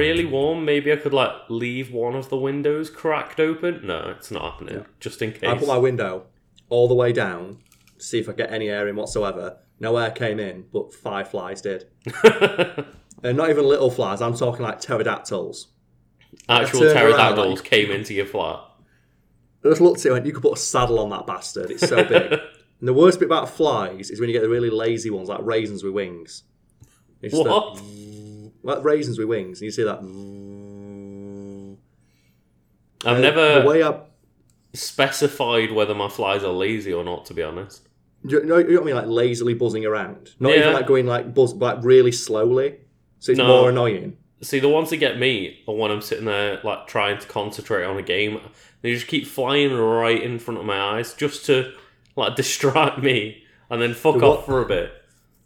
really warm, maybe I could like leave one of the windows cracked open. No, it's not happening. Just in case. I put my window all the way down to see if I get any air in whatsoever. No air came in, but five flies did. And not even little flies, I'm talking like pterodactyls. Actual turned around, pterodactyls like- came into your flat. I just looked at it and went, you could put a saddle on that bastard. It's so big. and the worst bit about flies is when you get the really lazy ones, like raisins with wings. It's the- What? Like raisins with wings, and you see that. I've Uh, never The way I. specified whether my flies are lazy or not. To be honest. You know, you know what I mean? Like lazily buzzing around. Not Yeah. even like going like buzz, like really slowly. So it's No. more annoying. See, the ones that get me are when I'm sitting there like trying to concentrate on a game. They just keep flying right in front of my eyes just to like distract me and then fuck The off for a bit.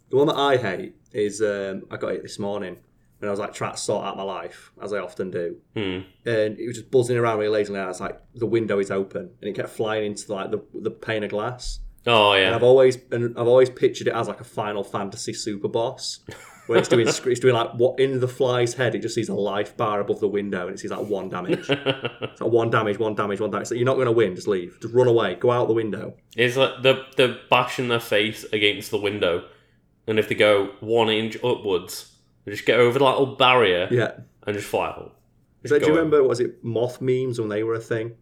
The one that I hate is um, I got it this morning when I was like trying to sort out my life, as I often do. Hmm. And it was just buzzing around really lazily. And I was like, the window is open, and it kept flying into like the the pane of glass. Oh yeah. And. I've always and I've always pictured it as like a Final Fantasy super boss, where it's doing it's doing like what in the fly's head. It just sees a life bar above the window, and it sees like one damage. It's like one damage, one damage, one damage. So you're not going to win. Just leave. Just run away. Go out the window. It's like the the bashing their face against the window, and if they go one inch upwards, they just get over the little barrier Yeah. and just fly out. So do you remember? Was it moth memes when they were a thing?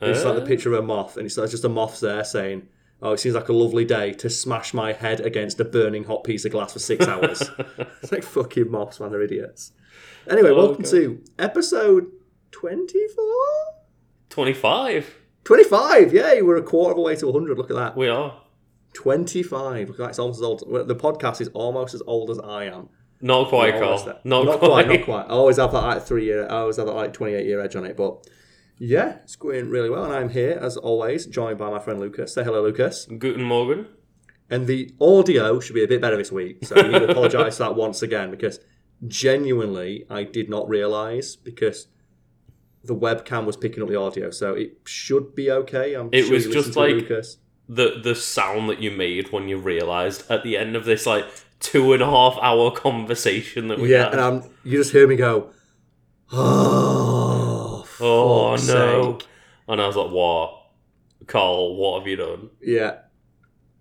It's like the Uh, picture of a moth, and it's like just a moth there saying, "Oh, it seems like a lovely day to smash my head against a burning hot piece of glass for six hours." it's like fucking moths, man. They're idiots. Anyway, Oh, welcome God. to episode 24? Twenty-five. 25. Yay, we're a quarter of the way to 100. Look at that. We are 25. Look at that. It's almost as old. The podcast is almost as old as I am. not quite, Carl. Not, not quite. quite. Not quite. I always have that like three year. I always have that like 28 year edge on it. But yeah, it's going really well. And I'm here, as always, joined by my friend Lucas. Say hello, Lucas. Guten Morgen. And the audio should be a bit better this week. So we need to apologise for that once again because genuinely I did not realise because the webcam was picking up the audio. So it should be okay. I'm It sure was just like- Lucas. The the sound that you made when you realised at the end of this like two and a half hour conversation that we Yeah, had. and I'm, you just hear me go, oh, oh no! sake." And I was like, "What, Carl? What have you done?" Yeah,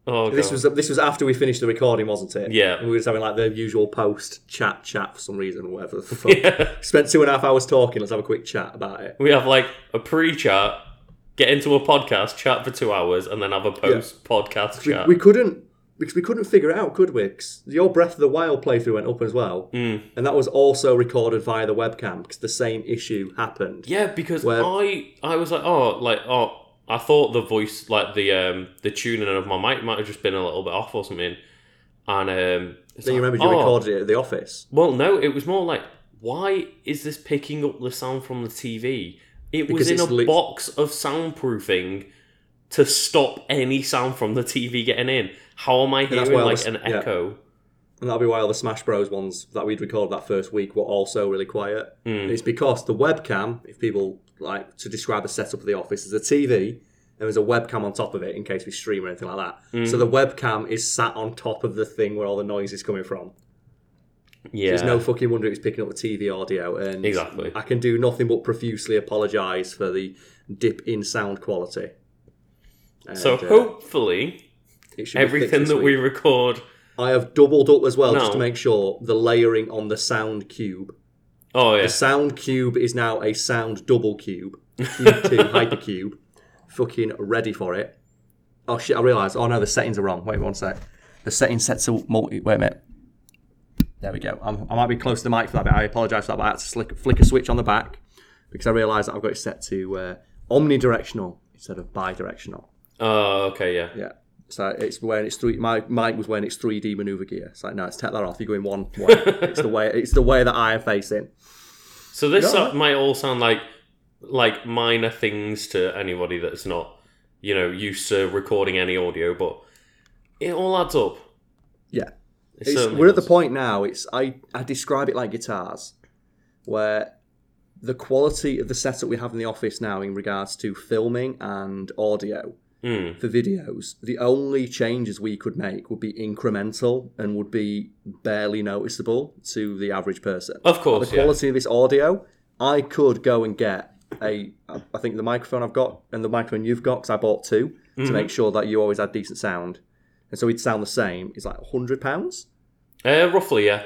Oh, this God. was this was after we finished the recording, wasn't it? Yeah. and we were just having like the usual post chat chat for some reason, or whatever. the fuck. yeah. Spent two and a half hours talking. Let's have a quick chat about it. We have like a pre-chat, get into a podcast, chat for two hours, and then have a post-podcast We, chat. we couldn't because we couldn't figure it out, could we? 'Cause your Breath of the Wild playthrough went up as well, Mm. and that was also recorded via the webcam because the same issue happened. Yeah, because Where- I I was like, oh, like oh, I thought the voice, like the um the tuning of my mic might have just been a little bit off or something, and um. Then you like, remembered you oh, recorded it at the office. Well, no, it was more like, why is this picking up the sound from the TV? It was Because in a lit- box of soundproofing to stop any sound from the TV getting in. How am I hearing like was- an yeah. echo? And that'll be why all the Smash Bros ones that we'd recorded that first week were also really quiet. Mm. It's because the webcam, if people like to describe the setup of the office, is a TV and there's a webcam on top of it in case we stream or anything like that. Mm. So the webcam is sat on top of the thing where all the noise is coming from. Yeah, There's no fucking wonder it's picking up the TV audio. And Exactly. I can do nothing but profusely apologise for the dip in sound quality. And, so uh, hopefully be everything that we record. I have doubled up as well just to make sure the layering on the sound cube Oh yeah, The sound cube is now a sound double cube. Cube 2 hypercube. Fucking ready for it. Oh shit, I realised. Oh no, the settings are wrong. Wait one sec. The settings set to multi. Wait a minute. There we go. I'm, I might be close to the mic for that bit. I apologise for that, but I had to slick, flick a switch on the back because I realised that I've got it set to uh, omnidirectional instead of bidirectional. oh okay, yeah. Yeah. So it's when it's three. My mic was when it's 3D maneuver gear. It's like no, it's take that off. You're going one way. it's the way. It's the way that I am facing. So this Yeah. uh, might all sound like like minor things to anybody that's not you know used to recording any audio, but it all adds up. Yeah. We're at the point now. It's I, I describe it like guitars, where the quality of the setup we have in the office now in regards to filming and audio Mm. for videos, the only changes we could make would be incremental and would be barely noticeable to the average person. Of course, the yeah. quality of this audio, I could go and get a, I think the microphone I've got and the microphone you've got, because I bought 2 Mm-hmm. to make sure that you always had decent sound. And so we'd sound the same. It's like £100. Uh, roughly, yeah.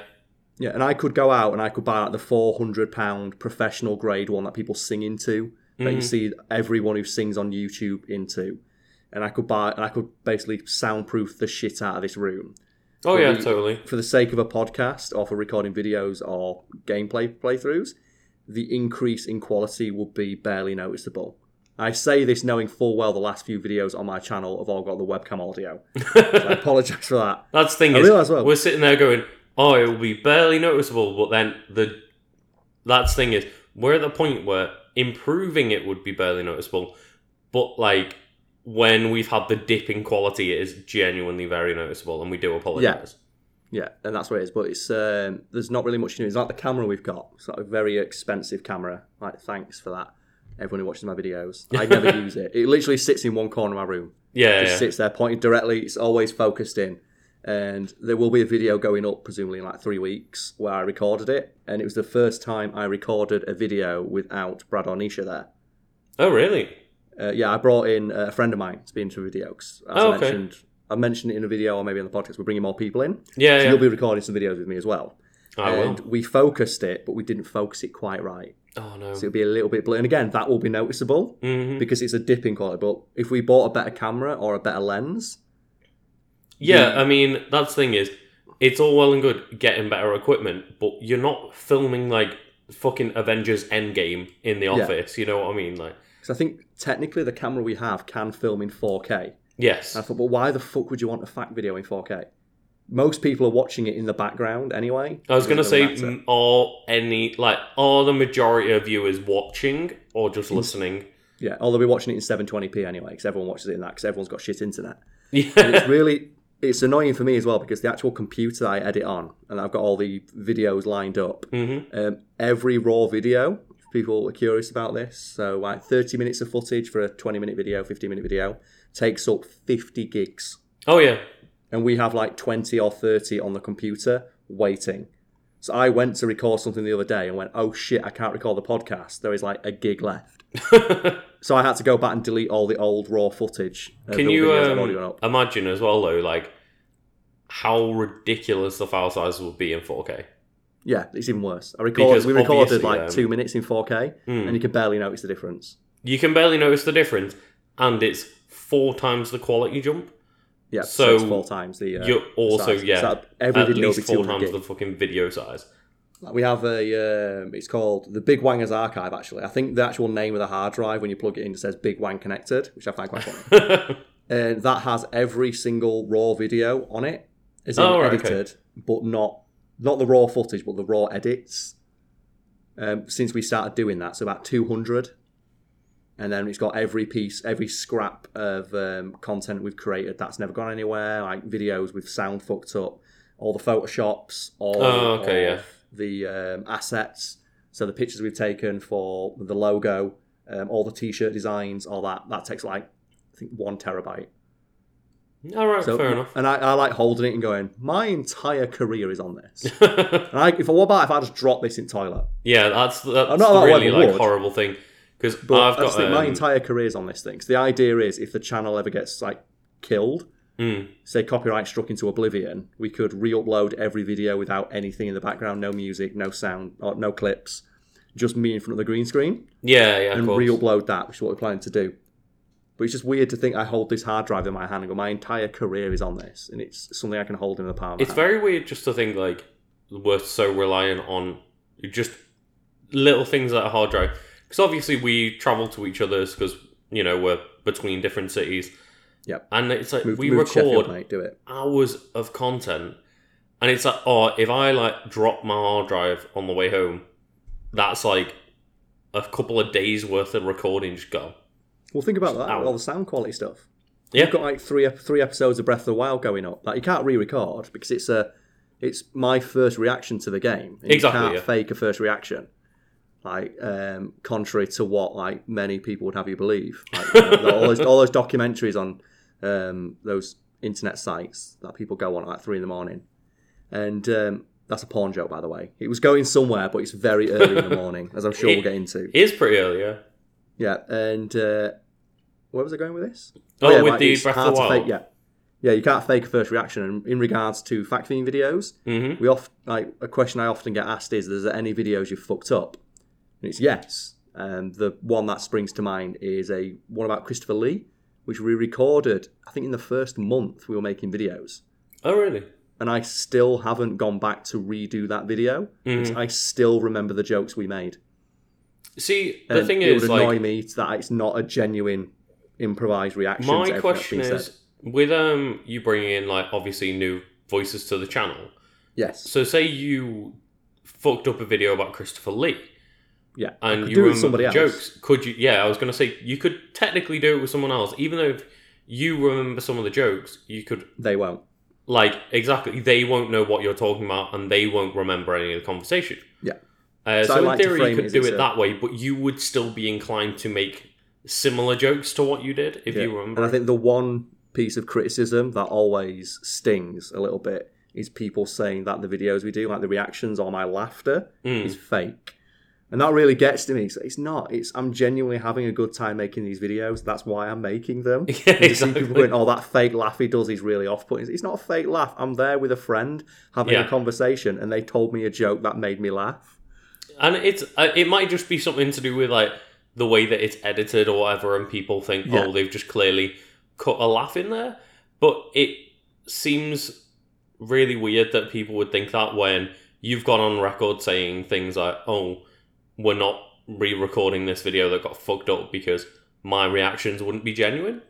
Yeah, and I could go out and I could buy like the four hundred pound professional grade one that people sing into, that Mm-hmm. you see everyone who sings on YouTube into, and I could buy and I could basically soundproof the shit out of this room Oh, yeah, we- totally. for the sake of a podcast or for recording videos or gameplay playthroughs. The increase in quality would be barely noticeable. I say this knowing full well the last few videos on my channel have all got the webcam audio. So I apologise for that. That's the thing I is, realise well. we're sitting there going, "Oh, it will be barely noticeable," but then the that's the thing is, we're at the point where improving it would be barely noticeable, but like when we've had the dip in quality, it is genuinely very noticeable, and we do apologize. Yeah, yeah, and that's what it is. But it's um, there's not really much new. It's like the camera we've got. It's like a very expensive camera. Like, thanks for that. Everyone who watches my videos, I never use it. It literally sits in one corner of my room. Yeah, Just yeah. sits there, pointed directly. It's always focused in. And there will be a video going up, presumably in like three weeks, where I recorded it, and it was the first time I recorded a video without Brad Ornisha there. Oh, really? Uh, yeah, I brought in a friend of mine to be into a video. 'cause As Oh, I okay. mentioned, I mentioned it in a video or maybe on the podcast. We're bringing more people in. Yeah, So yeah. you'll be recording some videos with me as well. I and will. we focused it, but we didn't focus it quite right. Oh no. So it'll be a little bit blurry. And again, that will be noticeable hmm because it's a dipping quality. But if we bought a better camera or a better lens, Yeah, I mean that's the thing is, it's all well and good getting better equipment, but you're not filming like fucking Avengers Endgame in the Yeah. office. You know what I mean? Like, because I think technically the camera we have can film in 4K. yes, And I thought, well, why the fuck would you want a fact video in 4K? Most people are watching it in the background anyway. I was gonna say, really m- are any like are the majority of viewers watching or just listening? yeah, or they'll be watching it in 720p anyway, because everyone watches it in that, because everyone's got shit internet. Yeah, it's really it's annoying for me as well because the actual computer I edit on and I've got all the videos lined up. hmm Um, every raw video, if people are curious about this, so like 30 minutes of footage for a 20 minute video, 15 minute video, takes up 50 gigs. Oh yeah, And we have like 20 or 30 on the computer waiting. So I went to record something the other day and went, oh shit, I can't record the podcast. There is like a gig left. So I had to go back and delete all the old raw footage. Can you um, up. imagine as well though, like how ridiculous the file size would be in 4K? Yeah, it's even worse. I recorded, Because we recorded like um, two minutes in 4K Mm. and you can barely notice the difference. You can barely notice the difference, and it's four times the quality jump. Yeah, So, so, four times the. Uh, You're also size. yeah, So every at video least be four times gig. the fucking video size. We have a. Um, it's called the Big Wangers Archive. Actually, I think the actual name of the hard drive when you plug it in says Big Wang Connected, which I find quite funny. and that has every single raw video on it. In Oh, right, okay. but not not the raw footage, but the raw edits. Um, since we started doing that, so about two hundred, and then it's got every piece, every scrap of um, content we've created that's never gone anywhere, like videos with sound fucked up, all the photoshops, all Oh, okay, yeah. the um, assets, so the pictures we've taken for the logo, um, all the t-shirt designs, all that. That takes like I think one terabyte. All right, So, fair enough. And I, I like holding it and going, my entire career is on this. and I, if what about if I just drop this in toilet? yeah, that's that's not the that really like would. horrible thing because But I've got think my um, entire career is on this thing. So the idea is, if the channel ever gets like killed, mm, say copyright struck into oblivion, we could re-upload every video without anything in the background, no music, no sound, or no clips, just me in front of the green screen, yeah, yeah, and re-upload that, which is what we're planning to do. But it's just weird to think I hold this hard drive in my hand and go, my entire career is on this, and it's something I can hold in the palm. of my It's very weird just to think like we're so reliant on just little things like a hard drive. Because obviously we travel to each other's because you know we're between different cities. Yep. And it's like Move- we move record mate, do it. hours of content, and it's like oh, if I like drop my hard drive on the way home, that's like a couple of days worth of recording just go. Well, think about that. Ow. All the sound quality stuff. Yeah. You've got like three three episodes of Breath of the Wild going up. Like you can't re-record because it's a it's my first reaction to the game. Exactly, You can't yeah. fake a first reaction. Like um, contrary to what like many people would have you believe. Like, you know, all, those, all those documentaries on um, those internet sites that people go on at like three in the morning, and um, that's a porn joke, by the way. It was going somewhere, but it's very early in the morning, as I'm sure we'll get into. It is pretty early, yeah. Yeah, and uh, where was I going with this? Oh, yeah, with like, the Breath of the Wild. Fake, yeah, yeah, you can't fake a first reaction. And in regards to fact videos, Mm-hmm. we oft like a question I often get asked is: "Is there any videos you fucked up?" And it's yes. Um, the one that springs to mind is a one about Christopher Lee, which we recorded. I think in the first month we were making videos, Oh, really? and I still haven't gone back to redo that video. Mm-hmm. I still remember the jokes we made. See, the And thing it is, would annoy like, me that it's not a genuine improvised reaction. to my question is, said. with um you bringing in like obviously new voices to the channel. yes, So, say you fucked up a video about Christopher Lee, yeah, and you do it remember with somebody else. jokes. Could you? Yeah, I was gonna say you could technically do it with someone else, even though if you remember some of the jokes, you could They won't. like exactly they won't know what you're talking about, and they won't remember any of the conversation. Yeah. Uh, So so, I in like theory, you could as do it a- that way, but you would still be inclined to make similar jokes to what you did if Yeah. you remember. And I think the one piece of criticism that always stings a little bit is people saying that the videos we do, like the reactions or my laughter, Mm. is fake. And that really gets to me. It's, it's not. It's I'm genuinely having a good time making these videos. That's why I'm making them. Yeah, And to see exactly. people going, "Oh, that fake laugh he does is really off-putting." It's not a fake laugh. I'm there with a friend having Yeah. a conversation, and they told me a joke that made me laugh. And it's uh, it might just be something to do with like the way that it's edited or whatever, and people think, Yeah. oh, they've just clearly cut a laugh in there. But it seems really weird that people would think that when you've gone on record saying things like, oh, we're not re-recording this video that got fucked up because my reactions wouldn't be genuine.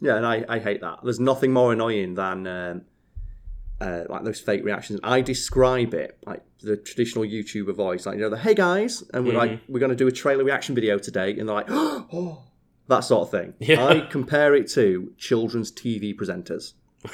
Yeah, and I, I hate that. There's nothing more annoying than um, uh, like those fake reactions. I describe it like the traditional YouTuber voice, like you know, the "Hey guys," and we're like, we're going to do a trailer reaction video today, and they're like, "Oh," that sort of thing. Yeah. I compare it to children's TV presenters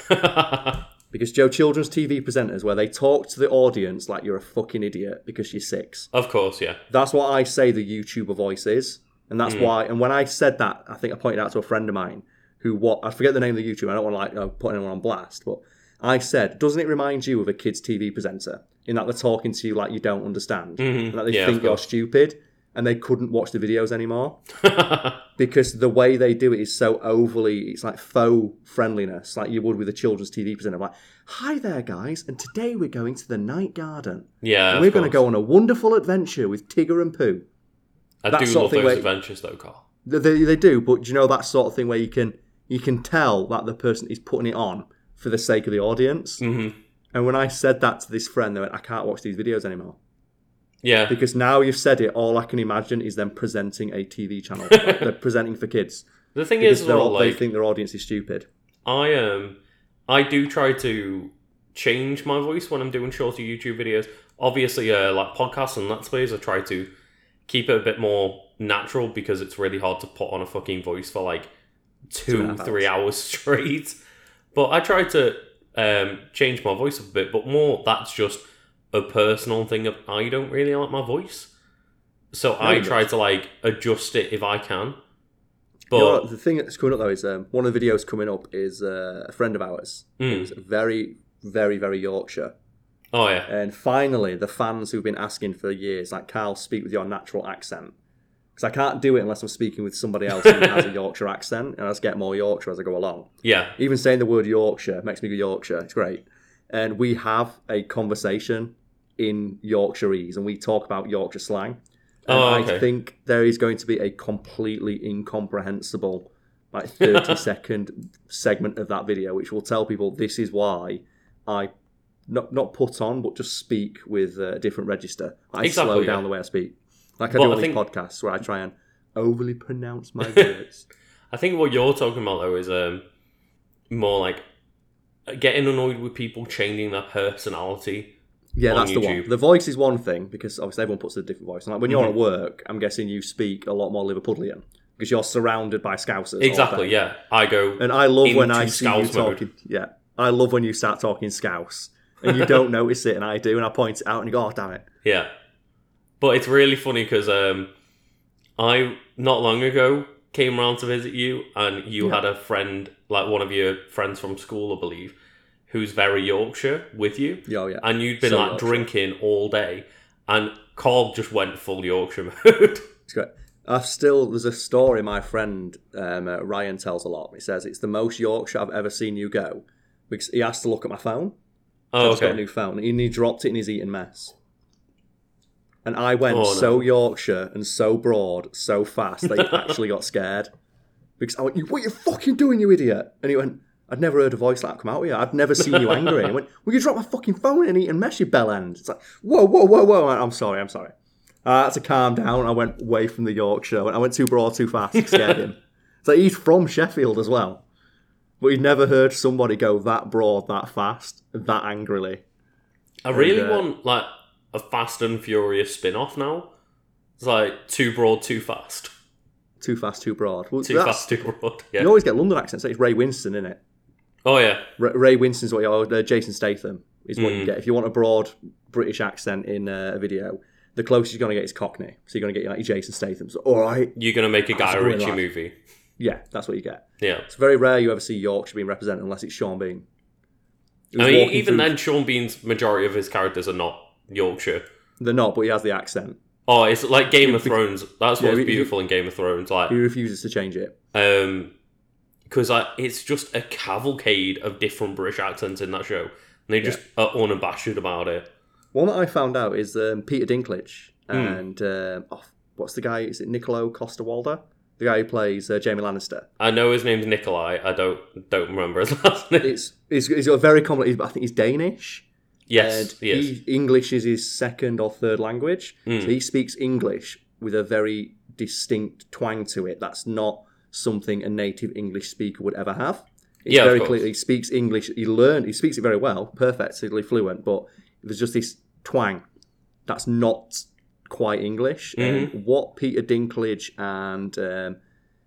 because Joe, children's TV presenters, where they talk to the audience like you're a fucking idiot because you're six. of course, yeah. That's what I say the YouTuber voice is. And that's why, and when I said that, I think I pointed out to a friend of mine who, what, I forget the name of the YouTuber, I don't want to like uh, put anyone on blast, but I said, doesn't it remind you of a kid's TV presenter? In that they're talking to you like you don't understand, Mhm. and that they Yeah, think you're stupid, and they couldn't watch the videos anymore because the way they do it is so overly, it's like faux friendliness, like you would with a children's TV presenter. Like, hi there, guys, and today we're going to the night garden. yeah, And we're going to go on a wonderful adventure with Tigger and Pooh. I that do sort of love thing those where- adventures, though, Carl. They, they, do, but do you know that sort of thing where you can you can tell that the person is putting it on for the sake of the audience. hmm And when I said that to this friend, they went, "I can't watch these videos anymore Yeah, because now you've said it. All I can imagine is them presenting a TV channel. They're presenting for kids the thing is, well, all, they think their audience is stupid. I um I do try to change my voice when I'm doing shorter YouTube videos. Obviously, uh, like podcasts and let's plays, I try to keep it a bit more natural because it's really hard to put on a fucking voice for like Two and a two, half three hours straight. But I try to um, change my voice a bit, but more that's just a personal thing of I don't really like my voice. So I you try to like adjust it if I can. But You know the thing that's coming up though is um, one of the videos coming up is uh, a friend of ours. Mm. who's very, very, very Yorkshire. oh yeah, And finally, the fans who've been asking for years, like Carl, speak with your natural accent. Because I can't do it unless I'm speaking with somebody else who has a Yorkshire accent, and I just get more Yorkshire as I go along. yeah, Even saying the word Yorkshire makes me go Yorkshire. It's great. And we have a conversation in Yorkshireese, and we talk about Yorkshire slang. And Oh, I think there is going to be a completely incomprehensible, like 30 second segment of that video, which will tell people this is why I not not put on, but just speak with a different register. I Exactly, slow yeah. down the way I speak. Like I Well, do I on these think- podcasts where I try and overly pronounce my words. I think what you're talking about though is um, more like getting annoyed with people changing their personality. Yeah, that's the one. The voice is one thing because obviously everyone puts a different voice. And like when you're Mhm. at work, I'm guessing you speak a lot more Liverpudlian because you're surrounded by Scousers. Exactly. Yeah, I go. And I love when I see you mode. talking. Yeah, I love when you start talking Scouse and you don't notice it, and I do, and I point it out and you go, "Oh, damn it!" Yeah, But it's really funny because um, I not long ago came around to visit you, and you Yeah. had a friend, like one of your friends from school, I believe, who's very Yorkshire with you, oh, yeah. and you'd been So like Yorkshire. drinking all day, and Carl just went full Yorkshire mode. It's great. I've still there's a story my friend um, uh, Ryan tells a lot. He says it's the most Yorkshire I've ever seen you go because he has to look at my phone. oh, I've got a okay. new phone, and he dropped it in his eating mess. And I went Oh, no. so Yorkshire and so broad, so fast that he actually got scared. Because I went, "What are you fucking doing, you idiot?" And he went, "I'd never heard a voice like that come out of you. I'd never seen you angry." I went, "Well, you drop my fucking phone and eat and mess, you bell end." It's like, "Whoa, whoa, whoa, whoa!" I'm sorry, I'm sorry. I had to calm down. I went away from the Yorkshire. I went, I went too broad, too fast. It scared him. So he's from Sheffield as well, but he'd never heard somebody go that broad, that fast, that angrily. I really And, uh, want like a Fast and Furious spin-off now. It's like too broad, too fast. Too fast, too broad. Well, Too fast, too broad. Yeah. You always get London accents. It's Ray Winstone, isn't it? Oh yeah. Ray, Ray Winstone's what you uh, Jason Statham is what you Mm. get. If you want a broad British accent in uh, a video, the closest you're going to get is Cockney. So you're going to get like Jason Statham. So, all right. You're gonna make a Guy Ritchie like- movie. Yeah, that's what you get. Yeah. It's very rare you ever see Yorkshire being represented unless it's Sean Bean. He I mean, even through- then, Sean Bean's majority of his characters are not Yorkshire. They're not, but he has the accent. Oh, it's like Game of Thrones. That's Yeah, what's he- beautiful in Game of Thrones. Like, He refuses to change it. um, because it's just a cavalcade of different British accents in that show, and they just are unabashed about it. One that I found out is um, Peter Dinklage Hmm. and um, oh, what's the guy? Is it Nikolaj Coster-Waldau? The guy who plays uh, Jaime Lannister. I know his name's Nikolai. I don't don't remember his last name. It's he's, he's got a very common. I think he's Danish. yes, and yes. he, English is his second or third language. Mm. So he speaks English with a very distinct twang to it. That's not something a native English speaker would ever have. It's Yeah, very clear. He speaks English. He learned. He speaks it very well, perfectly fluent. But there's just this twang that's not quite English. Mm-hmm. And what Peter Dinklage and um,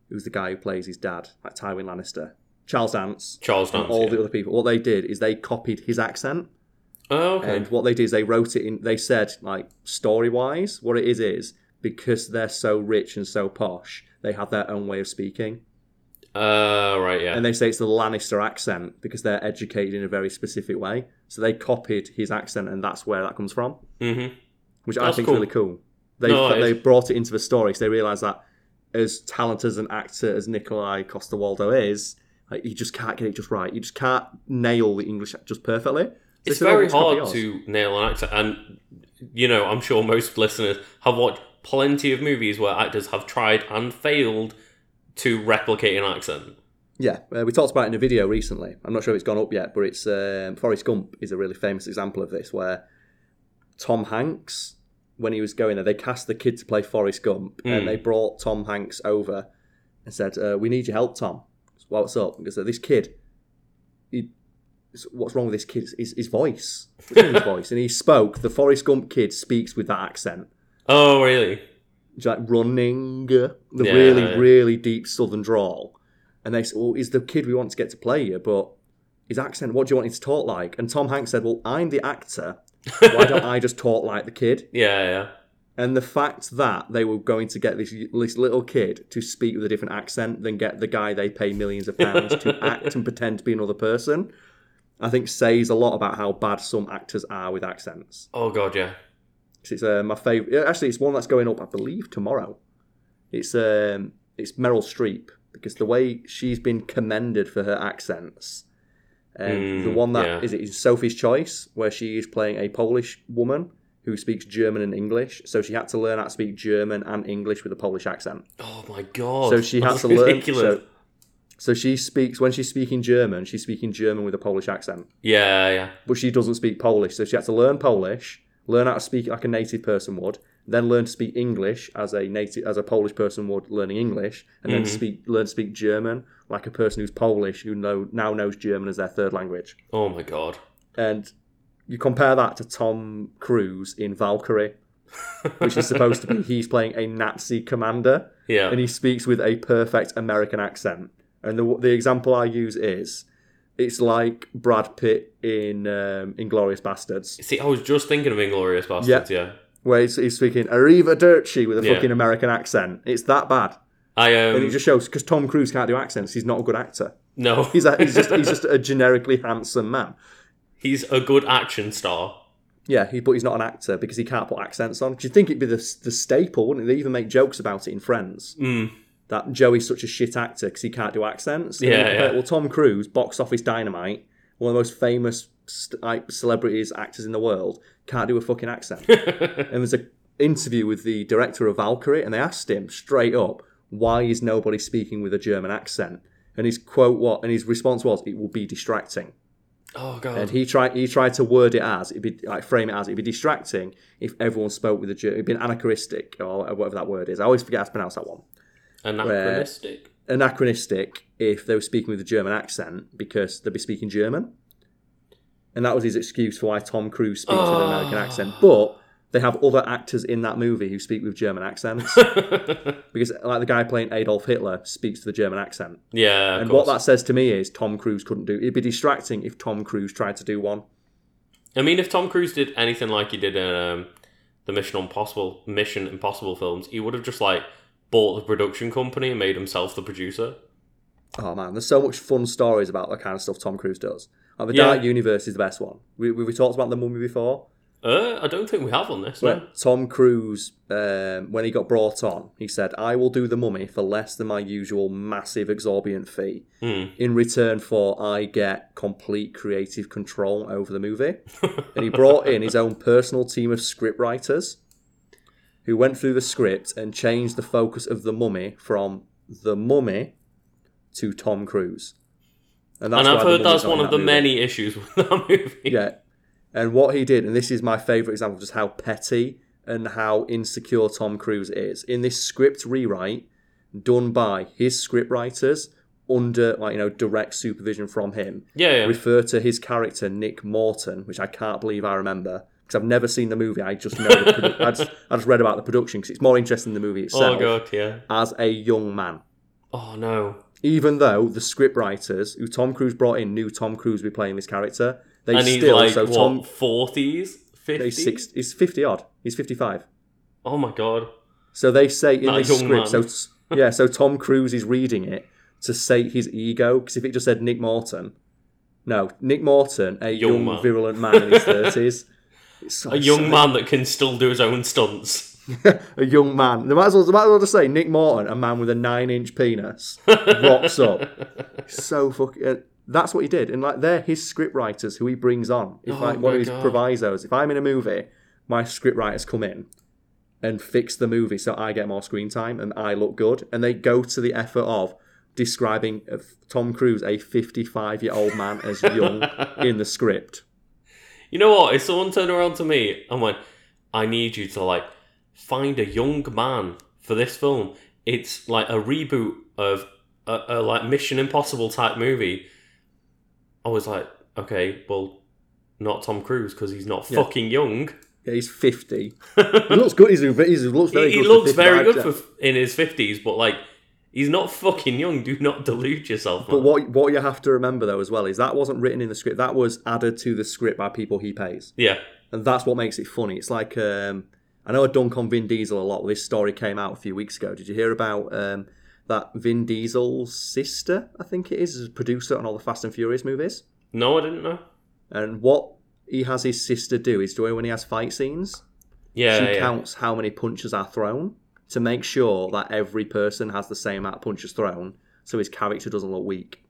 who's the guy who plays his dad, like Tywin Lannister, Charles Dance, Charles Dance. all yeah. the other people, what they did is they copied his accent. Oh, okay. And what they did is they wrote it in. They said like story wise, what it is is because they're so rich and so posh, they have their own way of speaking, uh, right, yeah. and they say it's the Lannister accent because they're educated in a very specific way. So they copied his accent, and that's where that comes from, mm-hmm. which I think cool. is really cool. They No, they is. brought it into the story, so they realised that as talented as an actor as Nikolaj Coster-Waldau is, like, you just can't get it just right. You just can't nail the English just perfectly. So It's "Oh, very hard to nail an accent, and you know, I'm sure most listeners have watched plenty of movies where actors have tried and failed to replicate an accent. Yeah, uh, we talked about it in a video recently. I'm not sure if it's gone up yet, but it's um, Forrest Gump is a really famous example of this, where Tom Hanks, when he was going there, they cast the kid to play Forrest Gump, Mm. and they brought Tom Hanks over and said, uh, "We need your help, Tom. Well, what's up?" Because uh, this kid, he, what's wrong with this kid? His, his voice, what's wrong with his voice, and he spoke. The Forrest Gump kid speaks with that accent. Oh, really? Like running, the Yeah, really, yeah. really deep southern drawl. And they said, Well, he's the kid we want to get to play you, but his accent, what do you want him to talk like? And Tom Hanks said, Well, I'm the actor. Why don't I just talk like the kid? Yeah, yeah. And the fact that they were going to get this, this little kid to speak with a different accent than get the guy they pay millions of pounds to act and pretend to be another person, I think says a lot about how bad some actors are with accents. Oh god, yeah. It's uh, my favorite. Actually, it's one that's going up, I believe, tomorrow. It's um, it's Meryl Streep because the way she's been commended for her accents, and Mm, the one that is yeah. it is Sophie's Choice, where she is playing a Polish woman who speaks German and English. So she had to learn how to speak German and English with a Polish accent. Oh my god. So she had That's to learn. So, so she speaks when she's speaking German. She's speaking German with a Polish accent Yeah, yeah. but she doesn't speak Polish, so she had to learn Polish, learn how to speak like a native person would, then learn to speak English as a native as a Polish person would learning English, and then Mhm. speak learn to speak German like a person who's Polish who know now knows German as their third language. Oh my god. And you compare that to Tom Cruise in Valkyrie, which is supposed to be he's playing a Nazi commander Yeah. and he speaks with a perfect American accent. And the the example I use is, it's like Brad Pitt in um, Inglourious Basterds. See, I was just thinking of Inglourious Basterds, yeah. where he's, he's speaking Arrivederci with a Yeah. fucking American accent. It's that bad. I um And it just shows because Tom Cruise can't do accents. He's not a good actor. no, He's a, he's just he's just a generically handsome man. he's a good action star. Yeah, he, but he's not an actor because he can't put accents on. 'Cause you'd think it'd be the, the staple, wouldn't it? They even make jokes about it in Friends. Mm. That Joey's such a shit actor because he can't do accents. Yeah, yeah. Well, Tom Cruise, box office dynamite, one of the most famous like, celebrities, actors in the world, can't do a fucking accent. and there's a interview with the director of Valkyrie, and they asked him straight up, "Why is nobody speaking with a German accent?" And his quote what, and his response was, "It will be distracting." Oh god. And he tried he tried to word it as it'd be like frame it as it'd be distracting if everyone spoke with a German. It'd be anachronistic or whatever that word is. I always forget how to pronounce that one. Anachronistic. Anachronistic if they were speaking with a German accent because they'd be speaking German. And that was his excuse for why Tom Cruise speaks with an American Oh. accent. But they have other actors in that movie who speak with German accents. because like the guy playing Adolf Hitler speaks with a German accent. yeah, And course. what that says to me is Tom Cruise couldn't do it'd be distracting if Tom Cruise tried to do one. I mean, if Tom Cruise did anything like he did in um, the Mission Impossible Mission Impossible films, he would have just like bought the production company and made himself the producer. Oh man, there's so much fun stories about the kind of stuff Tom Cruise does. Like the Yeah. Dark Universe is the best one. We, we, we talked about the Mummy before. Uh, I don't think we have on this. No. Tom Cruise, um, when he got brought on, he said, "I will do the Mummy for less than my usual massive exorbitant fee. Hmm. In return for I get complete creative control over the movie." and he brought in his own personal team of script writers, who went through the script and changed the focus of the Mummy from the Mummy to Tom Cruise. And that's I've heard that's one of the movie. many issues with that movie. Yeah. And what he did, and this is my favourite example of just how petty and how insecure Tom Cruise is. In this script rewrite done by his script writers under like you know direct supervision from him, Yeah, yeah. refer to his character Nick Morton, which I can't believe I remember because I've never seen the movie. I just know the produ- I, just, I just read about the production because it's more interesting than the movie oh, itself. oh god, yeah. As a young man, Oh no. even though the script writers who Tom Cruise brought in knew Tom Cruise would be playing this character, they And he's still like so what, Tom forties, He's fifties? six. He's fifty odd. He's fifty-five. Oh my god. So they say in Not a this young script. man. So yeah. So Tom Cruise is reading it to sate his ego because if it just said Nick Morton, no, Nick Morton, a Young young, man. virulent man in his thirties, A young man that can still do his own stunts. a young man. They might as well, they might as well just say Nick Morton, a man with a nine-inch penis, rocks up. So fucking. Uh, that's what he did, and like they're his script writers who he brings on. If Oh like one of his God. provisos, if I'm in a movie, my script writers come in and fix the movie so I get more screen time and I look good, and they go to the effort of describing Tom Cruise, a 55 year old man, as young in the script. You know what? If someone turned around to me and went, "I need you to like find a young man for this film," it's like a reboot of a, a like Mission Impossible type movie. I was like, okay, well, not Tom Cruise because he's not Yeah. fucking young. Yeah, he's 50. He looks good. He's, he's looks very he, he good. for looks very good for in his fifties, but like, he's not fucking young. Do not delude yourself. But what what you have to remember though as well is that wasn't written in the script. That was added to the script by people he pays, Yeah, and that's what makes it funny. It's like um, I know I dunk on Vin Diesel a lot. This story came out a few weeks ago. Did you hear about um, that Vin Diesel's sister? I think it is, is a producer on all the Fast and Furious movies. no, I didn't know. And what he has his sister do is do when he has fight scenes, Yeah, she yeah. counts how many punches are thrown to make sure that every person has the same amount of punches thrown, so his character doesn't look weak.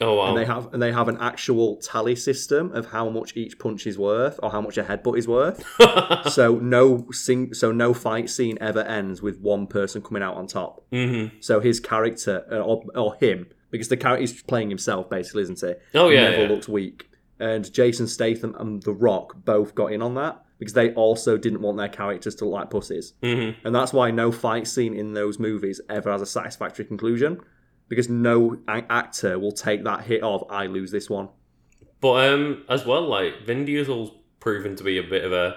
Oh wow. and they have and they have an actual tally system of how much each punch is worth or how much a headbutt is worth. so no sing, so no fight scene ever ends with one person coming out on top. hmm So his character uh, or, or him because the character is playing himself basically, isn't he? Oh yeah, never yeah. looks weak. And Jason Statham and The Rock both got in on that because they also didn't want their characters to look like pussies. hmm And that's why no fight scene in those movies ever has a satisfactory conclusion because no actor will take that hit of I lose this one. But um, as well, like Vin Diesel's proven to be a bit of a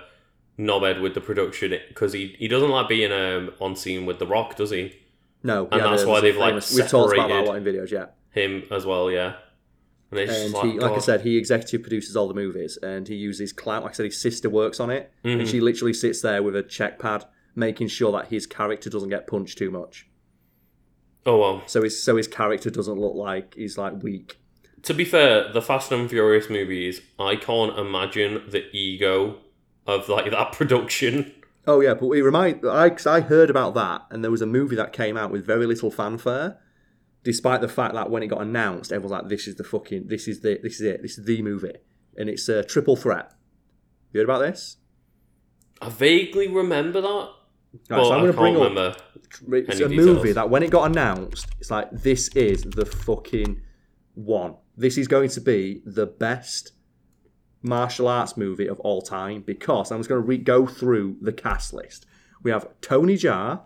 knobhead with the production because he, he doesn't like being um, on scene with The Rock, does he? No, And yeah, that's why they've, like, famous- we've talked about that a lot in videos. Yeah, Him as well, yeah. And and like, he, like I said, he executive produces all the movies, and he uses clout. Like I said, his sister works on it, Mm-hmm. and she literally sits there with a check pad, making sure that his character doesn't get punched too much. oh well. So his so his character doesn't look like he's like weak. To be fair, the Fast and Furious movies, I can't imagine the ego of like that production. Oh yeah, but it remind I 'cause I heard about that, and there was a movie that came out with very little fanfare, despite the fact that when it got announced, everyone was like, "This is the fucking, this is the, this is it, this is the movie," and it's a triple threat. You heard about this? I vaguely remember that, Right, so I'm going to bring up. It's a movie that when it got announced, it's like this is the fucking one. This is going to be the best martial arts movie of all time because I'm just going to re- go through the cast list. We have Tony Jaa,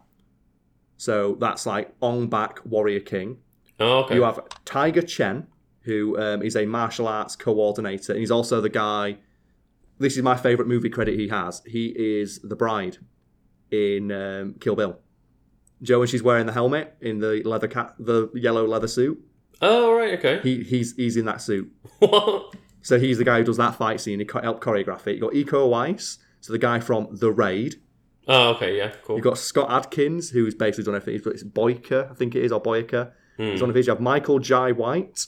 so that's like Ong Bak Warrior King. Oh, okay. You have Tiger Chen, who um, is a martial arts coordinator, and he's also the guy. This is my favorite movie credit he has. He is the bride in um, Kill Bill. Joe, and she's wearing the helmet in the leather cat, the yellow leather suit, oh, right, okay. he he's he's in that suit. what? So he's the guy who does that fight scene. He helped choreograph it. You got Iko Uwais, so the guy from The Raid. Oh, okay, yeah, cool. You've got Scott Adkins, who's basically done everything. It's Boyka, I think it is, or Boyka. He's on a video. You have Michael Jai White,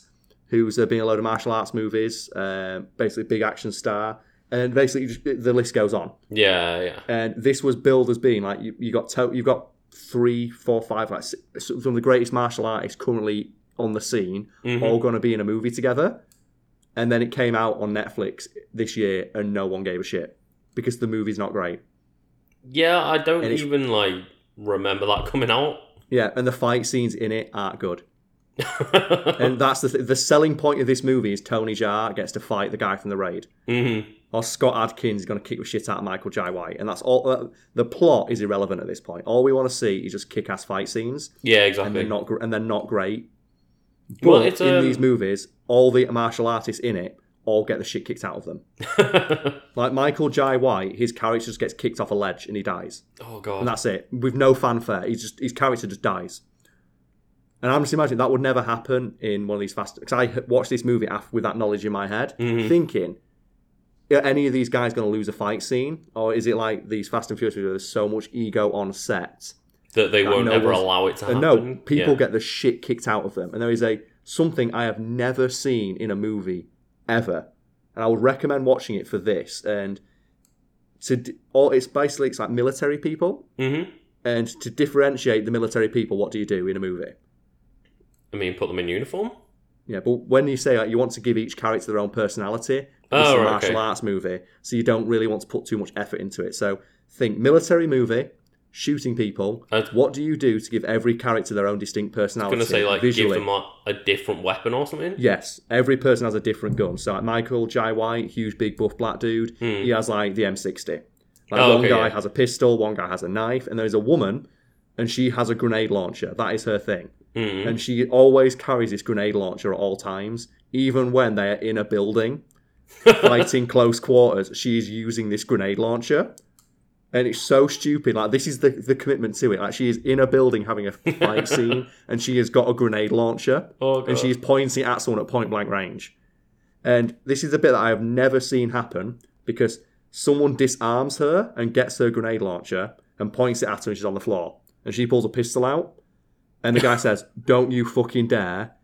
who's uh, been in a load of martial arts movies, um, basically big action star, and basically just, the list goes on. Yeah, yeah. And this was billed as being like you, you got to, you've got three, four, five, like six, some of the greatest martial artists currently on the scene, all going to be in a movie together. And then it came out on Netflix this year, and no one gave a shit because the movie's not great. Yeah, I don't even like remember that coming out. Yeah, and the fight scenes in it aren't good. And that's the th- the selling point of this movie is Tony Jaa gets to fight the guy from the raid, hmm or Scott Adkins is going to kick the shit out of Michael Jai White, and that's all. Uh, the plot is irrelevant at this point. All we want to see is just kick-ass fight scenes, Yeah, and exactly. they're not gr- and they're not great. But Well, in um, these movies, all the martial artists in it all get the shit kicked out of them. Like Michael Jai White, his character just gets kicked off a ledge and he dies, oh and god. that's it with no fanfare. He's just his character just dies. And I'm just imagining that would never happen in one of these fast. Because I watched this movie after, with that knowledge in my head, Mm-hmm. thinking, are any of these guys going to lose a fight scene, or is it like these Fast and Furious movies where there's so much ego on set that they won't no ever allow it to happen. no, people Yeah. get the shit kicked out of them. And there is a something I have never seen in a movie ever, and I would recommend watching it for this. And to or it's basically it's like military people, Mhm. and to differentiate the military people, what do you do in a movie? I mean, put them in uniform. Yeah, but when you say like you want to give each character their own personality, Oh, it's a right, martial okay. arts movie, so you don't really want to put too much effort into it. So think military movie, shooting people. I'd- what do you do to give every character their own distinct personality? gonna say like visually? give them like, a different weapon or something. Yes, every person has a different gun. So like Michael Jai White, huge big buff black dude, he has like the M60. Like Hmm. Oh, one okay, guy yeah. has a pistol, one guy has a knife, and there's a woman, and she has a grenade launcher. That is her thing, Mhm. and she always carries this grenade launcher at all times, even when they are in a building fighting close quarters. She is using this grenade launcher. And it's so stupid. Like this is the, the commitment to it. Like she is in a building having a fight scene, and she has got a grenade launcher Oh and she's pointing at someone at point blank range. And this is the bit that I have never seen happen because someone disarms her and gets her grenade launcher and points it at her and she's on the floor. And she pulls a pistol out. And the guy says, Don't you fucking dare.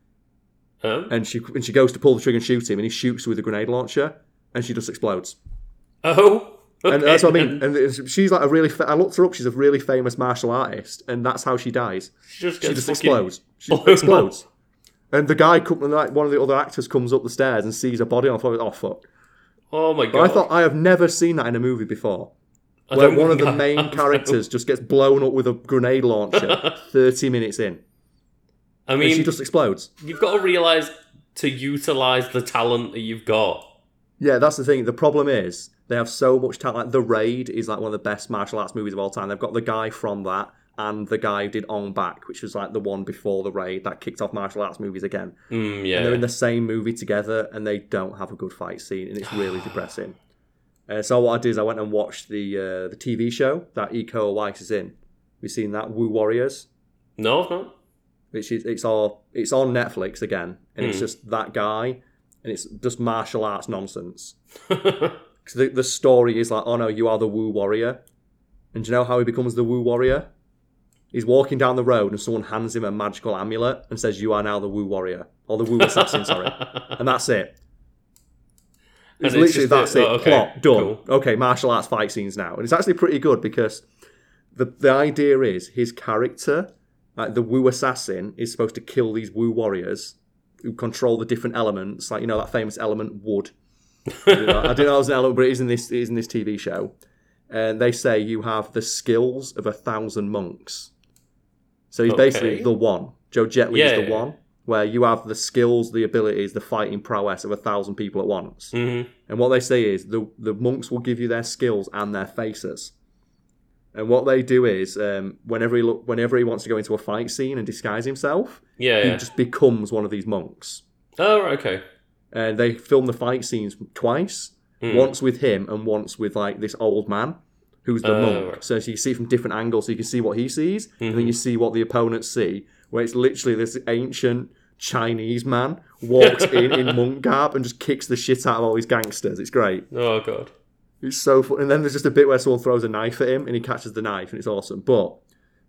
Um, And she and she goes to pull the trigger and shoot him and he shoots her with a grenade launcher and she just explodes. oh. And that's what I mean. And she's like a really, fa- I looked her up, she's a really famous martial artist. And that's how she dies. She just She just explodes. She explodes. And the guy, come- like one of the other actors, comes up the stairs and sees a body on the floor. Oh fuck! Oh my But god. I thought I have never seen that in a movie before, I where one of the I main have. characters just gets blown up with a grenade launcher thirty minutes in, I and mean, she just explodes. you've got to realize to utilize the talent that you've got. Yeah, that's the thing. The problem is they have so much talent. Like, the Raid is like one of the best martial arts movies of all time. They've got the guy from that. And the guy who did Ong Bak, which was like the one before the raid that kicked off martial arts movies again. Mm, yeah. and they're in the same movie together and they don't have a good fight scene and it's really depressing. Uh, so what I did is I went and watched the uh, the TV show that Iko Uwais is in. We've seen that Wu Warriors, no, I've not. which is it's all it's on Netflix again, and it's just that guy and it's just martial arts nonsense. 'Cause the, the story is like, oh no, you are the Wu Warrior. And do you know how he becomes the Wu Warrior? He's walking down the road and someone hands him a magical amulet and says, You are now the Wu Warrior. Or the Wu Assassin, sorry. And that's it. It's And literally that's it. oh, okay, Plot done. cool. Okay, martial arts fight scenes now, and it's actually pretty good because the the idea is his character, like the Wu assassin, is supposed to kill these Wu warriors who control the different elements, like you know that famous element wood. I didn't know, I didn't know it was an element, but it is in this it is in this TV show. And they say you have the skills of a thousand monks. So he's basically the one. Joe Jet Li Yeah, is the yeah, one, where you have the skills, the abilities, the fighting prowess of a thousand people at once. hmm And what they say is the the monks will give you their skills and their faces. And what they do is, um, whenever he look, whenever he wants to go into a fight scene and disguise himself, Yeah, he yeah. just becomes one of these monks. Oh, okay. And they film the fight scenes twice, Hmm. once with him and once with like this old man, who's the Oh, monk. right. Mm-hmm. So you see from different angles, so you can see what he sees, and then you see what the opponents see. Where it's literally this ancient Chinese man walks in in monk garb and just kicks the shit out of all these gangsters. It's great. Oh, God. It's so fun. And then there's just a bit where someone throws a knife at him and he catches the knife and it's awesome. But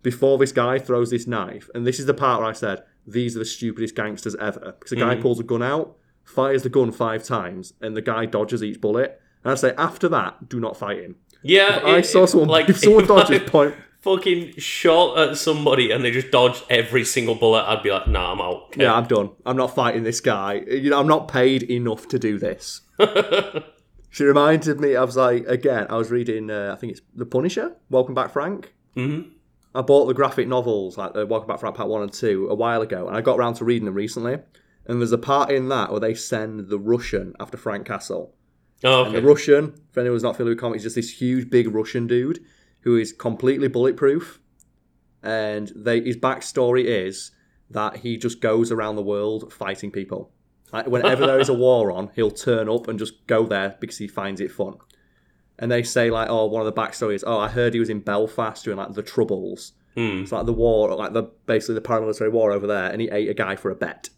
before this guy throws this knife, and this is the part where I said, these are the stupidest gangsters ever. Because the guy Mm. pulls a gun out, fires the gun five times, and the guy dodges each bullet. And I say, after that, do not fight him. Yeah, I it- saw someone, like if someone if I dodges, point. fucking shot at somebody and they just dodged every single bullet, I'd be like, nah, I'm out. Yeah, I'm done. I'm not fighting this guy. You know, I'm not paid enough to do this. She reminded me, I was like, again, I was reading, uh, I think it's The Punisher, Welcome Back Frank. hmm I bought the graphic novels, like the Welcome Back Frank Part 1 and 2, a while ago, and I got around to reading them recently. And there's a part in that where they send the Russian after Frank Castle. Oh, And the. Russian, for anyone who's not familiar with comics, is just this huge, big Russian dude who is completely bulletproof. And they, his backstory is that he just goes around the world fighting people. Like whenever there is a war on, he'll turn up and just go there because he finds it fun. And they say like, oh, one of the backstories. Oh, I heard he was in Belfast during like the Troubles. Hmm. It's like the war, like the basically the paramilitary war over there, and he ate a guy for a bet.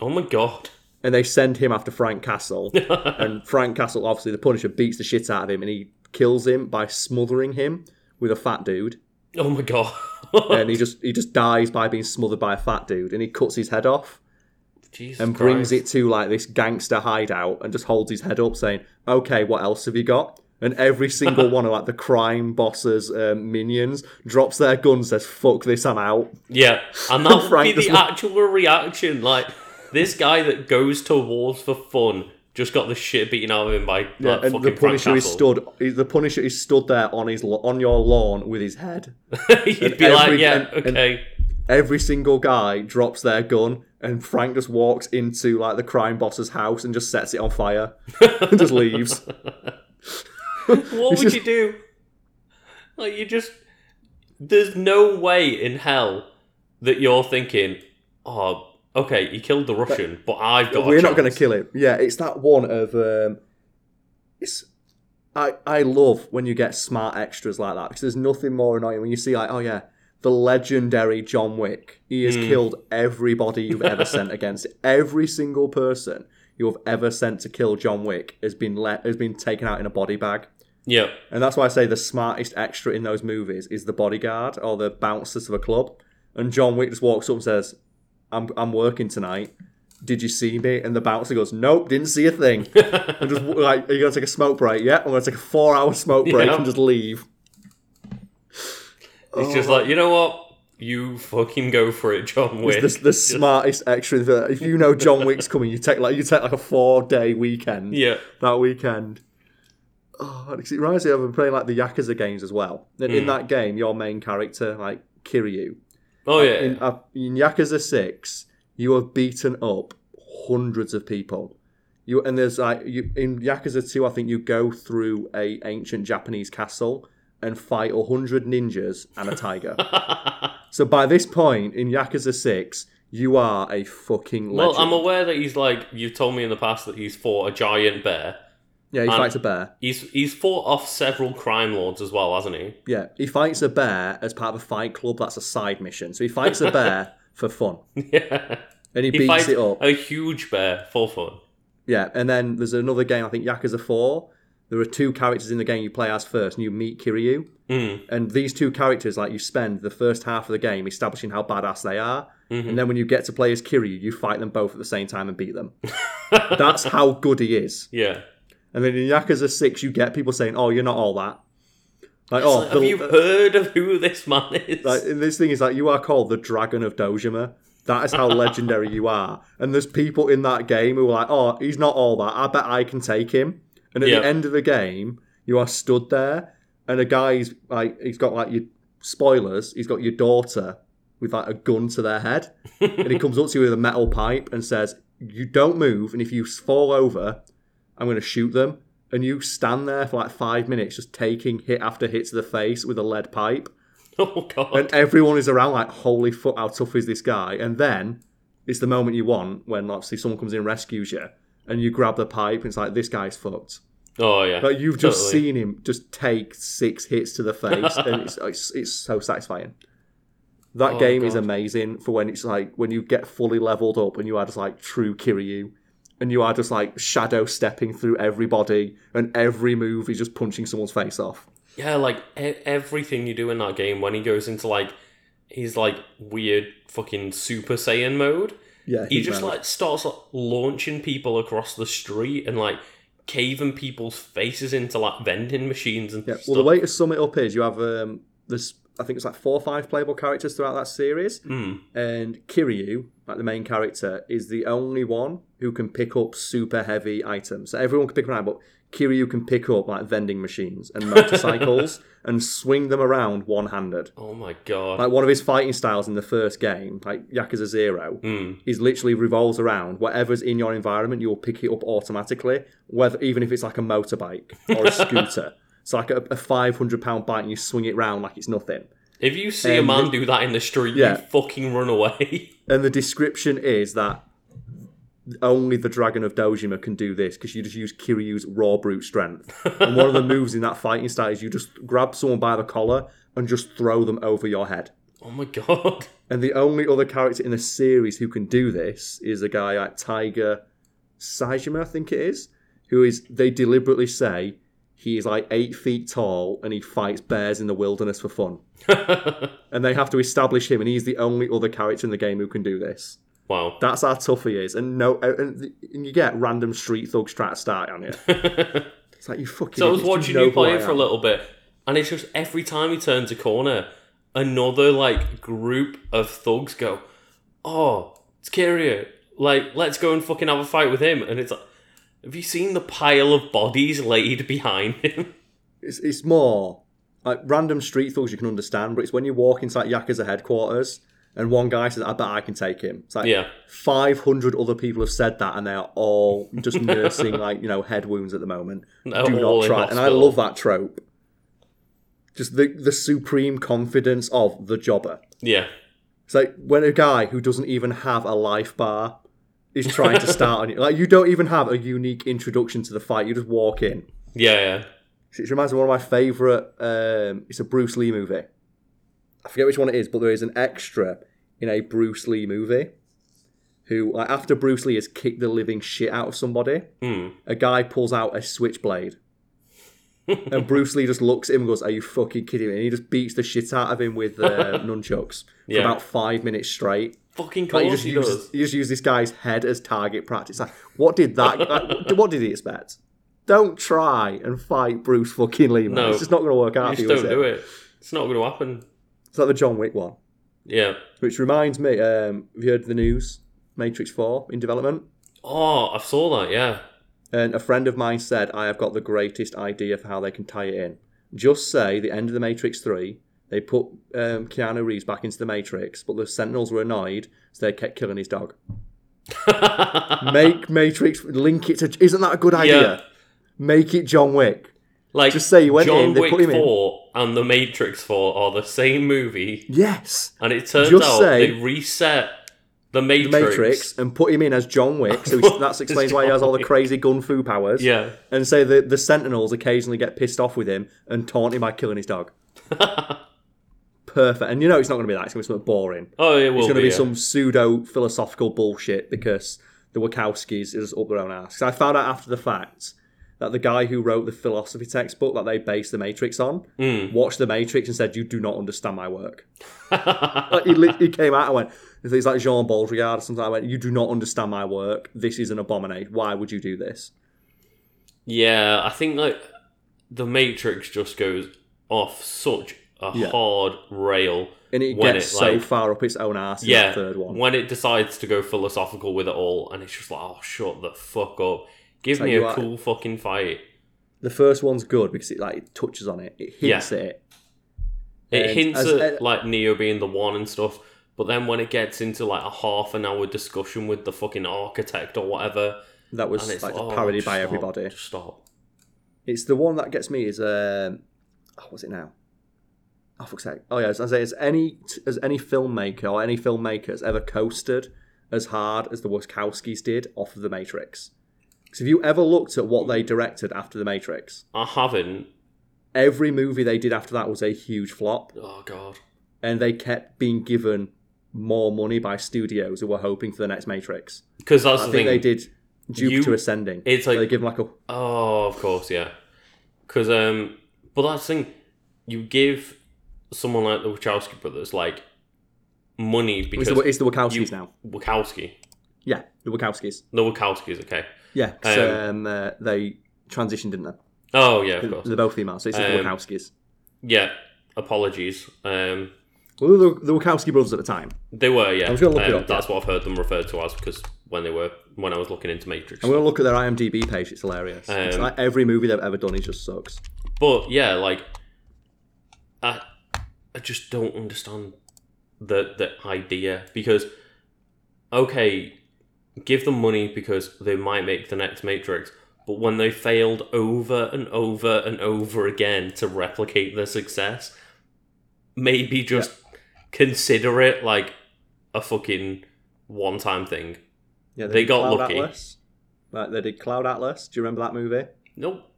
Oh, my God. And they send him after Frank Castle, and Frank Castle, obviously the Punisher, beats the shit out of him, and he kills him by smothering him with a fat dude, Oh, my God. and he just he just dies by being smothered by a fat dude, and he cuts his head off Jesus and brings Christ. it to like this gangster hideout, and just holds his head up, saying, "Okay, what else have you got?" And every single one of like the crime bosses' um, minions drops their gun, says, "Fuck this, I'm out." Yeah, and that would Frank be the actual reaction. Like, this guy that goes to wars for fun just got the shit beaten out of him by like, and fucking the Punisher Frank is stood. he- The Punisher is stood there on his on your lawn with his head. You'd and be like, every- yeah, and- and- okay. Every single guy drops their gun, and Frank just walks into like the crime boss's house and just sets it on fire and just leaves. what would just- you do? Like, you just. There's no way in hell that you're thinking, oh, okay, he killed the Russian, but I've got. We're not going to kill him. Yeah, it's that one of. Um, it's. I I love when you get smart extras like that because there's nothing more annoying when you see like oh yeah the legendary John Wick he has Hmm. killed everybody you've ever sent against it. every single person you have ever sent to kill John Wick has been let has been taken out in a body bag. Yeah. And that's why I say the smartest extra in those movies is the bodyguard or the bouncers of a club. And John Wick just walks up and says, I'm, I'm working tonight. Did you see me? And the bouncer goes, Nope, didn't see a thing. and just like, Are you going to take a smoke break? Yeah, I'm going to take a four hour smoke break Yeah. and just leave. It's just like, you know what? You fucking go for it, John Wick. The, the smartest extra. in If you know John Wick's coming, you take like you take like a four day weekend. Yeah. that weekend. Oh, it reminds me of playing like the Yakuza games as well. And in Mm. that game, your main character, like Kiryu, Oh, yeah. in, uh, in Yakuza Six, you have beaten up hundreds of people. You and there's like you in Yakuza Two, I think you go through a ancient Japanese castle and fight a hundred ninjas and a tiger. so by this point in Yakuza Six, you are a fucking legend. well, I'm aware that he's like, you've told me in the past that he's fought a giant bear. Yeah, he I'm- fights a bear. He's he's fought off several crime lords as well, hasn't he? Yeah, he fights a bear as part of a fight club. That's a side mission. So he fights a bear for fun, yeah. and he, He beats it up. a huge bear for fun. Yeah, and then there's another game, I think Yakuza 4. There are two characters in the game you play as first, and you meet Kiryu. Mm. And these two characters, like, you spend the first half of the game establishing how badass they are. Mm-hmm. And then when you get to play as Kiryu, you fight them both at the same time and beat them. That's how good he is. Yeah. And then in Yakuza 6, you get people saying, oh, you're not all that. Like, oh, Like, have the- you heard of who this man is? Like, this thing is like you are called the Dragon of Dojima. That is how legendary you are. And there's people in that game who are like, "Oh, he's not all that. I bet I can take him." And at Yeah. the end of the game, you are stood there, and a guy's like, he's got like your spoilers. He's got your daughter with like a gun to their head, and he comes up to you with a metal pipe and says, "You don't move, and if you fall over, I'm going to shoot them." And you stand there for like five minutes, just taking hit after hit to the face with a lead pipe oh god. and everyone is around like, holy fuck, how tough is this guy? And then it's the moment you want when obviously someone comes in and rescues you, and you grab the pipe, and it's like this guy's fucked. oh yeah. Like you've just Totally. seen him just take six hits to the face, and it's, it's it's so satisfying. That Oh, game is amazing for when it's like when you get fully leveled up and you are just like true Kiryu. And you are just like shadow stepping through everybody, and every move is just punching someone's face off. Yeah, like e- everything you do in that game when he goes into like his like weird fucking Super Saiyan mode, Yeah, he just mad. like starts like, launching people across the street and like caving people's faces into like vending machines and Yeah, stuff. well, the way to sum it up is you have um, this. I think it's like four or five playable characters throughout that series, Mm. and Kiryu, like the main character, is the only one who can pick up super heavy items. So everyone can pick up, but Kiryu can pick up like vending machines and motorcycles and swing them around one-handed. Oh my god. Like one of his fighting styles in the first game, like Yakuza Zero, Mm. is literally revolves around whatever's in your environment. You'll pick it up automatically, whether even if it's like a motorbike or a scooter. It's like a, a five hundred pound bike, and you swing it round like it's nothing. If you see a Um, man do that in the street, yeah. you fucking run away. And the description is that only the Dragon of Dojima can do this because you just use Kiryu's raw brute strength. and one of the moves in that fighting style is you just grab someone by the collar and just throw them over your head. oh my god. And the only other character in the series who can do this is a guy like Taiga Saejima, I think it is, who is, they deliberately say he is like eight feet tall and he fights bears in the wilderness for fun. And they have to establish him, and he's the only other character in the game who can do this. wow. That's how tough he is. And no, and, and you get random street thugs trying to start on you. It's like you fucking. So I was watching you play it for a little bit, and it's just every time he turns a corner, another like group of thugs go, "Oh, it's Kiryu! Like, let's go and fucking have a fight with him." And it's like, have you seen the pile of bodies laid behind him? It's, it's more like random street thugs you can understand, but it's when you walk inside Yakuza headquarters and one guy says, "I bet I can take him." It's like yeah, five hundred other people have said that, and they are all just nursing like you know head wounds at the moment. They're Do not try. And I love that trope. Just the the supreme confidence of the jobber. yeah, It's like when a guy who doesn't even have a life bar is trying to start on you. Like you don't even have a unique introduction to the fight. You just walk in. yeah, yeah. It reminds me of one of my favourite. Um, it's a Bruce Lee movie. I forget which one it is, but there is an extra in a Bruce Lee movie who, like, after Bruce Lee has kicked the living shit out of somebody, Hmm. a guy pulls out a switchblade. and Bruce Lee just looks at him and goes, Are you fucking kidding me? And he just beats the shit out of him with uh, nunchucks for Yeah. about five minutes straight. Fucking Like, course you just he use does. you just use this guy's head as target practice. Like, what did that? like, what did he expect? Don't try and fight Bruce fucking Lee, man. No. It's just not going to work out. You just you, don't do it. It's not going to happen. It's like the John Wick one, Yeah. which reminds me. Um, have you heard the news? Matrix Four in development, Oh, I saw that. Yeah. and a friend of mine said, "I have got the greatest idea for how they can tie it in. Just say the end of the Matrix Three." They put um, Keanu Reeves back into the Matrix, but the Sentinels were annoyed, so they kept killing his dog. Make Matrix link it to. Isn't that a good idea? Yeah. Make it John Wick. Like Just say you went John in, they Wick put him in. Four and The Matrix Four are the same movie, Yes, and it turns Just out say- they reset the the Matrix. Matrix, and put him in as John Wick. So that explains why he has all the crazy gun fu powers. Yeah. and say that the Sentinels occasionally get pissed off with him and taunt him by killing his dog. Perfect. And you know it's not going to be that. It's going to be something boring. Oh, it will It's going to be, be yeah. some pseudo philosophical bullshit because the Wachowskis is up their own ass. I found out after the fact that the guy who wrote the philosophy textbook that they based the Matrix on Mm. watched the Matrix and said, "You do not understand my work." Like, he, he came out and went, "He's like Jean Baudrillard or something." I went, "You do not understand my work. This is an abomination. Why would you do this?" Yeah, I think like the Matrix just goes off such a Yeah. hard rail. And it gets it, so like- far up its own ass in Yeah, the third one. when it decides to go philosophical with it all, and it's just like, oh, shut the fuck up. Give Tell me a what. cool fucking fight. The first one's good because it like it touches on it. It hints Yeah. at it. It And hints as- at like Neo being the one and stuff, but then when it gets into like a half an hour discussion with the fucking architect or whatever, That was it's like oh, parodied just by stop, everybody. Stop. It's the one that gets me is um, oh, what's it now? Oh fuck's sake! Oh yeah, as I say, has any as any filmmaker or any filmmakers ever coasted as hard as the Wachowskis did off of the Matrix? Because if you ever looked at what they directed after the Matrix, I haven't. every movie they did after that was a huge flop, Oh god. and they kept being given more money by studios who were hoping for the next Matrix. Because that's I the think thing. they did Jupiter You- Ascending. it's like- they give them like a Oh, of course, yeah. Because um, but that's the thing. You give someone like the Wachowski brothers like money it's because the, it's the Wachowskis you- now. Wachowski, Yeah, the Wachowskis. the Wachowskis, okay. Yeah, 'cause, um, uh, they transitioned, didn't they? Oh yeah, of course. They're both female, so it's the Um, Wachowskis. Yeah. Apologies. Um, Well, the, the Wachowski brothers at the time. they were yeah. I was gonna look it Um, up, That's what I've heard them referred to as because when they were when I was looking into Matrix. I'm going to look at their IMDb page. It's hilarious. it's Um, like every movie they've ever done, it just sucks. But yeah, like I I just don't understand the the idea because okay, give them money because they might make the next Matrix, but when they failed over and over and over again to replicate their success, maybe just consider it like a fucking one time thing. Yeah, they did got Cloud lucky. Atlas. Like they did Cloud Atlas. Do you remember that movie? Nope.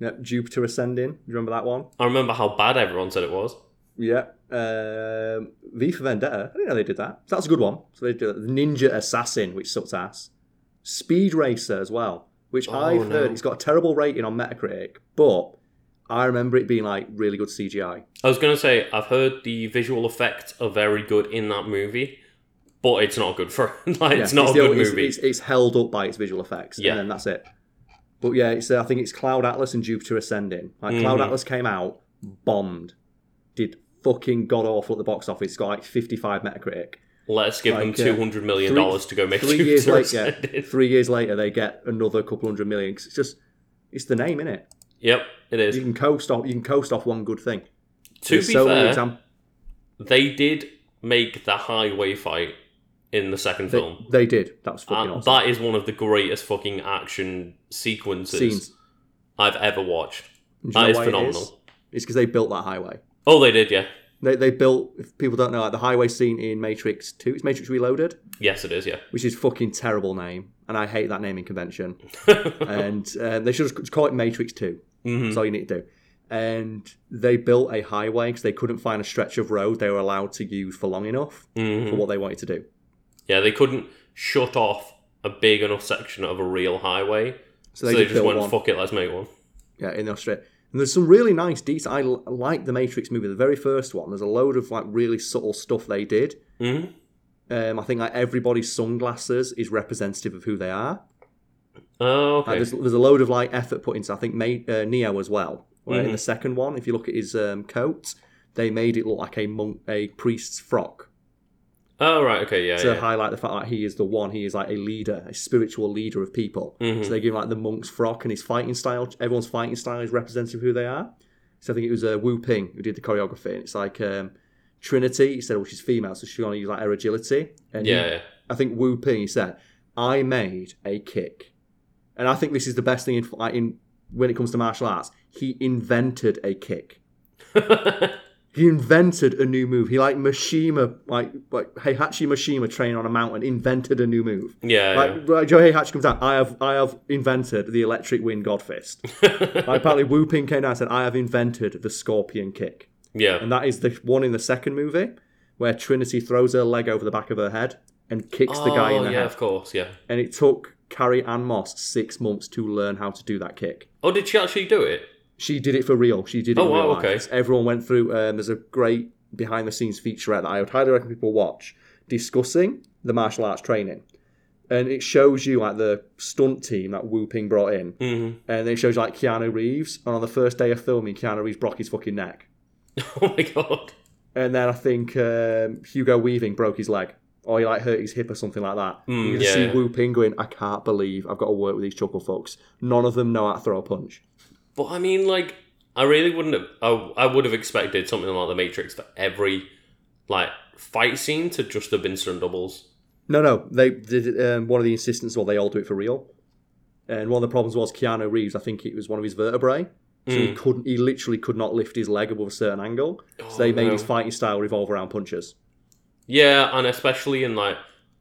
Yeah, Jupiter Ascending. Do you remember that one? I remember how bad everyone said it was. Yeah. Um, v for Vendetta. I didn't know they did that. That's a good one. So they did it. Ninja Assassin, which sucks ass. Speed Racer as well, which Oh, I've no. heard it's got a terrible rating on Metacritic, but I remember it being like really good CGI. I was gonna say I've heard the visual effects are very good in that movie, but it's not good for like it's Yeah, not a good it's- movie. It's, it's held up by its visual effects, Yeah. and then that's it. But yeah, it's uh, I think it's Cloud Atlas and Jupiter Ascending. Like Cloud Mhm. Atlas came out, bombed, did fucking god awful at the box office. It's got like 55 Metacritic. Let's give like, them uh, two hundred million dollars to go make Three years later, three years later, they get another couple hundred million. It's just, it's the name, innit? Yep, it is. You can coast off. You can coast off one good thing. to There's be so fair, exam- they did make the highway fight in the second they, film. they did. That was fucking awesome. that is one of the greatest fucking action sequences Scenes. I've ever watched. That is you That know is why it phenomenal. It's because they built that highway. Oh, they did, yeah. They, they built. If people don't know, like the highway scene in Matrix Two, it's Matrix Reloaded. Yes, it is, yeah. which is fucking terrible name, and I hate that naming convention. and um, they should just call it Matrix Two. Mhm. That's all you need to do. And they built a highway because they couldn't find a stretch of road they were allowed to use for long enough Mhm. for what they wanted to do. Yeah, they couldn't shut off a big enough section of a real highway. So they, just built went, one. fuck it, let's make one. Yeah, in Australia. And there's some really nice details. I like the Matrix movie, the very first one. There's a load of like really subtle stuff they did. hmm Um, I think like everybody's sunglasses is representative of who they are. Oh, Like, okay. there's, there's a load of like effort put into. I think uh, Neo as well. Where in Mhm. the second one, if you look at his um, coat, they made it look like a monk, a priest's frock oh, right, okay, yeah, to yeah. highlight the fact that he is the one. He is like a leader, a spiritual leader of people. Mhm. So they give him like the monk's frock and his fighting style. Everyone's fighting style is representative of who they are. So I think it was uh, Wu Ping who did the choreography. And it's like um, Trinity. He said, well, she's female, so she's to use like her agility. And he- Yeah, yeah. I think Wu Ping he said, "I made a kick," and I think this is the best thing in, like, in when it comes to martial arts. He invented a kick. He invented a new move. He like Mishima, like like Heihachi Mishima training on a mountain, invented a new move. yeah, Like, like Joe Heihachi comes out, I have I have invented the electric wind god fist. Like apparently Wu Ping came down and said, I have invented the scorpion kick. yeah. And that is the one in the second movie where Trinity throws her leg over the back of her head and kicks the guy in Oh, the yeah, head. of course, yeah. And it took Carrie-Anne Moss six months to learn how to do that kick. Oh, did she actually do it? She did it for real. She did it Oh, wow, okay. Everyone went through. Um, there's a great behind the scenes featurette that I would highly recommend people watch discussing the martial arts training. And it shows you like the stunt team that Wu Ping brought in. hmm And it shows like Keanu Reeves. And on the first day of filming, Keanu Reeves broke his fucking neck. Oh my god. And then I think um, Hugo Weaving broke his leg. Or he like hurt his hip or something like that. Mm, you yeah, see. Wu Ping going, I can't believe I've got to work with these chuckle fucks. None of them know how to throw a punch. But I mean, like, I really wouldn't have. I, I would have expected something like The Matrix for every like fight scene to just have been stunt doubles. No, no. They did um, one of the insistence. Well, they all do it for real. And one of the problems was Keanu Reeves. I think it was one of his vertebrae, so he couldn't. He literally could not lift his leg above a certain angle. so they Oh, made no. his fighting style revolve around punches. Yeah, and especially in like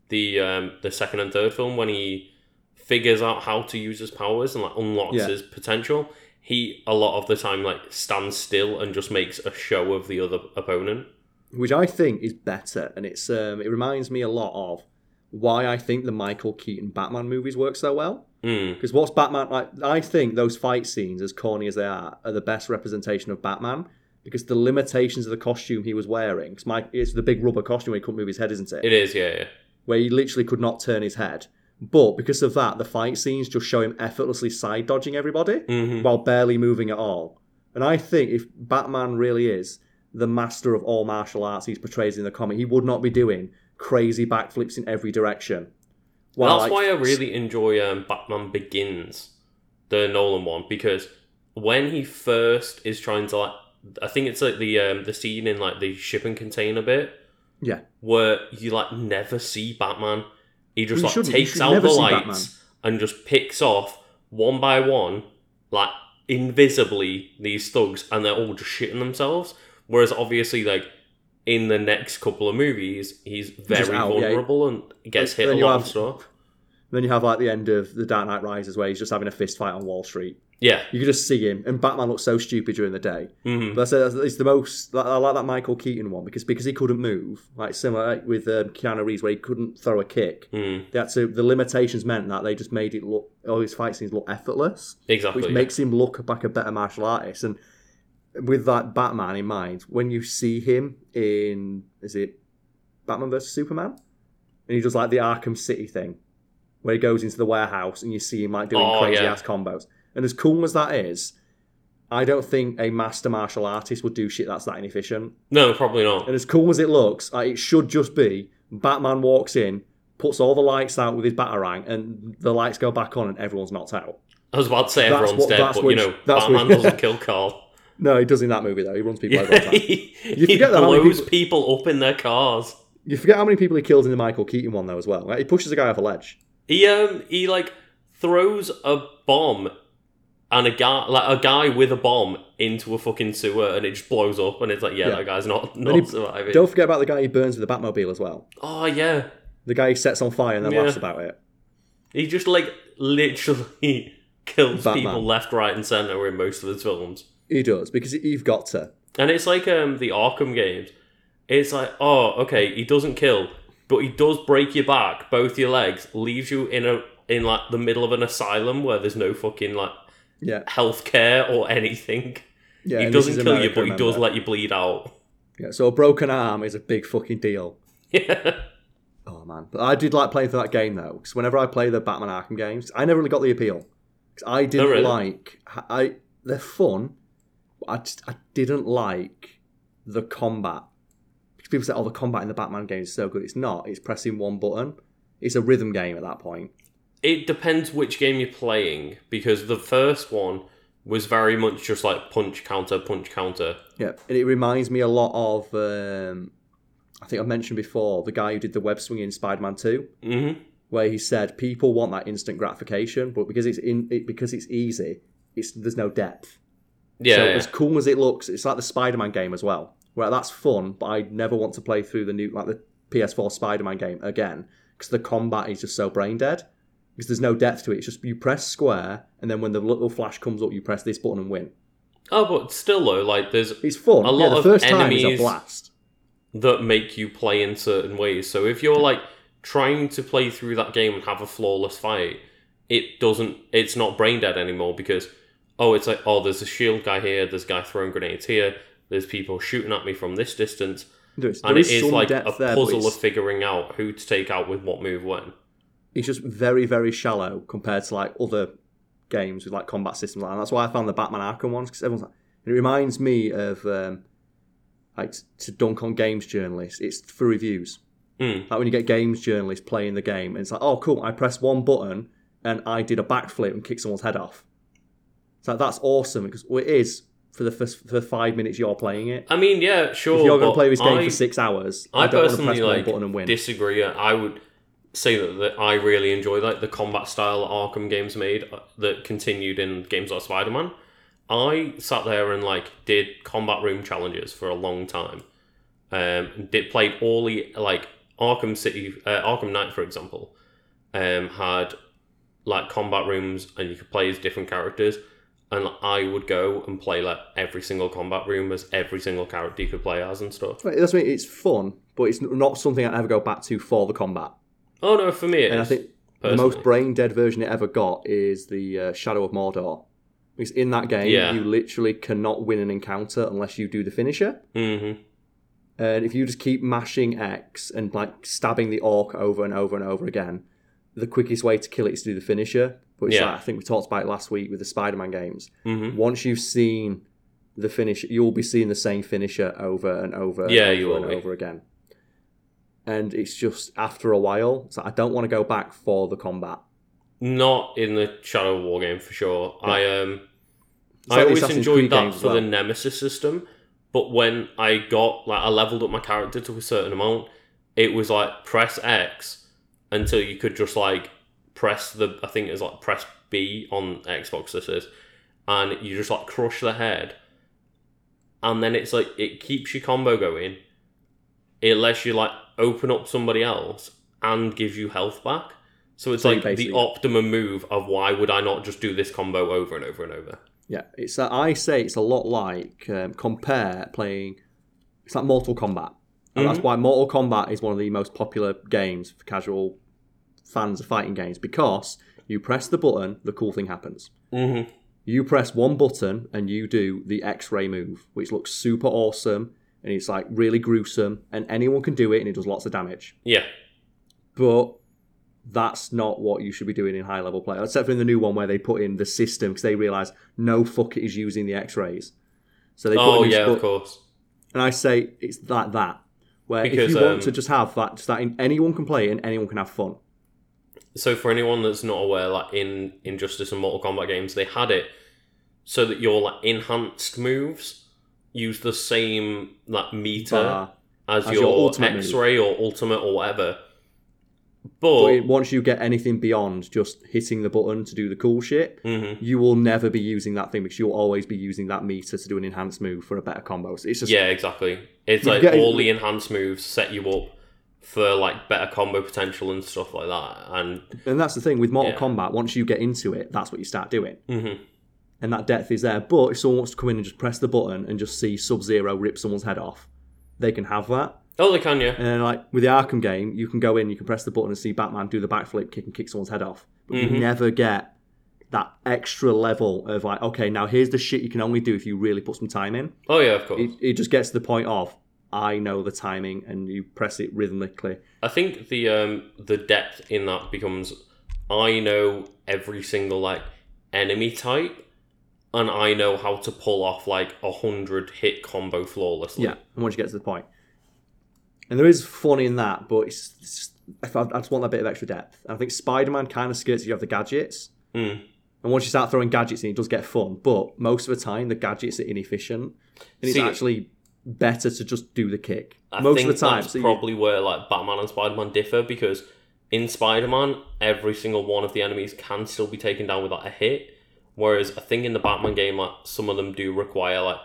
the um, the second and third film when he figures out how to use his powers and like unlocks Yeah. his potential, he a lot of the time like stands still and just makes a show of the other opponent. which I think is better, and it's um, it reminds me a lot of why I think the Michael Keaton Batman movies work so well. Mm. Because what's Batman like? I think those fight scenes, as corny as they are, are the best representation of Batman. Because the limitations of the costume he was wearing, it's, my, it's the big rubber costume where he couldn't move his head, isn't it? It is, yeah, yeah. Where he literally could not turn his head. But because of that, the fight scenes just show him effortlessly side dodging everybody hmm while barely moving at all. And I think if Batman really is the master of all martial arts he's portrayed in the comic, he would not be doing crazy backflips in every direction. While, That's like, why I really enjoy um, Batman Begins, the Nolan one, because when he first is trying to like, I think it's like the um, the scene in like the shipping container bit Yeah. where you like never see Batman. He just like takes out the lights and just picks off one by one, like invisibly, these thugs, and they're all just shitting themselves. Whereas obviously, like in the next couple of movies, he's very out, yeah. vulnerable and gets hit a lot have- of stuff. Then you have like the end of The Dark Knight Rises where he's just having a fist fight on Wall Street. Yeah. You could just see him, and Batman looks so stupid during the day. hmm But said it's the most. I like that Michael Keaton one because because he couldn't move, like similar with um, Keanu Reeves where he couldn't throw a kick. Mm, They had to, the limitations meant that they just made it look all his fight scenes look effortless. exactly. which yeah. makes him look like a better martial artist. And with that Batman in mind, when you see him in is it Batman versus Superman, and he does like the Arkham City thing, where he goes into the warehouse and you see him like doing Oh, crazy yeah. ass combos. And as cool as that is, I don't think a master martial artist would do shit that's that inefficient. no, probably not. And as cool as it looks, like, it should just be Batman walks in, puts all the lights out with his batarang, and the lights go back on, and everyone's knocked out. I was about to say That's everyone's what- dead, but which- you know, that's Batman which- doesn't kill Carl. No, he does in that movie though. He runs people over all time. he he forget that blows people- people... up in their cars. You forget how many people he kills in the Michael Keaton one though as well. Like, he pushes a guy off a ledge. He um he like throws a bomb and a guy like a guy with a bomb into a fucking sewer and it just blows up and it's like yeah, Yeah. that guy's not he- surviving. Don't forget about the guy he burns with the Batmobile as well. Oh yeah, The guy he sets on fire and then Yeah. laughs about it. he just like literally kills Batman. people left, right, and center in most of his films. He does because you've got to. And it's like um the Arkham games. It's like, oh, okay, he doesn't kill, but he does break your back, both your legs, leaves you in a in like the middle of an asylum where there's no fucking like Yeah, healthcare or anything. yeah. he doesn't kill you, but he does let you bleed out. Yeah, so a broken arm is a big fucking deal. Yeah. Oh man, but I did like playing through that game though, because whenever I play the Batman Arkham games, I never really got the appeal. 'Cause I didn't Oh, really? like. I they're fun. But I just I didn't like the combat. Because people say, "Oh, the combat in the Batman game is so good." It's not. It's pressing one button. It's a rhythm game at that point. It depends which game you're playing because the first one was very much just like punch counter punch counter. Yeah, and it reminds me a lot of. Um, I think I mentioned before the guy who did the web swinging in Spider-Man Two. Mm-hmm. where he said people want that instant gratification, but because it's in it, because it's easy, it's there's no depth. Yeah, so yeah. as cool as it looks, it's like the Spider-Man game as well, where that's fun, but I'd never want to play through the new like the PS4 Spider-Man game again because the combat is just so brain dead. Because there's no depth to it. It's just you press square, and then when the little flash comes up, you press this button and win. Oh, but still though, like there's It's fun. A lot yeah, the of first time is enemies- a blast. that make you play in certain ways. So if you're like trying to play through that game and have a flawless fight, it doesn't. It's not brain dead anymore because oh, it's like oh, there's a shield guy here, there's a guy throwing grenades here, there's people shooting at me from this distance, There is, and there it is some like a there, puzzle of figuring out who to take out with what move when. It's just very, very shallow compared to like other games with like combat systems. Like that. And that's why I found the Batman Arkham ones because everyone's like, it reminds me of um, like to dunk on games journalists. It's for reviews. Mm. Like when you get games journalists playing the game, and it's like, oh, cool, I pressed one button and I did a backflip and kicked someone's head off. It's like that's awesome because well, it is for the first for five minutes you're playing it. I mean, yeah, sure. If you're going to play this game I- for six hours, I I, don't want to personally press one like button and win. disagree. I would say that, that I really enjoy like the combat style Arkham games made uh, that continued in games like Spider Man. I sat there and like did combat room challenges for a long time. Um, did played all the like Arkham City, uh, Arkham Knight, for example, um, had like combat rooms and you could play as different characters. And I would go and play like every single combat room as every single character you could play as and stuff. Right, That's mean it's fun, but it's not something I ever go back to for the combat. Oh no, for me it And I is, think the most brain dead version it ever got is the uh, Shadow of Mordor. Because in that game, Yeah. you literally cannot win an encounter unless you do the finisher. Mhm. And if you just keep mashing X and like stabbing the orc over and over and over again, the quickest way to kill it is to do the finisher. But it's Yeah. like, I think we talked about it last week with the Spider-Man games. Mhm. Once you've seen the finish, you'll be seeing the same finisher over and over Yeah, and you over will and over again. And it's just after a while, so I don't want to go back for the combat. Not in the Shadow War game for sure. I um, I always enjoyed that for the. Nemesis system, but when I got like I leveled up my character to a certain amount, it was like press X until you could just like press the I think it's like press B on Xbox this is, and you just like crush the head, and then it's like it keeps your combo going. It lets you like open up somebody else and gives you health back. So it's So like the optimum move of why would I not just do this combo over and over and over? Yeah, it's uh, I say it's a lot like um, compare playing. It's like Mortal Kombat, and that's Mhm. why Mortal Kombat is one of the most popular games for casual fans of fighting games because you press the button, the cool thing happens. Mm-hmm. You press one button and you do the X-ray move, which looks super awesome and it's like really gruesome, and anyone can do it and it does lots of damage. Yeah. But that's not what you should be doing in high level play, except for in the new one where they put in the system because they realise no fuck is using the X-rays. So they put Oh in this yeah, bu- of course. and I say it's like that. Where Because, if you want um, to just have that, just that in, anyone can play it and anyone can have fun. So for anyone that's not aware, like in Injustice and Mortal Kombat games, they had it so that your like enhanced moves use the same like meter as, as your, your ultimate. X-ray or ultimate or whatever. But But once you get anything beyond just hitting the button to do the cool shit, Mhm. you will never be using that thing because you'll always be using that meter to do an enhanced move for a better combo. So it's just yeah, exactly. It's like get- all the enhanced moves set you up for like better combo potential and stuff like that. And and that's the thing with Mortal Yeah. Kombat. Once you get into it, that's what you start doing, mhm. And that depth is there. But if someone wants to come in and just press the button and just see Sub Zero rip someone's head off, they can have that. oh, they can yeah. And then, like with the Arkham game, you can go in, you can press the button and see Batman do the backflip kick and kick someone's head off. But Mhm. you never get that extra level of like, okay, now here's the shit you can only do if you really put some time in. Oh yeah, of course. It, it just gets to the point of I know the timing, and you press it rhythmically. I think the um the depth in that becomes I know every single like enemy type and I know how to pull off like a hundred hit combo flawlessly. Yeah, and once you get to the point, and there is fun in that, but it's, I just want that bit of extra depth. And I think Spider Man kind of skirts if you have the gadgets. Mm. And once you start throwing gadgets in, it does get fun. But most of the time, the gadgets are inefficient, and it's actually better to just do the kick. I most of the time, that's so you- probably where like Batman and Spider Man differ because in Spider Man every single one of the enemies can still be taken down with like a hit. Whereas I think in the Batman game like some of them do require like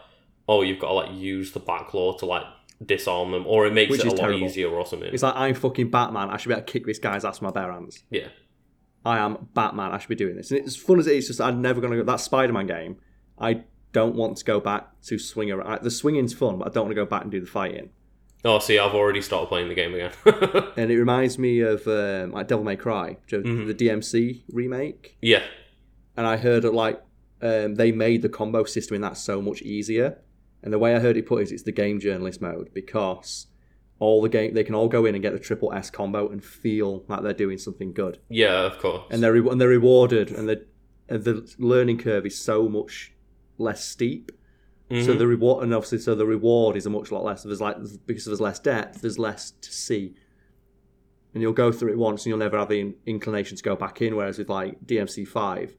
oh you've got to like use the Batclaw to like disarm them or it makes Which it a lot terrible. easier or something. it's like I'm fucking Batman. I should be able to kick this guy's ass with my bare hands. Yeah. I am Batman. I should be doing this. And it's fun as it is. Just I'm never gonna go that Spider Man game. I don't want to go back to swing around. The swinging's fun, but I don't want to go back and do the fighting. Oh, see, I've already started playing the game again. and it reminds me of um, like Devil May Cry, Mm-hmm. the DMC remake. yeah. And I heard that like um, they made the combo system in that so much easier. And the way I heard it put is it's the game journalist mode because all the game they can all go in and get the triple S combo and feel like they're doing something good. Yeah, of course. and they're re- and they're rewarded, and the and the learning curve is so much less steep. So Mhm. the reward, and obviously, so the reward is a much lot less. There's like because there's less depth, there's less to see, and you'll go through it once, and you'll never have the inclination to go back in. Whereas with like DMC five,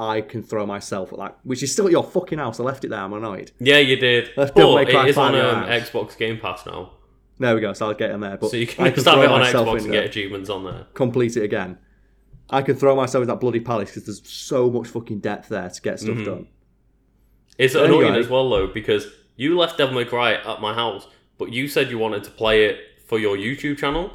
I can throw myself at that, which is still at your fucking house. I left it there. I'm annoyed. yeah, you did. May but it is on 5 um. Xbox Game Pass now. There we go. So I'll get in there. But So you can I just have it on Xbox and get achievements on there. complete it again. I can throw myself in that bloody palace because there's so much fucking depth there to get stuff Mhm. done. It's Anyway. annoying as well, though, because you left Devil May Cry at my house, but you said you wanted to play it for your YouTube channel.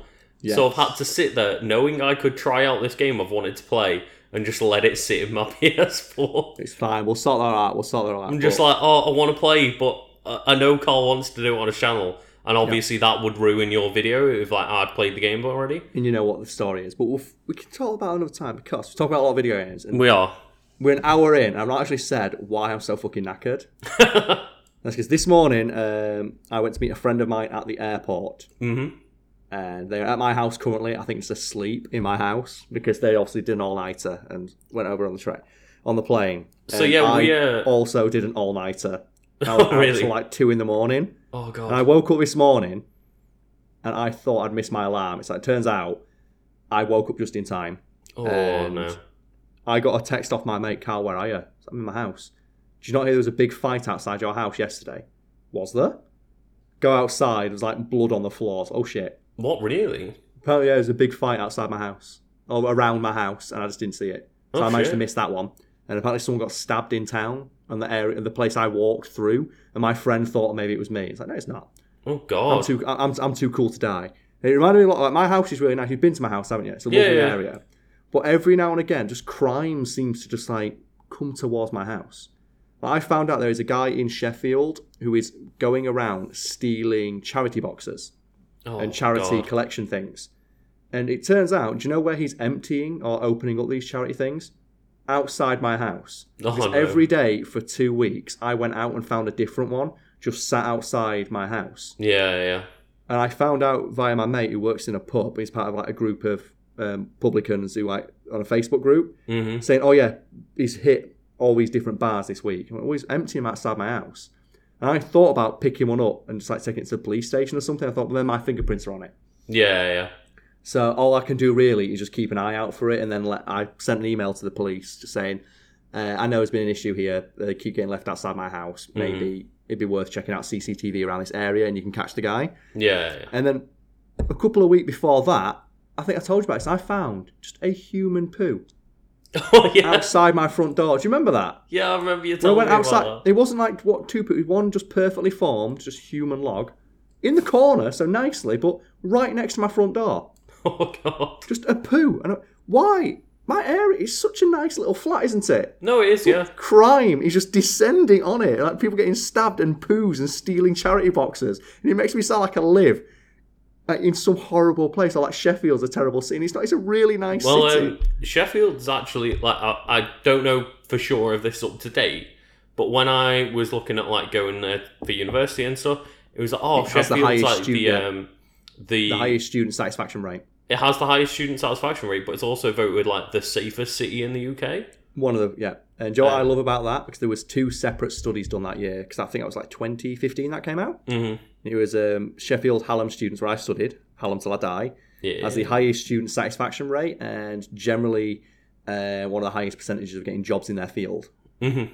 So I've had to sit there knowing I could try out this game I've wanted to play and just let it sit in my PS4. It's fine. We'll sort that out. We'll sort that out. I'm just But- like, oh, I want to play, but I know Carl wants to do it on his channel, and obviously that would ruin your video if like I'd played the game already. and you know what the story is. But we'll, we can talk about it another time because we talk about a lot of video games. And We are. we're an hour in. I've not actually said why I'm so fucking knackered. That's because this morning um, I went to meet a friend of mine at the airport. hmm And they're at my house currently. I think it's asleep in my house because they obviously did an all nighter and went over on the train, on the plane. So And yeah, we, I uh, also did an all nighter. Oh, really? till like two in the morning. Oh god. And I woke up this morning and I thought I'd missed my alarm. It's like, it turns out I woke up just in time. oh and- no. I got a text off my mate, Carl, where are you? I'm in my house. Did you not hear there was a big fight outside your house yesterday? Was there? Go outside, there was like blood on the floors. Oh shit. What really? Apparently, yeah, there was a big fight outside my house. Or around my house, and I just didn't see it. So Oh, I managed shit. to miss that one. And apparently someone got stabbed in town and the area the place I walked through, and my friend thought maybe it was me. It's like, no, it's not. Oh God, I'm too I'm, I'm too cool to die. It reminded me a lot. Like my house is really nice. You've been to my house, haven't you? It's a Yeah, lovely yeah. area. But every now and again, just crime seems to just like come towards my house. Like, I found out there is a guy in Sheffield who is going around stealing charity boxes oh, and charity God. collection things. And it turns out, do you know where he's emptying or opening up these charity things? Outside my house. Oh, Because no. every day for two weeks, I went out and found a different one, just sat outside my house. Yeah, yeah. And I found out via my mate who works in a pub. He's part of like a group of um, publicans who like on a Facebook group hmm saying, "Oh yeah, he's hit all these different bars this week. I'm always emptying them outside my house." And I thought about picking one up and just like taking it to the police station or something. I thought, well, then my fingerprints are on it. Yeah, yeah. So all I can do really is just keep an eye out for it, and then let, I sent an email to the police just saying, uh, "I know there's been an issue here. They keep getting left outside my house. Maybe it'd be worth checking out CCTV around this area, and you can catch the guy." Yeah, yeah. And then a couple of weeks before that, I think I told you about this. I found just a human poo Oh yeah. outside my front door. Do you remember that? Yeah, I remember you When I went outside, about that. it wasn't like what two. One just perfectly formed, just human log, in the corner, so nicely, but right next to my front door. Oh god. Just a poo. And I, why? My area is such a nice little flat, isn't it? No, it is. Yeah. Crime is just descending on it. Like people getting stabbed and poos and stealing charity boxes. And it makes me sound like I live in some horrible place. Or like Sheffield's a terrible city. It's not. It's a really nice Well, city. um, Sheffield's actually like I, I don't know for sure if this up to date, but when I was looking at like going there for university and stuff, it was like oh It the Sheffield's highest like the student- um the, the highest student satisfaction rate. it has the highest student satisfaction rate, but it's also voted like the safest city in the UK. One of the yeah. And know what I Um, love about that? Because there was two separate studies done that year. Because I think it was like 2015 that came out. Mm-hmm. It was um, Sheffield Hallam students where I studied, Hallam till I die, Yeah. has the highest student satisfaction rate and generally uh, one of the highest percentages of getting jobs in their field. Mhm.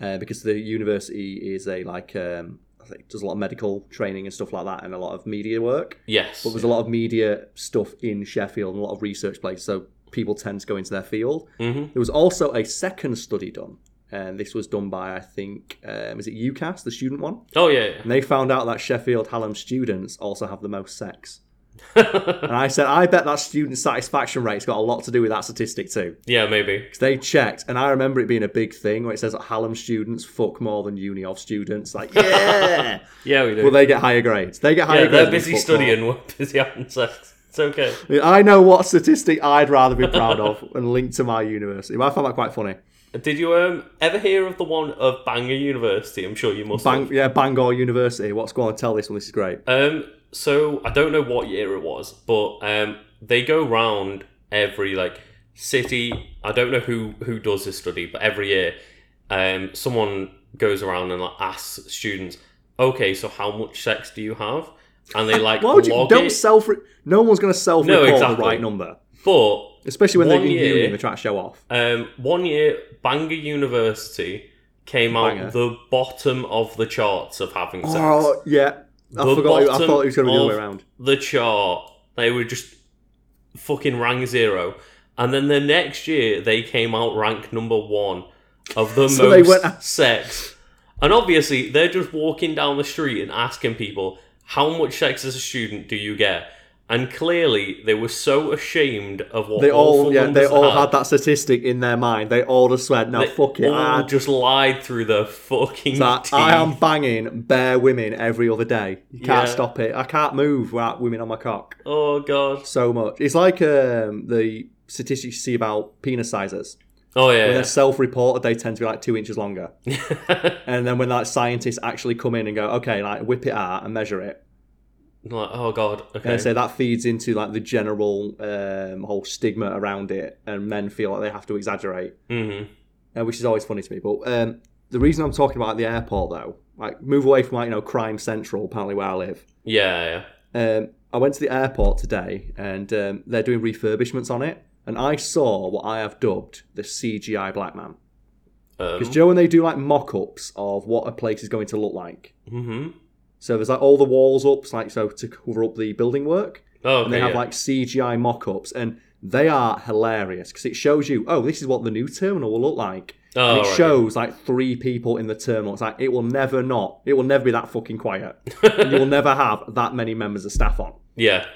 Uh, because the university is a like um, I think does a lot of medical training and stuff like that, and a lot of media work. Yes. But there's a lot of media stuff in Sheffield and a lot of research places, so people tend to go into their field. hmm There was also a second study done, and this was done by I think um, is it UCAS, the student one, Oh yeah. yeah. and they found out that Sheffield Hallam students also have the most sex. and I said, I bet that student satisfaction rate's got a lot to do with that statistic too. yeah, maybe. 'Cause they checked, and I remember it being a big thing where it says that Hallam students fuck more than uni of students. Like, yeah! Yeah, we do. well, they get higher grades. They get higher yeah, grades. they're busy studying. We're busy having sex. It's okay. I know what statistic I'd rather be proud of and linked to my university. I found that quite funny. Did you um ever hear of the one of Bangor University? I'm sure you must. Bang, have. yeah, Bangor University. What's going on? Tell this one. This is great. Um, so I don't know what year it was, but um, they go round every like city. I don't know who who does this study, but every year, um, someone goes around and like, asks students, "Okay, so how much sex do you have?" And they like Why would you? Don't it. self. No one's going to self-report No, the exactly. right number, But especially when they're in uni year- and they're trying to show off. um, one year, Bangor University came out Bangor. the bottom of the charts of having sex. Oh yeah, I The forgot. I thought it was going to be the other way around. the chart. They were just fucking rank zero. And then the next year, they came out rank number one of the So they most went- sex. And obviously, they're just walking down the street and asking people, how much sex as a student do you get? And clearly, they were so ashamed of what They all, yeah, they all had that statistic in their mind. They all just went, "No, They fuck it, I, just lied through the fucking that, I am banging bare women every other day. You can't Yeah. stop it. I can't move without women on my cock Oh, God. so much. It's like um, the statistics you see about penis sizes. Oh, yeah. When they're self-reported, they tend to be like two inches longer. And then when like scientists actually come in and go, okay, like whip it out and measure it, like, oh, God. Okay. and so that feeds into like the general um, whole stigma around it, and men feel like they have to exaggerate, hmm uh, which is always funny to me. But um, the reason I'm talking about the airport though, like move away from like you know crime central, apparently where I live. Yeah, yeah. Um, I went to the airport today, and um, they're doing refurbishments on it, and I saw what I have dubbed the CGI black man. Um, Because Joe, and they do like mock-ups of what a place is going to look like, hmm so there's like all the walls up, like so to cover up the building work. Oh, okay, and they have yeah. like CGI mock-ups, and they are hilarious because it shows you, oh, this is what the new terminal will look like. oh, and it right. shows like three people in the terminal. It's like it will never not, it will never be that fucking quiet. you will never have that many members of staff on. Yeah.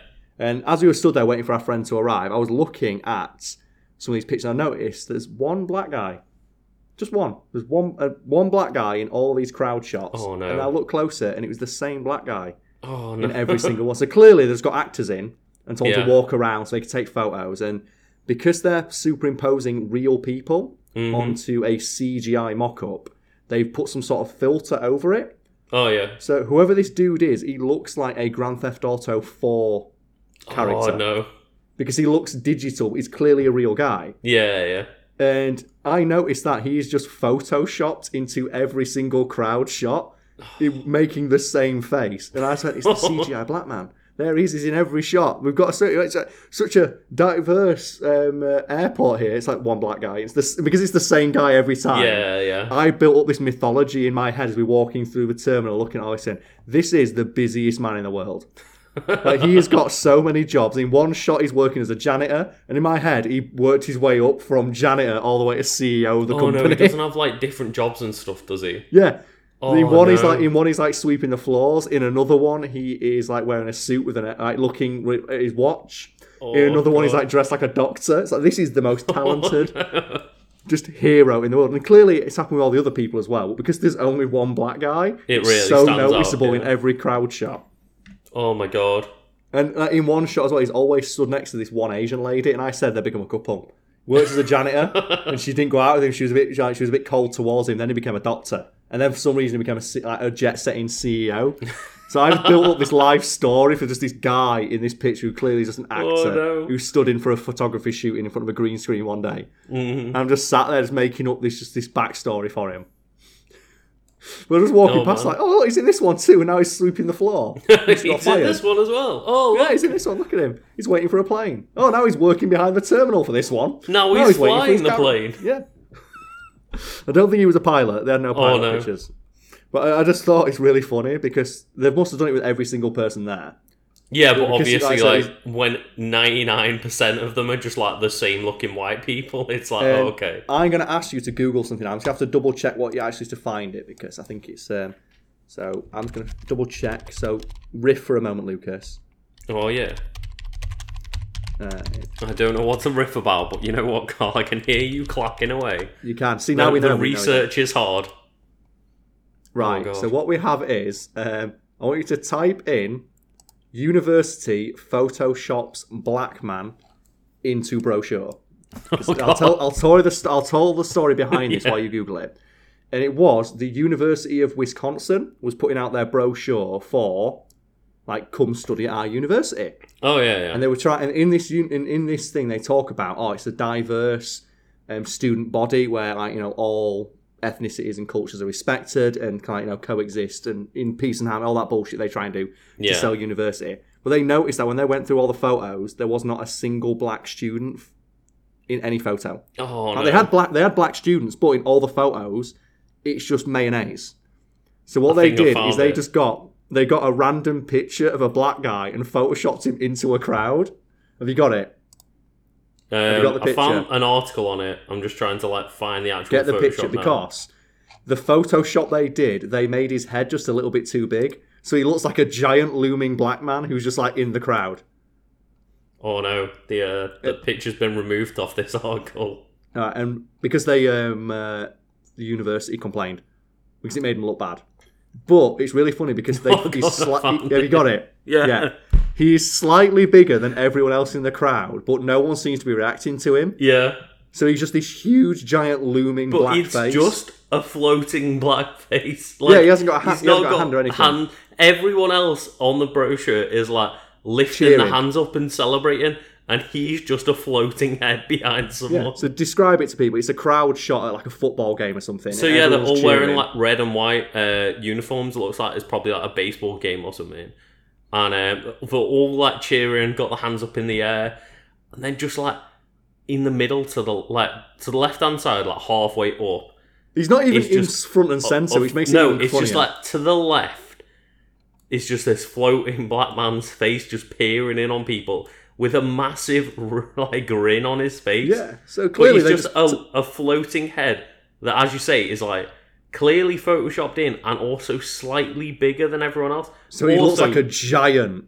And as we were stood there waiting for our friend to arrive, I was looking at some of these pictures. And I noticed there's one black guy, just one. There's one uh, one black guy in all these crowd shots. Oh, no. And I looked closer, and it was the same black guy Oh no. in every single one. So clearly, there's got actors in and told Yeah. to walk around so they can take photos. And because they're superimposing real people Mhm. onto a CGI mock-up, they've put some sort of filter over it. Oh yeah. So whoever this dude is, he looks like a Grand Theft Auto 4 character Oh no. because he looks digital. He's clearly a real guy. Yeah, yeah. And I noticed that he's just photoshopped into every single crowd shot, making the same face. And I said, it's the CGI black man. There he is, he's in every shot. We've got a, it's a, such a diverse um, uh, airport here. It's like one black guy. It's this because it's the same guy every time. Yeah, yeah. I built up this mythology in my head as we're walking through the terminal, looking at all this, saying, "This is the busiest man in the world." Like he has got so many jobs. In one shot, he's working as a janitor, and in my head, he worked his way up from janitor all the way to CEO of the Oh no, company. he doesn't have like different jobs and stuff, does he? yeah. Oh, in one, he's like in one, he's like sweeping the floors. In another one, he is like wearing a suit with an like looking at his watch. Oh, in another one, he's like dressed like a doctor. It's like this is the most oh, talented, just hero in the world. And clearly, it's happened with all the other people as well. But because there's only one black guy, It it's really so stands out, noticeable in every crowd shot. Oh my god. And uh, in one shot as well, he's always stood next to this one Asian lady, and I said they become a couple. Works as a janitor, and she didn't go out with him. She was a bit, she was a bit cold towards him. Then he became a doctor, and then for some reason he became a, like, a jet-setting CEO. So I've built up this life story for just this guy in this picture who clearly is just an actor Oh, no. who stood in for a photography shooting in front of a green screen one day. Mhm. And I'm just sat there just making up this just this backstory for him. We're just walking Oh, past man. like, oh, look, he's in this one too, and now he's sweeping the floor. he's in this one as well. Oh, Yeah, he's in this one. Look at him. He's waiting for a plane. Oh, now he's working behind the terminal for this one. Now No, he's, for flying the plane. Yeah. I don't think he was a pilot. They had no oh, pilot no. pictures. But I- I just thought it's really funny because they must have done it with every single person there. Yeah, but Because, obviously, like like, when ninety nine percent of them are just like the same looking white people, it's like, Um, oh, okay. I'm going to ask you to Google something. I'm just going to have to double check what you actually to find it because I think it's. Um, so I'm just going to double check. So riff for a moment, Lucas. Oh yeah. Uh, I don't know what to riff about, but you know what, Carl? I can hear you clacking away. you can see now the, we know the we know research is hard. Right. Oh, so what we have is um, I want you to type in university photoshops black man into brochure. Oh, I'll tell I'll tell you the I'll tell the story behind this Yeah. while you Google it. And it was the University of Wisconsin was putting out their brochure for like come study at our university. Oh yeah, yeah. And they were trying and in this in, in this thing they talk about oh it's a diverse um, student body where like you know all ethnicities and cultures are respected and kind of you know coexist and in peace and harmony all that bullshit they try and do Yeah. to sell university. But they noticed that when they went through all the photos, there was not a single black student in any photo. oh no. They had black they had black students, but in all the photos, it's just mayonnaise. So what I they did is they it. just got they got a random picture of a black guy and photoshopped him into a crowd. Have you got it? Um, got the I found an article on it. I'm just trying to like find the actual Get the Photoshop picture now. because the Photoshop they did, they made his head just a little bit too big. So he looks like a giant looming black man who's just like in the crowd. Oh no, the uh, the picture's been removed off this article. Uh, and because they um uh, the university complained because it made him look bad. But it's really funny because they Oh, God, sli- have you got it? Yeah. Yeah. He's slightly bigger than everyone else in the crowd, but no one seems to be reacting to him. Yeah, So he's just this huge, giant, looming but black it's face. just a floating black face. Like, Yeah, he hasn't got a ha- he's not got a hand or anything. hand- Everyone else on the brochure is like lifting Cheering. the hands up and celebrating, and he's just a floating head behind someone. Yeah. So describe it to people. It's a crowd shot at like a football game or something. So yeah, they're all wearing like red and white uh, uniforms. It looks like it's probably like a baseball game or something. And um, they're all like cheering, got the hands up in the air, and then just like in the middle to the like to the left hand side, like halfway up. He's not even in just- front and centre, of- which makes no, it even it's just like to the left. It's just this floating black man's face just peering in on people with a massive like grin on his face. yeah. So But clearly he's just, just, a, a floating head that, as you say, is like clearly photoshopped in and also slightly bigger than everyone else. so he looks like a giant.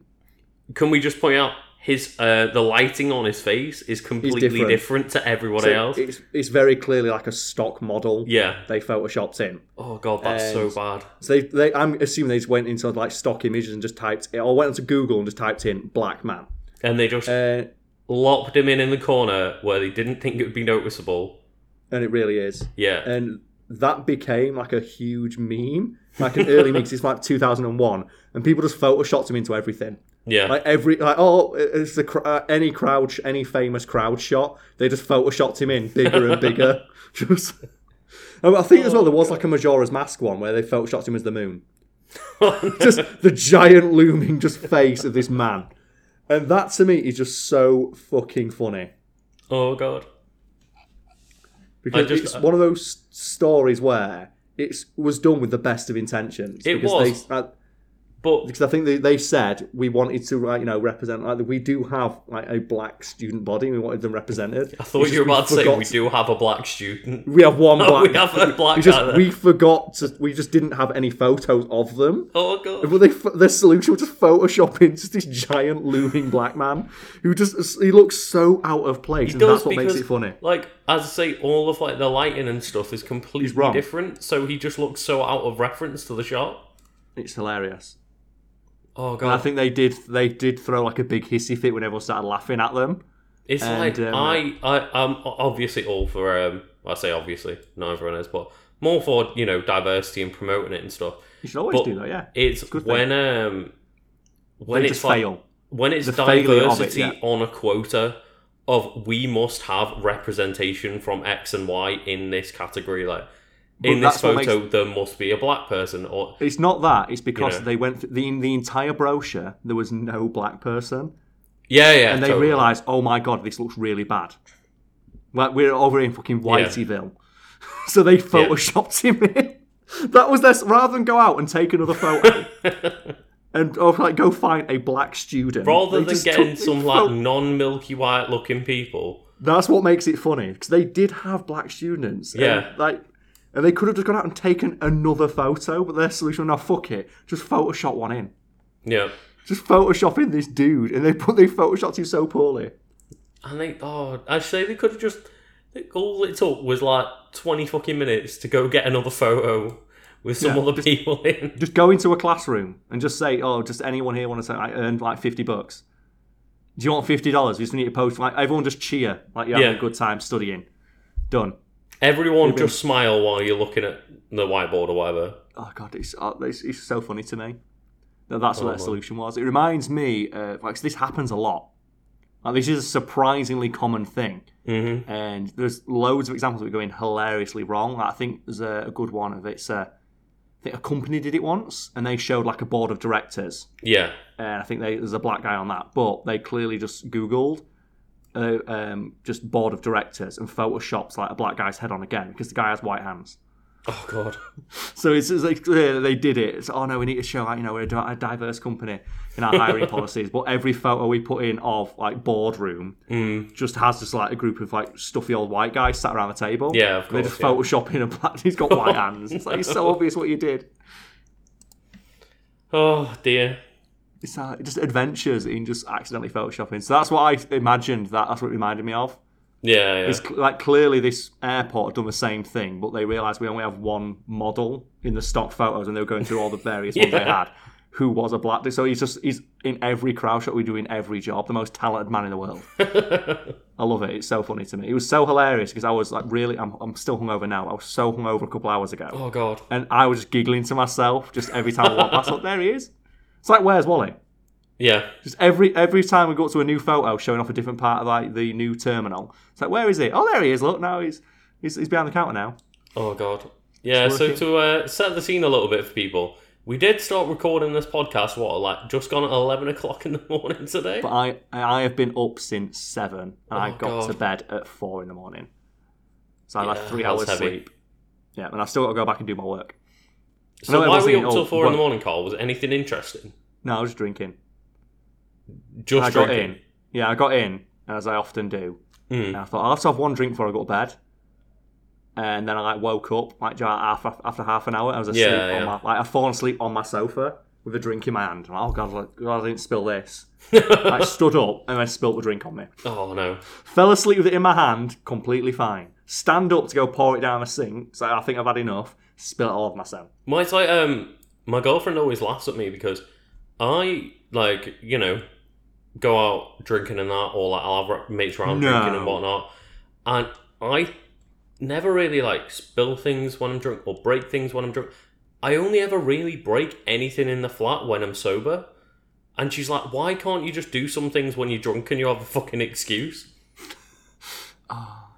Can we just point out his uh, the lighting on his face is completely different. different. to everyone So else? it's it's very clearly like a stock model. Yeah. They photoshopped in. Oh god, that's And- so bad. So they, they, I'm assuming they just went into like stock images and just typed, it, or went onto Google and just typed in black man. And they just Uh, locked him in in the corner where they didn't think it would be noticeable. and it really is. Yeah. And that became like a huge meme, like an early mix. It's like 2001, and people just photoshopped him into everything. yeah. Like every, like oh, it's the cr- uh, any crowd, sh- any famous crowd shot. They just photoshopped him in bigger and bigger. just, I think as well there was like a Majora's Mask one where they photoshopped him as the moon. just the giant looming just face of this man, and that to me is just so fucking funny oh god. Because just- it's one of those stories where it was done with the best of intentions. It was. They, uh, But because I think they, they said we wanted to, like, you know, represent like we do have like a black student body. We wanted them represented. I thought you were about to say we do have a black student. We have one black. we have a black we just we forgot to. We just didn't have any photos of them. Oh god. But they, their solution was just photoshopping just this giant looming black man who just he looks so out of place, and does that's what makes it funny. Like as I say, all of like the lighting and stuff is completely different. So he just looks so out of reference to the shot. It's hilarious. Oh And I think they did they did throw like a big hissy fit when everyone started laughing at them. it's and, like um, I I I'm obviously all for um I say obviously not everyone is, but more for you know diversity and promoting it and stuff. You should always But do that, yeah. It's good thing. when um when They it's like, fail. when it's The of it, diversity yeah. on a quota of we must have representation from X and Y in this category, like in this photo there must be a black person or It's not that. It's because You know. they went th- the in the entire brochure. There was no black person, yeah yeah and they totally. realised, oh my god, this looks really bad. Like we're over in fucking Whiteyville, so they photoshopped him in. That was their rather than go out and take another photo and or like go find a black student. rather than getting some like non milky white looking people. That's what makes it funny because they did have black students. Yeah. like. And they could have just gone out and taken another photo, but their solution, now fuck it, just Photoshop one in. Yeah. just photoshopping this dude, and they put they photoshopped him so poorly. And they, oh, actually, they could have just. All it took was like 20 fucking minutes to go get another photo with some Yeah, other people in. Just go into a classroom and just say, "Oh, just anyone here want to say I earned like fifty bucks? Do you want fifty dollars? We just need to post like everyone just cheer like you're having Yeah. a good time studying. Done. Everyone just smile while you're looking at the whiteboard or whatever. Oh god, it's, uh, it's, it's so funny to me. That that's what Oh, their man. solution was. It reminds me, uh, like this happens a lot. Like this is a surprisingly common thing, Mm-hmm. and there's loads of examples of it going hilariously wrong. Like, I think there's a, a good one of it's. Uh, I think a company did it once, and they showed like a board of directors, Yeah. and I think they, there's a black guy on that, but they clearly just Googled. Uh, um, just board of directors and photoshops like a black guy's head on again because the guy has white hands. Oh, God. So it's, it's like clear that they did it. It's, oh no, we need to show like you know we're a diverse company in our hiring policies. But every photo we put in of like boardroom Mm. just has just like a group of like stuffy old white guys sat around the table. Yeah, of They course. just yeah. Photoshop in a black. He's got white hands. It's like it's so obvious what you did. Oh, dear. It's uh, just adventures in just accidentally photoshopping. So that's what I imagined. That that's what it reminded me of. Yeah, yeah. It's cl- like clearly this airport had done the same thing, but they realised we only have one model in the stock photos, and they were going through all the various ones they had. Who was a black? So he's just he's in every crowd shot we do in every job. The most talented man in the world. I love it. It's so funny to me. It was so hilarious because I was like really. I'm I'm still hungover now. I was so hungover a couple hours ago, oh, God. and I was just giggling to myself just every time I walked past. Look, there he is. It's like where's Wally? Yeah. Just every every time we go to a new photo showing off a different part of like the new terminal, it's like where is he? Oh, there he is. Look, now he's he's, he's behind the counter now. Oh, God. Yeah, so working. to uh, set the scene a little bit for people, we did start recording this podcast, what, like just gone at 11 o'clock in the morning today? But I I have been up since seven, and I Oh, got God. to bed at four in the morning. So I had Yeah, like three hours heavy. sleep. Yeah, and I've still got to go back and do my work. So why were you up till 4 in the morning, Carl? Was it anything interesting? No, I was just drinking. Just I got in. Yeah, I got in as I often do. Mm. And I thought I'll have to have one drink before I go to bed. And then I like woke up like after, after half an hour. I was asleep Yeah, yeah. on my like I fallen asleep on my sofa with a drink in my hand. Like, oh god, like, God, I didn't spill this. I stood up and I spilt the drink on me. Oh, no. Fell asleep with it in my hand, completely fine. Stand up to go pour it down the sink. So I think I've had enough. Spill it all of myself. It's like um, my girlfriend always laughs at me because I like you know go out drinking and that, or like I'll have mates around No. drinking and whatnot, and I never really like spill things when I'm drunk or break things when I'm drunk. I only ever really break anything in the flat when I'm sober. And she's like, "Why can't you just do some things when you're drunk and you have a fucking excuse?"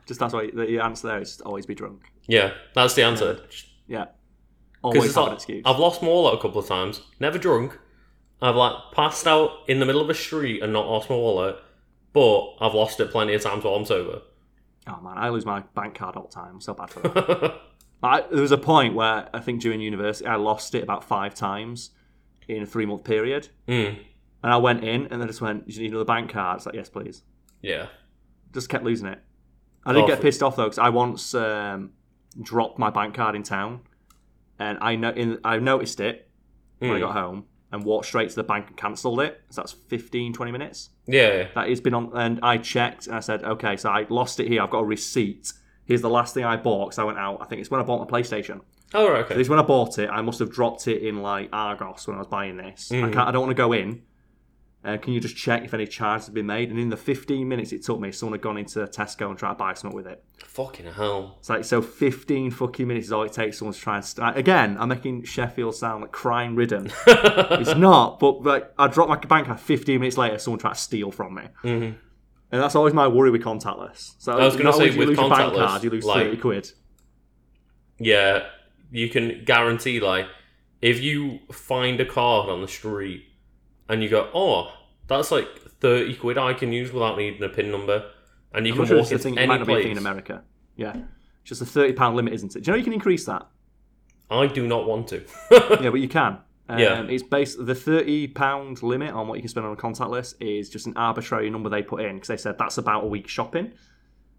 Just that's why the answer there is always be drunk. Yeah, that's the answer. Yeah. Because Always it's have like, an excuse. I've lost my wallet a couple of times. Never drunk. I've like passed out in the middle of a street and not lost my wallet, but I've lost it plenty of times while I'm sober. Oh man, I lose my bank card all the time. I'm so bad for that. I, there was a point where I think during university I lost it about five times in a three month period. Mm, And I went in and they just went, Do you need another bank card? It's like, Yes, please. yeah. Just kept losing it. I did Oh, get pissed off though because I once um, dropped my bank card in town and I, no- in, I noticed it when I Mm. got home and walked straight to the bank and cancelled it. So that's 15, 20 minutes. Yeah. that it's been on and I checked and I said okay so I lost it here I've got a receipt here's the last thing I bought because I went out I think it's when I bought my PlayStation Oh, right, okay. this is when I bought it I must have dropped it in like Argos when I was buying this I Mhm. can't I don't want to go in uh, can you just check if any charges have been made and in the 15 minutes it took me someone had gone into Tesco and tried to buy something with it Fucking hell. it's like so 15 fucking minutes is all it takes someone to try and st- again I'm making Sheffield sound like crime ridden it's not but like I dropped my bank card 15 minutes later someone tried to steal from me Mhm. and that's always my worry with contactless. So I was gonna not say, with your bank contactless, card, you lose like- thirty quid. Yeah, you can guarantee like if you find a card on the street and you go, oh, that's like thirty quid I can use without needing a pin number, and you I'm can sure walk into thing. It any might not be a thing in. America. Yeah, it's just a thirty pound limit, isn't it? Do you know you can increase that? I do not want to. yeah, but you can. Um, Yeah. it's based the thirty pound limit on what you can spend on a contactless is just an arbitrary number they put in because they said that's about a week shopping.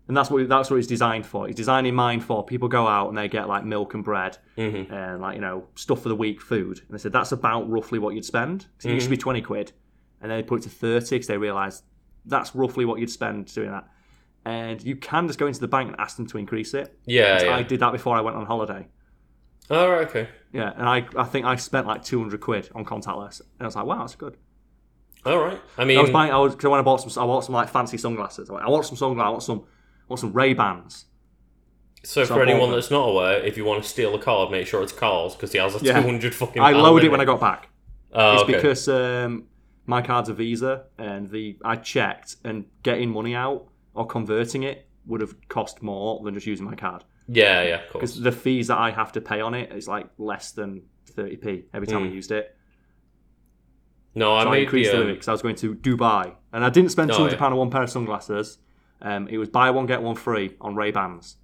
And that's what that's what it's designed for. It's designed in mind for people go out and they get like milk and bread Mm-hmm. and like you know stuff for the week, food, and they said that's about roughly what you'd spend. 'Cause it used to Mm-hmm. be twenty quid, and then they put it to thirty because they realised that's roughly what you'd spend doing that. And you can just go into the bank and ask them to increase it. Yeah, I did that before I went on holiday. All right, okay. Yeah, and I, I think I spent like two hundred quid on contactless, and I was like, wow, that's good. All right. I mean, I was buying. I was because when I bought some, I bought some like fancy sunglasses. I went, I want some sunglasses. I want some, want some Ray Bans. so so for I anyone that's not aware, if you want to steal a card, make sure it's Carl's because he has a Yeah. two hundred fucking. I lowered it when I got back. Oh, It's okay. because um, my card's a Visa, and the I checked, and getting money out or converting it would have cost more than just using my card. Yeah, yeah, of course. Because the fees that I have to pay on it is like less than thirty p every time I Mm. used it. No, I So I, made increased the. um, limit because I was going to Dubai, and I didn't spend Oh, two hundred pound yeah. on one pair of sunglasses. Um, it was buy one get one free on Ray Bans,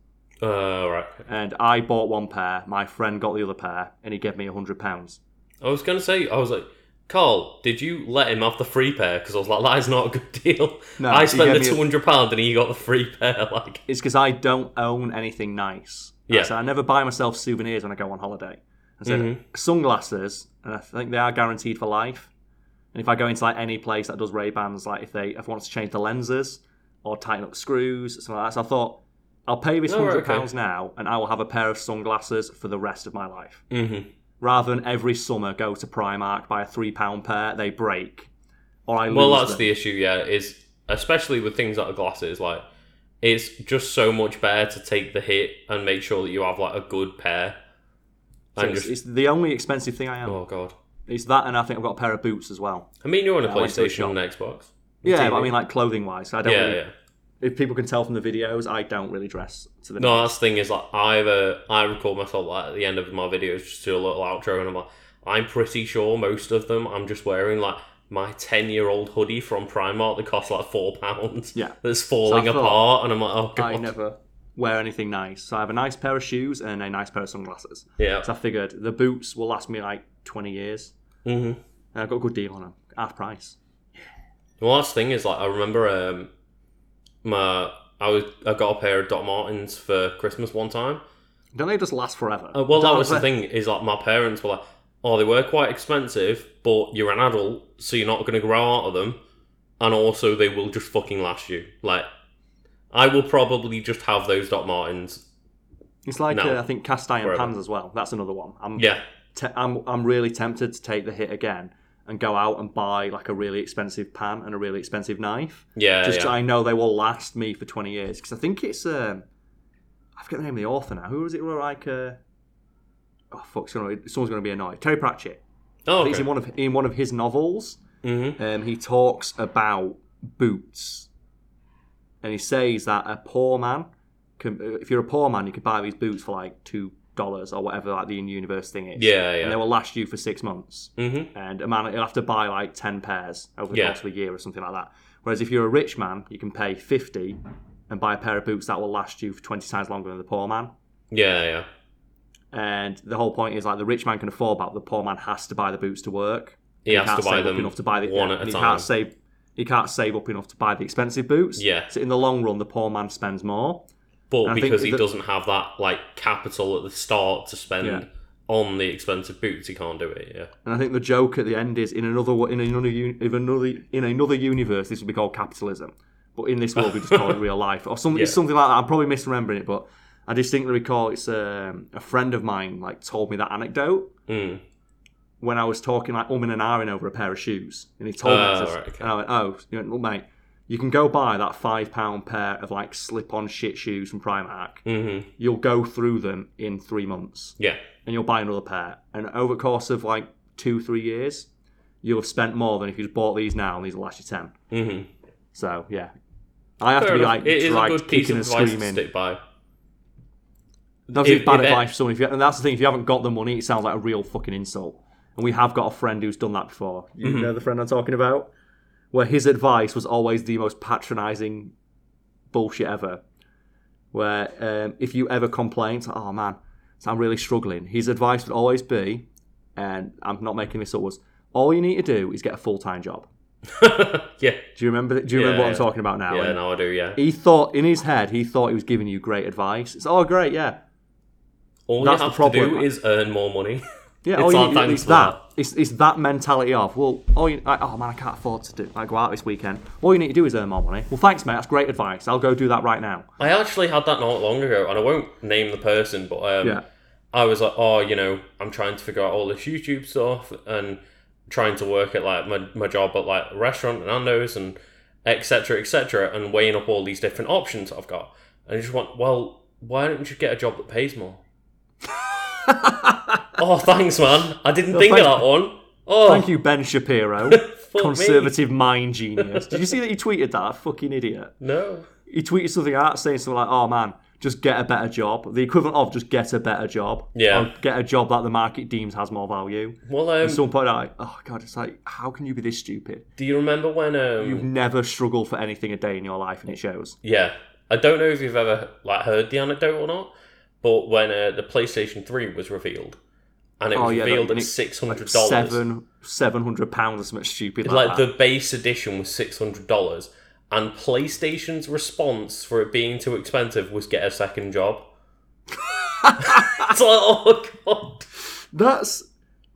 uh, right. and I bought one pair. My friend got the other pair, and he gave me a hundred pounds. I was gonna say, I was like, Carl, did you let him have the free pair? Because I was like, that is not a good deal. No, I spent the two hundred pound and he got the free pair. Like, It's because I don't own anything nice. Yeah. So I never buy myself souvenirs when I go on holiday. I said Mhm. sunglasses, and I think they are guaranteed for life. And if I go into like any place that does Ray Bans, like if they if I want to change the lenses or tighten up screws, something like that, so I thought I'll pay this Oh, hundred okay. pounds now, and I will have a pair of sunglasses for the rest of my life. hmm Rather than every summer go to Primark buy a three pound pair, they break, or I lose well, that's them. the issue. Yeah, is especially with things like glasses, like it's just so much better to take the hit and make sure that you have like a good pair. So it's, just, it's the only expensive thing I own. oh god. It's that, and I think I've got a pair of boots as well. I mean, you're on a Yeah, I went to a PlayStation and. Xbox. Yeah, but I mean, like clothing wise, I don't. yeah, really, yeah. If people can tell from the videos, I don't really dress to the. No, that's the thing is like I've uh, I record myself like at the end of my videos just do a little outro and I'm like I'm pretty sure most of them I'm just wearing like my ten year old hoodie from Primark that costs like four pounds. Yeah. That's falling So thought- apart and I'm like, oh god. I never wear anything nice. So I have a nice pair of shoes and a nice pair of sunglasses. Yeah. So I figured the boots will last me like twenty years, hmm and I got a good deal on them, half price. Well last thing is like I remember um my I was I got a pair of Doc Martens for Christmas one time. Don't they just last forever? Uh, well, that was the thing. Is like my parents were like, "Oh, they were quite expensive, but you're an adult, so you're not going to grow out of them, and also they will just fucking last you." Like, I will probably just have those Doc Martens. It's like No. uh, I think cast iron Forever. pans as well. That's another one. I'm, Yeah, te- I'm I'm really tempted to take the hit again and go out and buy like a really expensive pan and a really expensive knife. yeah, Just yeah. I know they will last me for twenty years because I think it's um, I forget the name of the author now. Who was it? Like uh, oh fuck, someone's going to be annoyed. Terry Pratchett. oh, I think it's okay. in one of in one of his novels. hmm Um, he talks about boots, and he says that a poor man, can, if you're a poor man, you could buy these boots for like two dollars or whatever like the in universe thing is. Yeah, yeah. and they will last you for six months. hmm And a man, he'll have to buy like ten pairs over the Yeah. course of a year or something like that. Whereas if you're a rich man, you can pay fifty and buy a pair of boots that will last you for twenty times longer than the poor man. Yeah, yeah. And the whole point is like the rich man can afford that, but the poor man has to buy the boots to work. He And has to buy them enough to buy the one yeah, at a he time. can't save he can't save up enough to buy the expensive boots. Yeah. So in the long run, the poor man spends more. But I because he that- doesn't have that like capital at the start to spend Yeah. on the expensive boots, he can't do it. Yeah. And I think the joke at the end is in another in another in another in another universe, this would be called capitalism. But in this world, we just call it real life or something. It's Yeah. something like that. I'm probably misremembering it, but I distinctly recall it's um, a friend of mine like told me that anecdote Mm. when I was talking like umming and ahhing over a pair of shoes, and he told me, Oh, this, right, okay. and I went, "Oh, you went, well, mate, you can go buy that five pound pair of like slip-on shit shoes from Primark. hmm You'll go through them in three months, Yeah. and you'll buy another pair. And over the course of like two, three years, you'll have spent more than if you just bought these now, and these will last you ten. hmm So yeah, I have Fair to be enough. like it is a dragged, good piece kicking of and advice to screaming. stick by. That's If- bad if it- advice for someone. If you, and that's the thing. If you haven't got the money, it sounds like a real fucking insult. And we have got a friend who's done that before. You Mm-hmm. know the friend I'm talking about, where his advice was always the most patronising bullshit ever. Where um, if you ever complained, oh man, so I'm really struggling. His advice would always be, and I'm not making this up, was all you need to do is get a full time job. yeah, Do you remember? Do you Yeah, remember what I'm talking about now? yeah, And no, I do. Yeah, He thought in his head, he thought he was giving you great advice. It's oh great, yeah, all that's you the have problem. to do is earn more money. yeah. It's all you all need- thanks it's that. It's, it's that mentality of well, oh, you, like, oh man, I can't afford to do like go out this weekend. All you need to do is earn more money. Well, thanks, mate. That's great advice. I'll go do that right now. I actually had that not long ago, and I won't name the person, but um, Yeah. I was like, oh, you know, I'm trying to figure out all this YouTube stuff and trying to work at like my, my job at like a restaurant and Nando's and etc. etc. and weighing up all these different options I've got. And I just want well, why don't you get a job that pays more? oh, thanks, man. I didn't think thank- of that one. Oh, Thank you, Ben Shapiro, fuck me. conservative mind genius. Did you see that he tweeted that? Fucking idiot. No. He tweeted something out saying something like, "Oh man, just get a better job." The equivalent of just get a better job. Yeah. Or get a job that the market deems has more value. Well, um, Someone pointed out, like, oh god, it's like, how can you be this stupid? do you remember when? Um, You've never struggled for anything a day in your life, and it shows. Yeah, I don't know if you've ever like heard the anecdote or not, but when uh, the PlayStation Three was revealed, and it Oh, was yeah, revealed that- at six hundred dollars, Seven, seven hundred pounds or something stupid like, like that. the base edition was six hundred dollars, and PlayStation's response for it being too expensive was get a second job. it's like, oh god, That's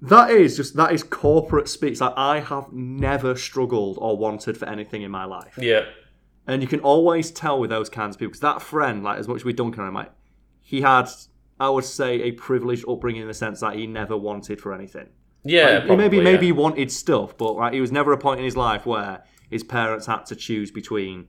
that is just that is corporate speak. Like I have never struggled or wanted for anything in my life. yeah, And you can always tell with those kinds of people because that friend, like as much as we dunk on him, like he had, I would say, a privileged upbringing in the sense that he never wanted for anything. yeah, He maybe probably, maybe he yeah. wanted stuff, but right, he was never a point in his life where his parents had to choose between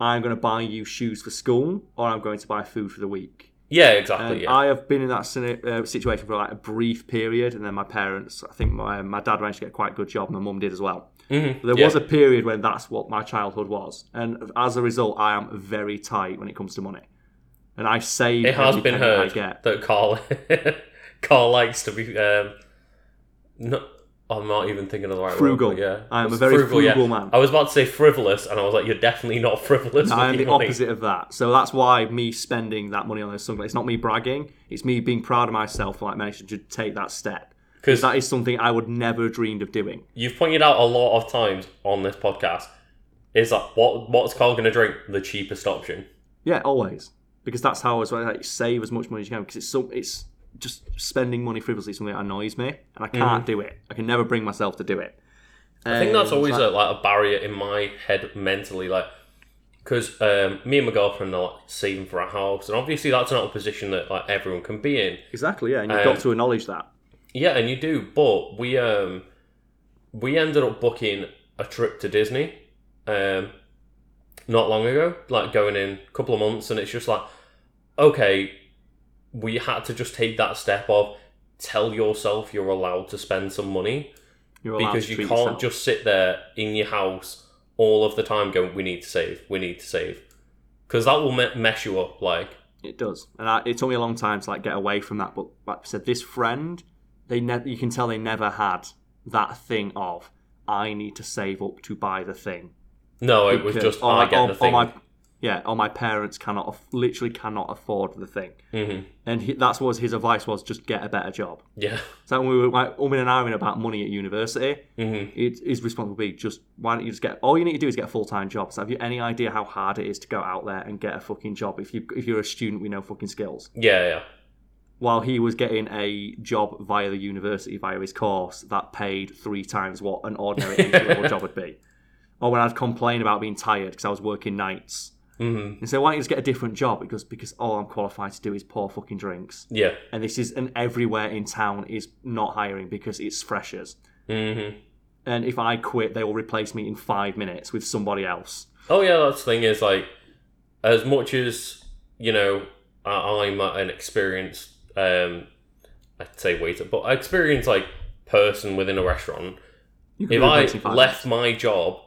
I'm going to buy you shoes for school or I'm going to buy food for the week. yeah, exactly, And yeah, I have been in that uh, situation for like a brief period, and then my parents, I think my, my dad managed to get a quite a good job, and my mum did as well. Mhm, There yeah. was a period when that's what my childhood was, and as a result, I am very tight when it comes to money, and I save. It has been heard that Carl Carl likes to be um, no, I'm not even thinking of the right Frugal. word. but Yeah, I am a very yeah. frugal man. I was about to say frivolous, and I was like, "You're definitely not frivolous." I am the money. opposite of that, so that's why me spending that money on those sunglasses. It's not me bragging; it's me being proud of myself for like managing to take that step. because That is something I would never have dreamed of doing. you've pointed out a lot of times on this podcast. Is that what what's Carl going to drink? The cheapest option. Yeah, always. Because that's how I was like save as much money as you can. Because it's so it's just spending money frivolously something that annoys me, and I can't do it. I can never bring myself to do it. I think that's always a, like a barrier in my head mentally, like because um, me and my girlfriend are like saving for a house, and obviously that's not a position that like everyone can be in. exactly yeah, and you've Um, got to acknowledge that. Yeah, and you do, but we um we ended up booking a trip to Disney um not long ago, like going in a couple of months, and it's just like okay, we had to just take that step of tell yourself you're allowed to spend some money because you can't yourself. just sit there in your house all of the time going we need to save, we need to save. Because that will me- mess you up. Like, It does, and I, it took me a long time to like get away from that. But like I said, this friend, they ne- you can tell they never had that thing of I need to save up to buy the thing. No, it was just or I get the thing. my yeah, or my parents cannot literally cannot afford the thing, Mhm. and he, that's what his advice was: just get a better job. Yeah. So when we were like umming and ahhing about money at university, hmm it, his response would be just why don't you just get all you need to do is get a full time job. So have you any idea how hard it is to go out there and get a fucking job if you if you're a student with no fucking skills? Yeah, yeah. While he was getting a job via the university via his course that paid three times what an ordinary entry job would be. Or when I'd complain about being tired because I was working nights. hmm And so why don't you just get a different job? Because because all I'm qualified to do is pour fucking drinks. Yeah. And this is and everywhere in town is not hiring because it's freshers. hmm and if I quit, they will replace me in five minutes with somebody else. Oh yeah, that's the thing is like, as much as you know, I'm an experienced, um, I'd say waiter, but an experienced like person within a restaurant. If I replaced in five left my job,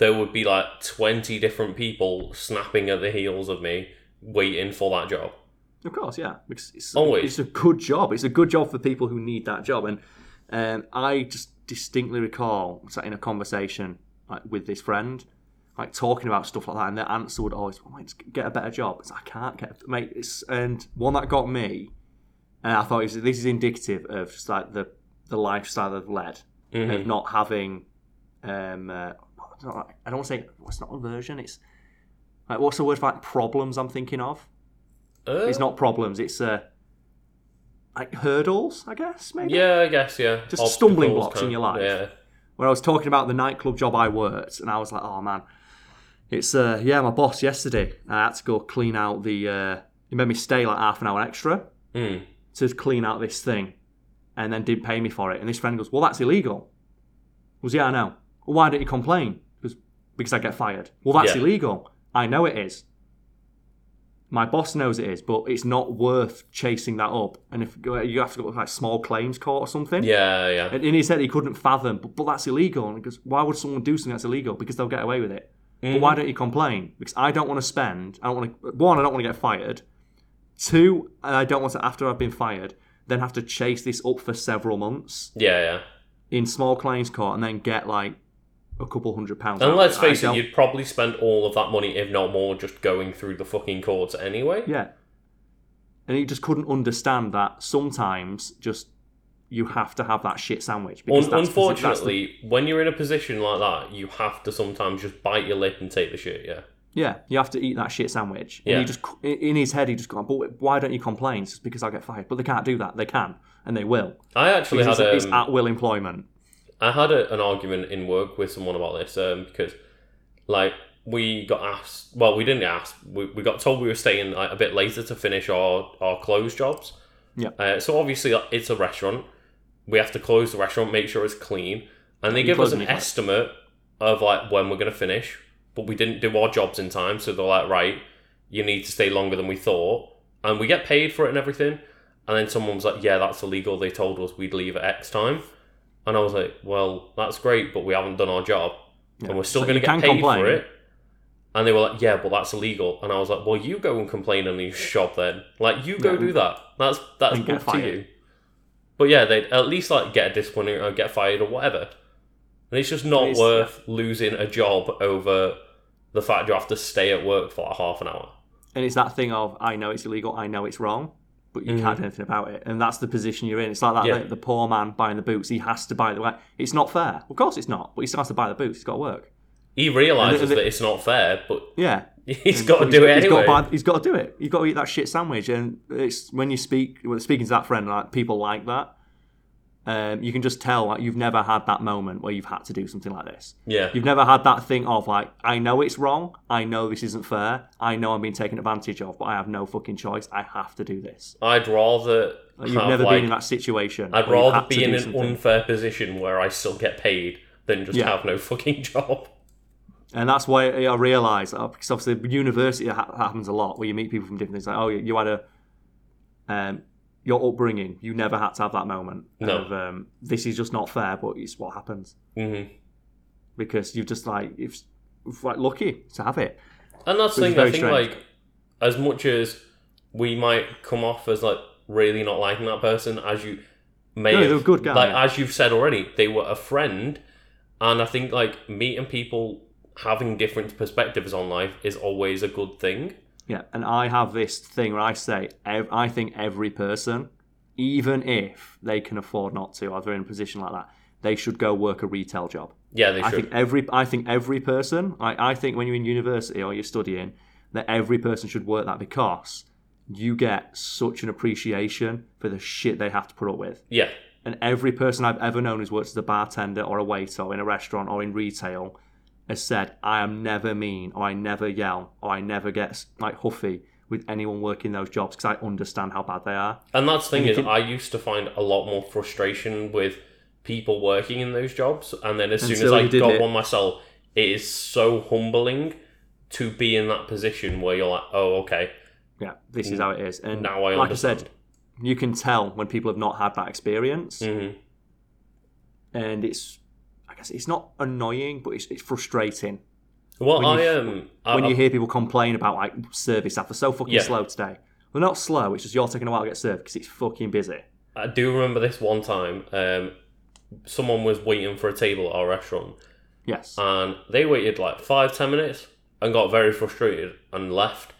there would be like twenty different people snapping at the heels of me, waiting for that job. Of course, yeah, because it's, Always. it's a good job. It's a good job for people who need that job. And um, I just distinctly recall sat in a conversation like, with this friend, like talking about stuff like that, and their answer would always, "Mate, get a better job." It's I can't get, mate. It's and one that got me, and I thought this is indicative of just like the the lifestyle I've led. Mhm. of not having um uh, don't I don't want to say it's not aversion. It's like what's the word for like problems? I'm thinking of. Uh, It's not problems. It's uh, like hurdles, I guess. Maybe. Yeah, I guess. Yeah. Just stumbling Obstacles blocks in your life. Yeah. When I was talking about the nightclub job I worked, and I was like, oh man, it's uh, yeah, my boss yesterday. I had to go clean out the. Uh, he made me stay like half an hour extra Mm. to clean out this thing, and then didn't pay me for it. And this friend goes, well, that's illegal. I was yeah, I know. Well, why don't you complain? Because because I get fired. Well, that's Yeah. illegal. I know it is. My boss knows it is, but it's not worth chasing that up. And if uh, you have to go to like small claims court or something, Yeah, yeah. and, and he said he couldn't fathom, but, but that's illegal. And he goes, why would someone do something that's illegal? Because they'll get away with it. But why mm. don't you complain? Because I don't want to spend. I don't want to. One, I don't want to get fired. Two, I don't want to after I've been fired, then have to chase this up for several months Yeah, yeah. in small claims court and then get like a couple hundred pounds. And let's of it. I face it, you'd probably spend all of that money, if not more, just going through the fucking courts anyway. Yeah. And he just couldn't understand that sometimes just you have to have that shit sandwich. Un- that's- that's the- unfortunately, when you're in a position like that, you have to sometimes just bite your lip and take the shit. Yeah. Yeah, you have to eat that shit sandwich. And Yeah. he just in his head he just gone, but why don't you complain? It's just because I get fired. But they can't do that. They can, and they will. I actually Because had it's, um, it's at will employment. I had a, an argument in work with someone about this um, because, like, we got asked. Well, we didn't ask. We, we got told we were staying like, a bit later to finish our our closed jobs. Yeah. Uh, so obviously like, it's a restaurant. We have to close the restaurant, make sure it's clean, and they give us an estimate of like when we're gonna finish. But we didn't do our jobs in time, so they're like, right, you need to stay longer than we thought, and we get paid for it and everything. And then someone was like, yeah, that's illegal. They told us we'd leave at X time. And I was like, well, that's great, but we haven't done our job. And we're still So going to get paid complain. for it. And they were like, yeah, but that's illegal. And I was like, well, you go and complain on your shop then. Like, you go Yeah. do that. That's that's And up to you. But yeah, they'd at least like get a disciplinary or get fired or whatever. And it's just not worth losing a job over the fact you have to stay at work for like half an hour. And it's that thing of I know it's illegal, I know it's wrong, but you can't mm. do anything about it. And that's the position you're in. It's like that. Yeah. the, the poor man buying the boots. He has to buy the. Like, it's not fair. Of course, it's not. But he still has to buy the boots. He's got to work. He realizes And that it's not fair, but Yeah. he's got to do it he's anyway. Got to buy, he's got to do it. You've got to eat that shit sandwich. And it's when you speak, well, speaking to that friend, like people like that. Um, you can just tell like you've never had that moment where you've had to do something like this. yeah. You've never had that thing of like, I know it's wrong. I know this isn't fair. I know I'm being taken advantage of, but I have no fucking choice. I have to do this. I'd rather Like, you've never like, been in that situation. I'd rather be in an something. unfair position where I still get paid than just Yeah. have no fucking job. And that's why I realise, uh, because obviously university ha- happens a lot, where you meet people from different things. Like, oh, you, you had a, um, your upbringing, you never had to have that moment No. of, um, this is just not fair, but it's what happens hmm because you've just like, it's like lucky to have it. And that's the thing. I think strange. like as much as we might come off as like really not liking that person, as you may No, have, good guy, like as you've said already, they were a friend, and I think like meeting people having different perspectives on life is always a good thing. Yeah, and I have this thing where I say, ev- I think every person, even if they can afford not to, or they're in a position like that, they should go work a retail job. Yeah, they I should. think every I think every person I, I think when you're in university or you're studying that every person should work that because you get such an appreciation for the shit they have to put up with. yeah, And every person I've ever known who's worked as a bartender or a waiter or in a restaurant or in retail has said, I am never mean or I never yell or I never get like huffy with anyone working those jobs because I understand how bad they are. and that's the thing is, can- I used to find a lot more frustration with people working in those jobs, and then as soon as I got it. one myself, it is so humbling to be in that position where you're like, oh, okay, Yeah, this is how it is. And now I like understand. I said, you can tell when people have not had that experience. Mhm. and it's it's not annoying, but it's, it's frustrating Well, When I you- um, I, when you hear people complain about like service staff are so fucking Yeah. slow today. Well, not slow. It's just you're taking a while to get served because it's fucking busy. I do remember this one time. Um, someone was waiting for a table at our restaurant, Yes. and they waited like five ten minutes and got very frustrated and left.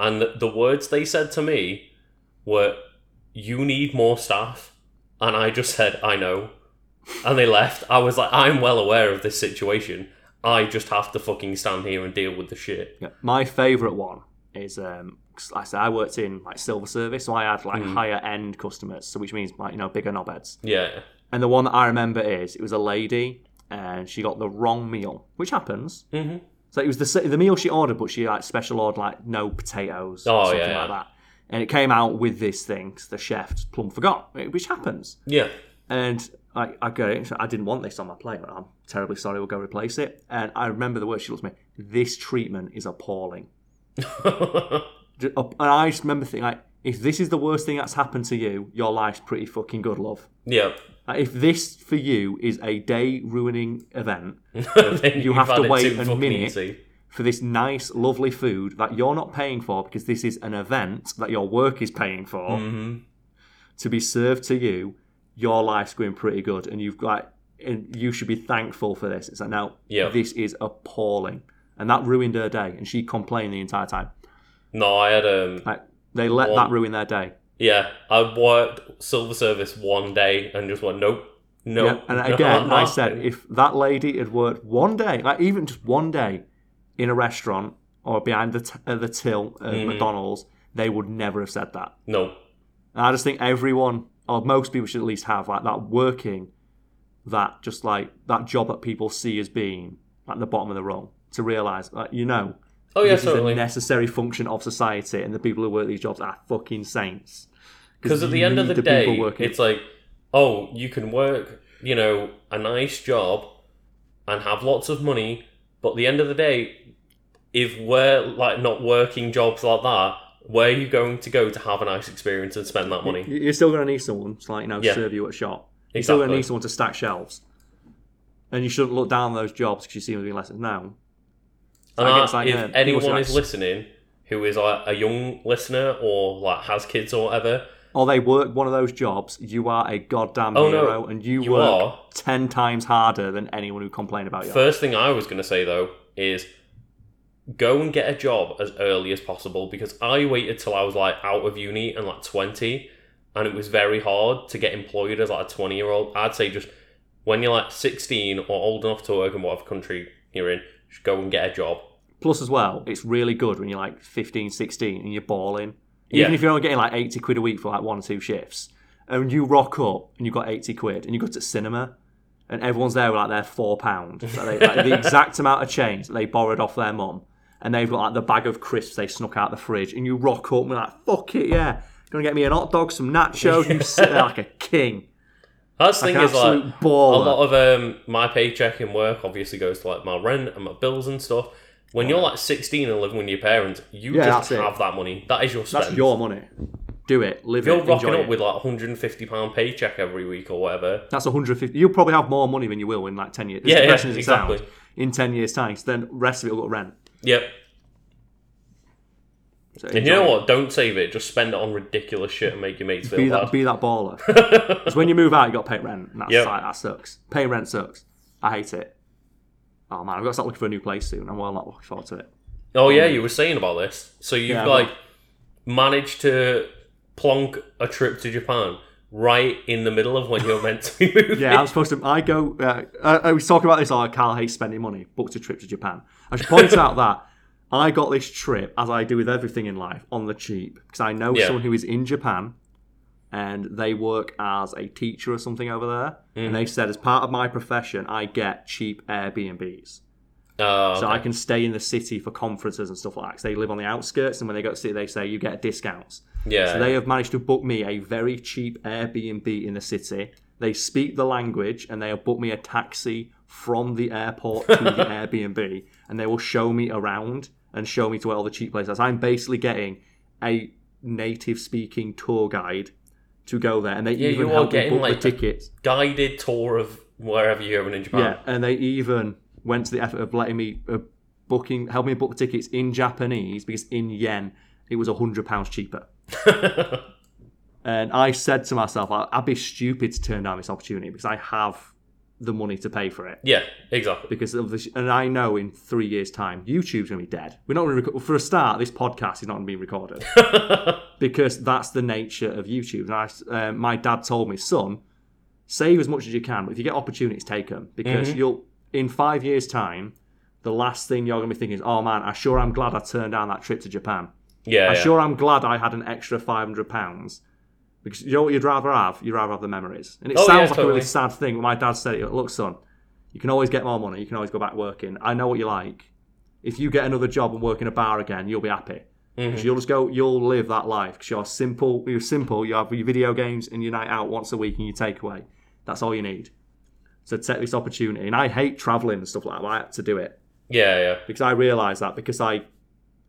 And the, the words they said to me were, "You need more staff," and I just said, "I know," and they left. I was like, "I'm well aware of this situation. I just have to fucking stand here and deal with the shit. Yeah. My favourite one is um 'cause like I said, I worked in like silver service, so I had like higher end customers, so which means like you know bigger knobheads. Yeah. And the one that I remember is it was a lady and she got the wrong meal, which happens. Mhm. So it was the the meal she ordered, but she like special ordered like no potatoes or Oh, something yeah, like that. And it came out with this thing 'cause the chef plumb forgot, which happens. Yeah. And I, I so I didn't want this on my plate. I'm terribly sorry. We'll go replace it. And I remember the words she looked at me. This treatment is appalling. And I just remember thinking, like, if this is the worst thing that's happened to you, your life's pretty fucking good, love. yeah. Like, if this for you is a day ruining event Then you you've to wait a minute. easy. for this nice, lovely food that you're not paying for because this is an event that your work is paying for Mhm. to be served to you, your life's going pretty good, and you've got, and you should be thankful for this. It's like now, Yeah. this is appalling, and that ruined her day, and she complained the entire time. No, I had um Like they let One- that ruin their day. yeah, I worked silver service one day and just went nope, nope. Yeah, and again, I said if that lady had worked one day, like even just one day, in a restaurant or behind the t- uh, the till at Mm-hmm. McDonald's, they would never have said that. no, And I just think everyone or most people should at least have like that working, that just like that job that people see as being at the bottom of the rung to realise like you know oh yeah, this is certainly. a necessary function of society and the people who work these jobs are fucking saints. Because at the end of need the, day, it's like, oh, you can work, you know, a nice job and have lots of money, but at the end of the day, if we're like not working jobs like that, where are you going to go to have a nice experience and spend that money? You- You're still going to need someone to like you know Yeah. serve you at a shop. You're still going to Exactly. need someone to stack shelves. And you shouldn't look down on those jobs because you see them doing lessons now. And I I- guess, like, if yeah, people anyone is listening who is like a young listener or like has kids or whatever, Or they work one of those jobs, you are a goddamn Oh, no, hero and you, you work are. ten times harder than anyone who complained about you. First thing I was going to say though is go and get a job as early as possible because I waited till I was like out of uni and like 20 and it was very hard to get employed as like a 20 year old. I'd say just when you're like 16 or old enough to work in whatever country you're in, just go and get a job. Plus, as well, it's really good when you're like 15, 16 and you're balling. Even Yeah. if you're only getting like 80 quid a week for like one or two shifts, and you rock up and you've got 80 quid and you go to cinema and everyone's there with like their four pound, so they, like, the exact amount of change that they borrowed off their mum, and they've got like the bag of crisps they snuck out the fridge, and you rock up and you're like, fuck it, yeah. Gonna get me an hot dog, some nachos, you sit there like a king. That's the Like thing is like absolute a lot of um, my paycheck in work obviously goes to like my rent and my bills and stuff. When you're like 16 and living with your parents, you Yeah, just that's it. have that money. That is your spend. That's your money. Do it, live If you're it, rocking enjoy up it. with like 150 pound paycheck every week or whatever, That's 150. You'll probably have more money than you will in like 10 years. As Yeah, yeah, sounds, exactly. In 10 years' time. So then the rest of it will go rent. Yep. So And you know what? Don't save it. Just spend it on ridiculous shit and make your mates feel Be bad. that, be that baller. Because when you move out, you got to pay rent. And that's Yep. like, that sucks. Paying rent sucks. I hate it. Oh man, I've got to start looking for a new place soon. I'm well not looking forward to it. oh yeah, you were saying about this. So you've Yeah, like managed to plonk a trip to Japan right in the middle of when you're meant to be moving. Yeah, I'm supposed to. I go. Uh, I, I was talking about this. Oh, Carl hates spending money. Booked a trip to Japan. I should point out that I got this trip, as I do with everything in life, on the cheap because I know Yeah. someone who is in Japan, and they work as a teacher or something over there. And they said, as part of my profession, I get cheap Airbnbs. Uh, So I can stay in the city for conferences and stuff like that. they live on the outskirts, and when they go to city, they say you get discounts. yeah. So they have managed to book me a very cheap Airbnb in the city. They speak the language and they have booked me a taxi from the airport to the Airbnb and they will show me around and show me to where all the cheap places are. I'm basically getting a native speaking tour guide to go there and they Yeah, even help me getting, book like, the tickets. Guided tour of wherever you're going in Japan. Yeah, and they even went to the effort of letting me uh, booking, help me book the tickets in Japanese because in yen it was a hundred pounds cheaper. And I said to myself, I'd be stupid to turn down this opportunity because I have the money to pay for it. yeah, exactly. Because of this, and I know in three years' time, YouTube's gonna be dead. We're not gonna record, for a start. This podcast is not gonna be recorded because that's the nature of YouTube. And I, uh, my dad told me, son, save as much as you can, but if you get opportunities, take them because you'll in five years' time, the last thing you're going to be thinking is, oh man, I sure I'm glad I turned down that trip to Japan. Yeah, I yeah. sure am glad I had an extra five hundred pounds. Because you know what you'd rather have? You'd rather have the memories. And it Oh, sounds yeah, like a really sad thing. But my dad said it. Look, son, you can always get more money. You can always go back working. I know what you like. If you get another job and work in a bar again, you'll be happy. Mm-hmm. you'll just go. You'll live that life. Because you're simple. You're simple. You have your video games and your night out once a week and your takeaway. That's all you need. So take this opportunity. And I hate traveling and stuff like that. But I had to do it yeah, yeah. because I realised that because I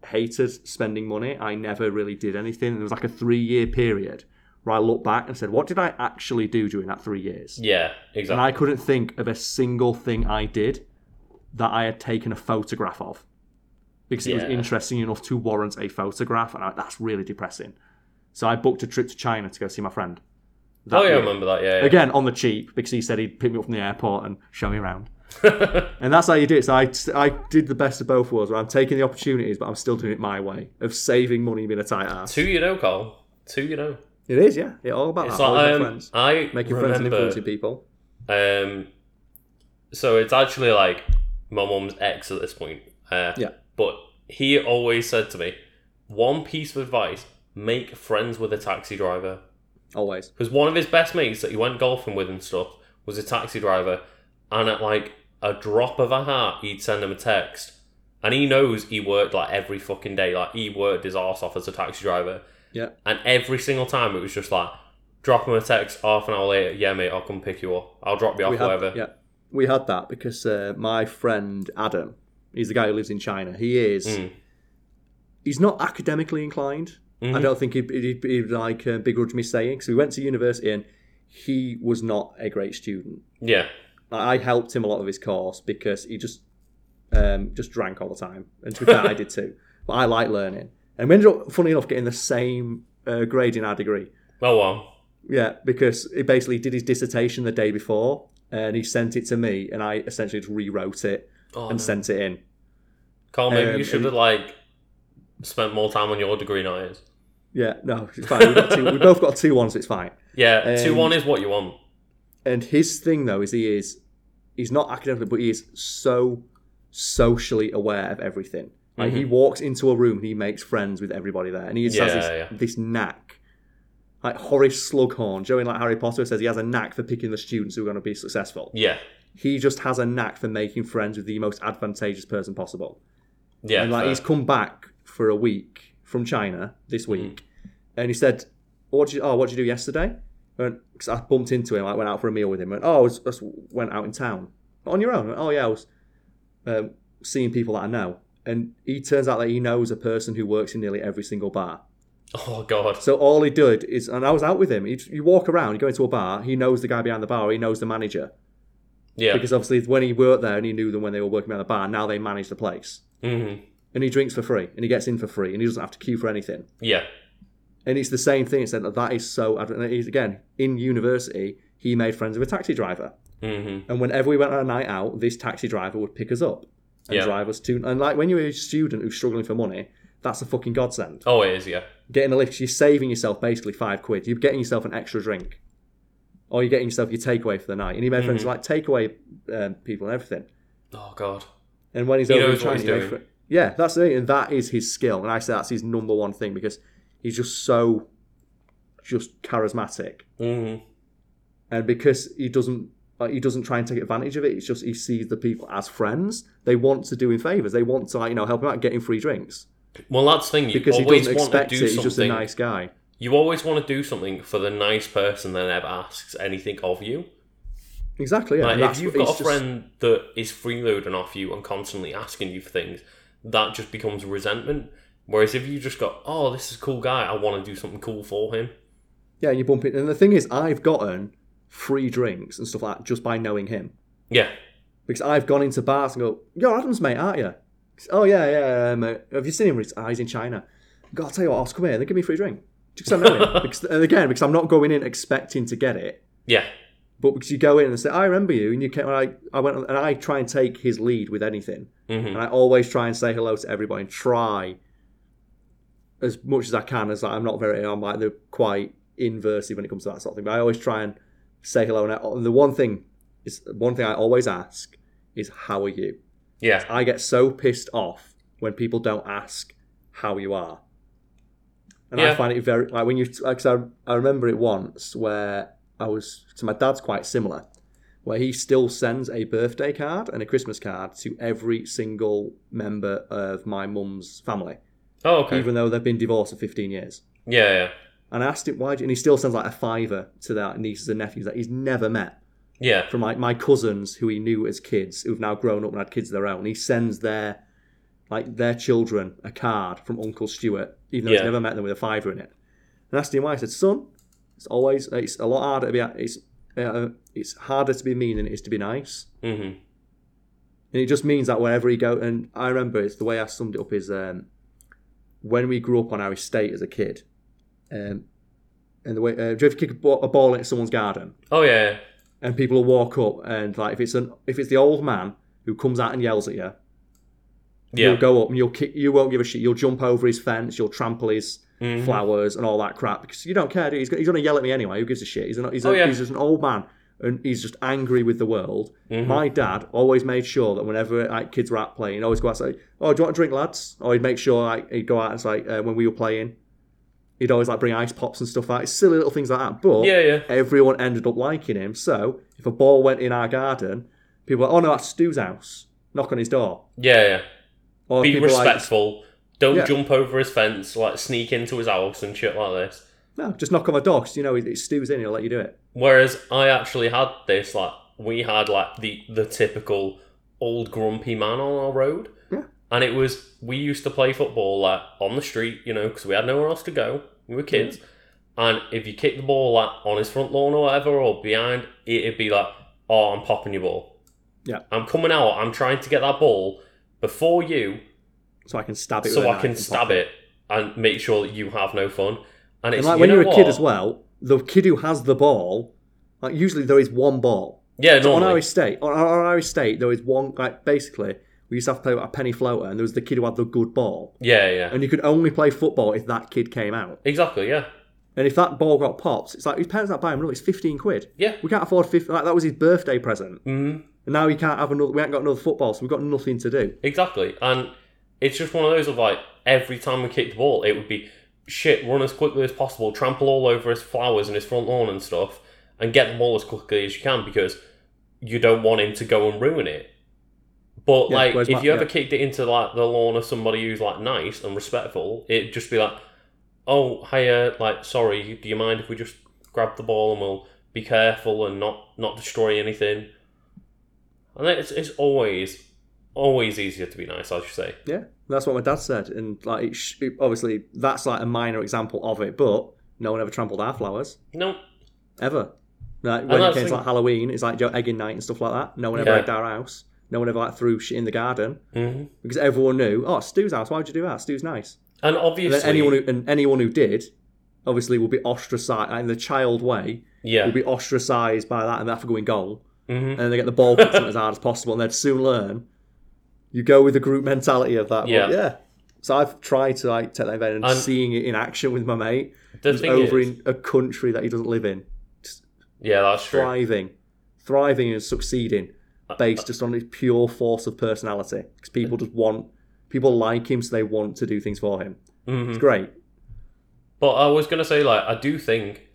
hated spending money, I never really did anything. There was like a three year period where I looked back and said, "What did I actually do during that three years?" Yeah, exactly. And. I couldn't think of a single thing I did that I had taken a photograph of because it was interesting enough to warrant a photograph, and I, that's really depressing. So I booked a trip to China to go see my friend. That oh yeah, I remember that. Yeah, yeah. Again, on the cheap, because he said he'd pick me up from the airport and show me around. and that's how you do it. So I, I did the best of both worlds, where I'm taking the opportunities, but I'm still doing it my way of saving money being a tight ass. Two, you know, Carl. Two, you know. It is, yeah. It's all about It's that. Like um, friends. I Making remember, friends and influencing people. Um, so it's actually like my mom's ex at this point. Uh, Yeah. But he always said to me, one piece of advice: make friends with a taxi driver. Always. Because one of his best mates that he went golfing with and stuff was a taxi driver, and at like a drop of a hat, he'd send him a text, and he knows he worked like every fucking day, like he worked his ass off as a taxi driver, Yeah. and every single time it was just like, drop him a text half an hour later, yeah mate, I'll come pick you up, I'll drop you off, We had, whatever. yeah. We had that because uh, my friend Adam, he's the guy who lives in China. He is. Mm. He's not academically inclined. I Mhm. don't think he'd, he'd, he'd like uh, begrudge me saying because we went to university and he was not a great student. Yeah, I I helped him a lot of his course because he just um, just drank all the time, and to be fair, I did too. But I like learning, and we ended up, funny enough, getting the same uh, grade in our degree. oh well. Yeah, because he basically did his dissertation the day before, and he sent it to me, and I essentially just rewrote it Oh, and no. sent it in. Carl, maybe um, you should have like spent more time on your degree, not his. Yeah, no, it's fine. We, got two, we've both got two ones, so it's fine. Yeah, two Um, one is what you want. And his thing though is he is he's not academically, but he is so socially aware of everything. Like he walks into a room and he makes friends with everybody there, and he just has this, yeah. this knack. Like Horace Slughorn, in like Harry Potter says he has a knack for picking the students who are going to be successful. Yeah, He just has a knack for making friends with the most advantageous person possible. yeah. and like fair. he's come back for a week from China this Hmm. week, and he said, "What did you? Oh, what did you do yesterday?" Because I bumped into him, I went out for a meal with him. Went, oh, I was, just went out in town on your own. Went, oh yeah, I was um, seeing people that I know, and he turns out that he knows a person who works in nearly every single bar. Oh god. So all he did is, and I was out with him. You, you walk around, you go into a bar, he knows the guy behind the bar, he knows the manager, Yeah. because obviously when he worked there and he knew them when they were working behind the bar, now they manage the place. hmm And he drinks for free, and he gets in for free, and he doesn't have to queue for anything. Yeah. And it's the same thing. It's that that is so. Again, in university, he made friends with a taxi driver, hmm and whenever we went on a night out, this taxi driver would pick us up and Yeah. drive us to. And like when you're a student who's struggling for money, that's a fucking godsend. Oh, it is. Yeah. Getting a lift, you're saving yourself basically five quid. You're getting yourself an extra drink, or you're getting yourself your takeaway for the night. And he made friends Mm-hmm. like takeaway um, people and everything. Oh god. And when he's He over in knows what he's doing. fri- yeah, that's it, and that is his skill. And I say that's his number one thing because he's just so, just charismatic, hmm and because he doesn't, like, he doesn't try and take advantage of it. It's just he sees the people as friends. They want to do him favors. They want to like you know help him out, get him free drinks Well, that's the thing. You because he always doesn't want expect to it. He's just a something. nice guy. You always want to do something for the nice person that never asks anything of you. Exactly. Yeah. Like, if you've got a just- friend that is freeloading off you and constantly asking you for things, that just becomes resentment. Whereas if you just go, oh, this is a cool guy, I want to do something cool for him. yeah, and you bump it. And the thing is, I've gotten free drinks and stuff like that just by knowing him. Yeah. Because I've gone into bars and go, "You're Adam's mate, aren't you?" Oh yeah, yeah. Um, uh, have you seen him? He's, ah, he's in China. God, I'll tell you what, I'll come here. Then give me a free drink. Just 'cause I know him. because, and again, because I'm not going in expecting to get it, Yeah. but because you go in and say, "I remember you," and you can, I, I went and I try and take his lead with anything, hmm and I always try and say hello to everybody and try as much as I can. As I'm not very, I'm like the quite inversy when it comes to that sort of thing. But I always try and say hello. And, the one thing is one thing I always ask is, "How are you?" Yeah. I get so pissed off when people don't ask how you are. And I find it very like when you like I, I remember it once where I was so my dad's quite similar, where he still sends a birthday card and a Christmas card to every single member of my mum's family, Oh, okay. even though they've been divorced for fifteen years. yeah, yeah. And I asked him why, and he still sends like a fiver to their nieces and nephews that he's never met Yeah. from like my cousins who he knew as kids who've now grown up and had kids of their own. He sends their like their children a card from Uncle Stuart, even though Yeah. he's never met them with a fiver in it. And I asked him why. I said, "Son, it's always it's a lot harder to be it's uh, it's harder to be mean than it is to be nice." hmm And it just means that wherever he go, and I remember it's the way I summed it up is um, when we grew up on our estate as a kid, um, and the way uh, do you ever kick a ball, a ball into someone's garden? Oh, yeah. and people will walk up and like if it's an if it's the old man who comes out and yells at you, Yeah. you'll go up and you'll kick. You won't give a shit. You'll jump over his fence. You'll trample his Mhm. flowers and all that crap because you don't care. Do you? He's, gonna- he's going to yell at me anyway. Who gives a shit? He's an, he's, a, Oh, yeah. he's just an old man and he's just angry with the world. Mhm. My dad always made sure that whenever like kids were out playing, he'd always go out and say, "Oh, do you want a drink, lads?" Or he'd make sure like he'd go out and say uh, when we were playing, he'd always like bring ice pops and stuff like It's silly little things like that. But Yeah, yeah. everyone ended up liking him. So if a ball went in our garden, people were like, "Oh no, that's Stu's house." Knock on his door. Yeah, yeah. Or Be are like, respectful. Don't Yeah. jump over his fence, like sneak into his house and shit like this. no, just knock on the door 'cause you know it's Stu's in. He'll let you do it. Whereas I actually had this, like, we had, like, the, the typical old grumpy man on our road. Yeah. And it was, we used to play football, like, on the street, you know, because we had nowhere else to go. We were kids. And if you kicked the ball, like, on his front lawn or whatever, or behind, it'd be like, oh, I'm popping your ball. Yeah. I'm coming out, I'm trying to get that ball before you, So I can stab it. so I can stab it and make sure that you have no fun. And it's And like you when you're a kid as well, the kid who has the ball, like usually there is one ball. Yeah, So on our estate, on our, on our estate, there is one. Like basically, we used to have to play with a penny floater, and there was the kid who had the good ball, Yeah, yeah. and you could only play football if that kid came out. Exactly, yeah. And if that ball got popped, it's like his parents not buying him. No, it's fifteen quid. Yeah. We can't afford fifty. Like that was his birthday present, Mm, and now we can't have another. We haven't got another football, so we've got nothing to do. exactly. And it's just one of those of like, every time we kick the ball, it would be shit, run as quickly as possible, trample all over his flowers and his front lawn and stuff, and get the ball as quickly as you can because you don't want him to go and ruin it. But Yeah, like, if you ever yeah. kicked it into like the lawn of somebody who's like nice and respectful, it'd just be like, "Oh, hiya, like, sorry, do you mind if we just grab the ball and we'll be careful and not not destroy anything?" And it's it's always always easier to be nice, I should say. Yeah, that's what my dad said, and like it sh- obviously that's like a minor example of it, but no one ever trampled our flowers No, ever. Like when it came to like Halloween, it's like Joe egging night and stuff like that. No one ever Yeah. egged our house. No one ever like threw shit in the garden hmm because everyone knew. Oh, Stu's house. Why would you do that? Stu's nice. and And obviously, then anyone who and anyone who did, obviously, will be ostracized in the child way. yeah, Will be ostracized by that, and they have to go in goal, hmm and then they get the ball them as hard as possible, and they'd soon learn. You go with the group mentality of that. but Yeah. yeah. So I've tried to like take that event and, And- seeing it in action with my mate the who's over is, in a country that he doesn't live in, yeah, that's true. thriving, thriving and succeeding, based just on his pure force of personality. Because people just want, people like him, so they want to do things for him. hmm It's great. But I was gonna say, like, I do think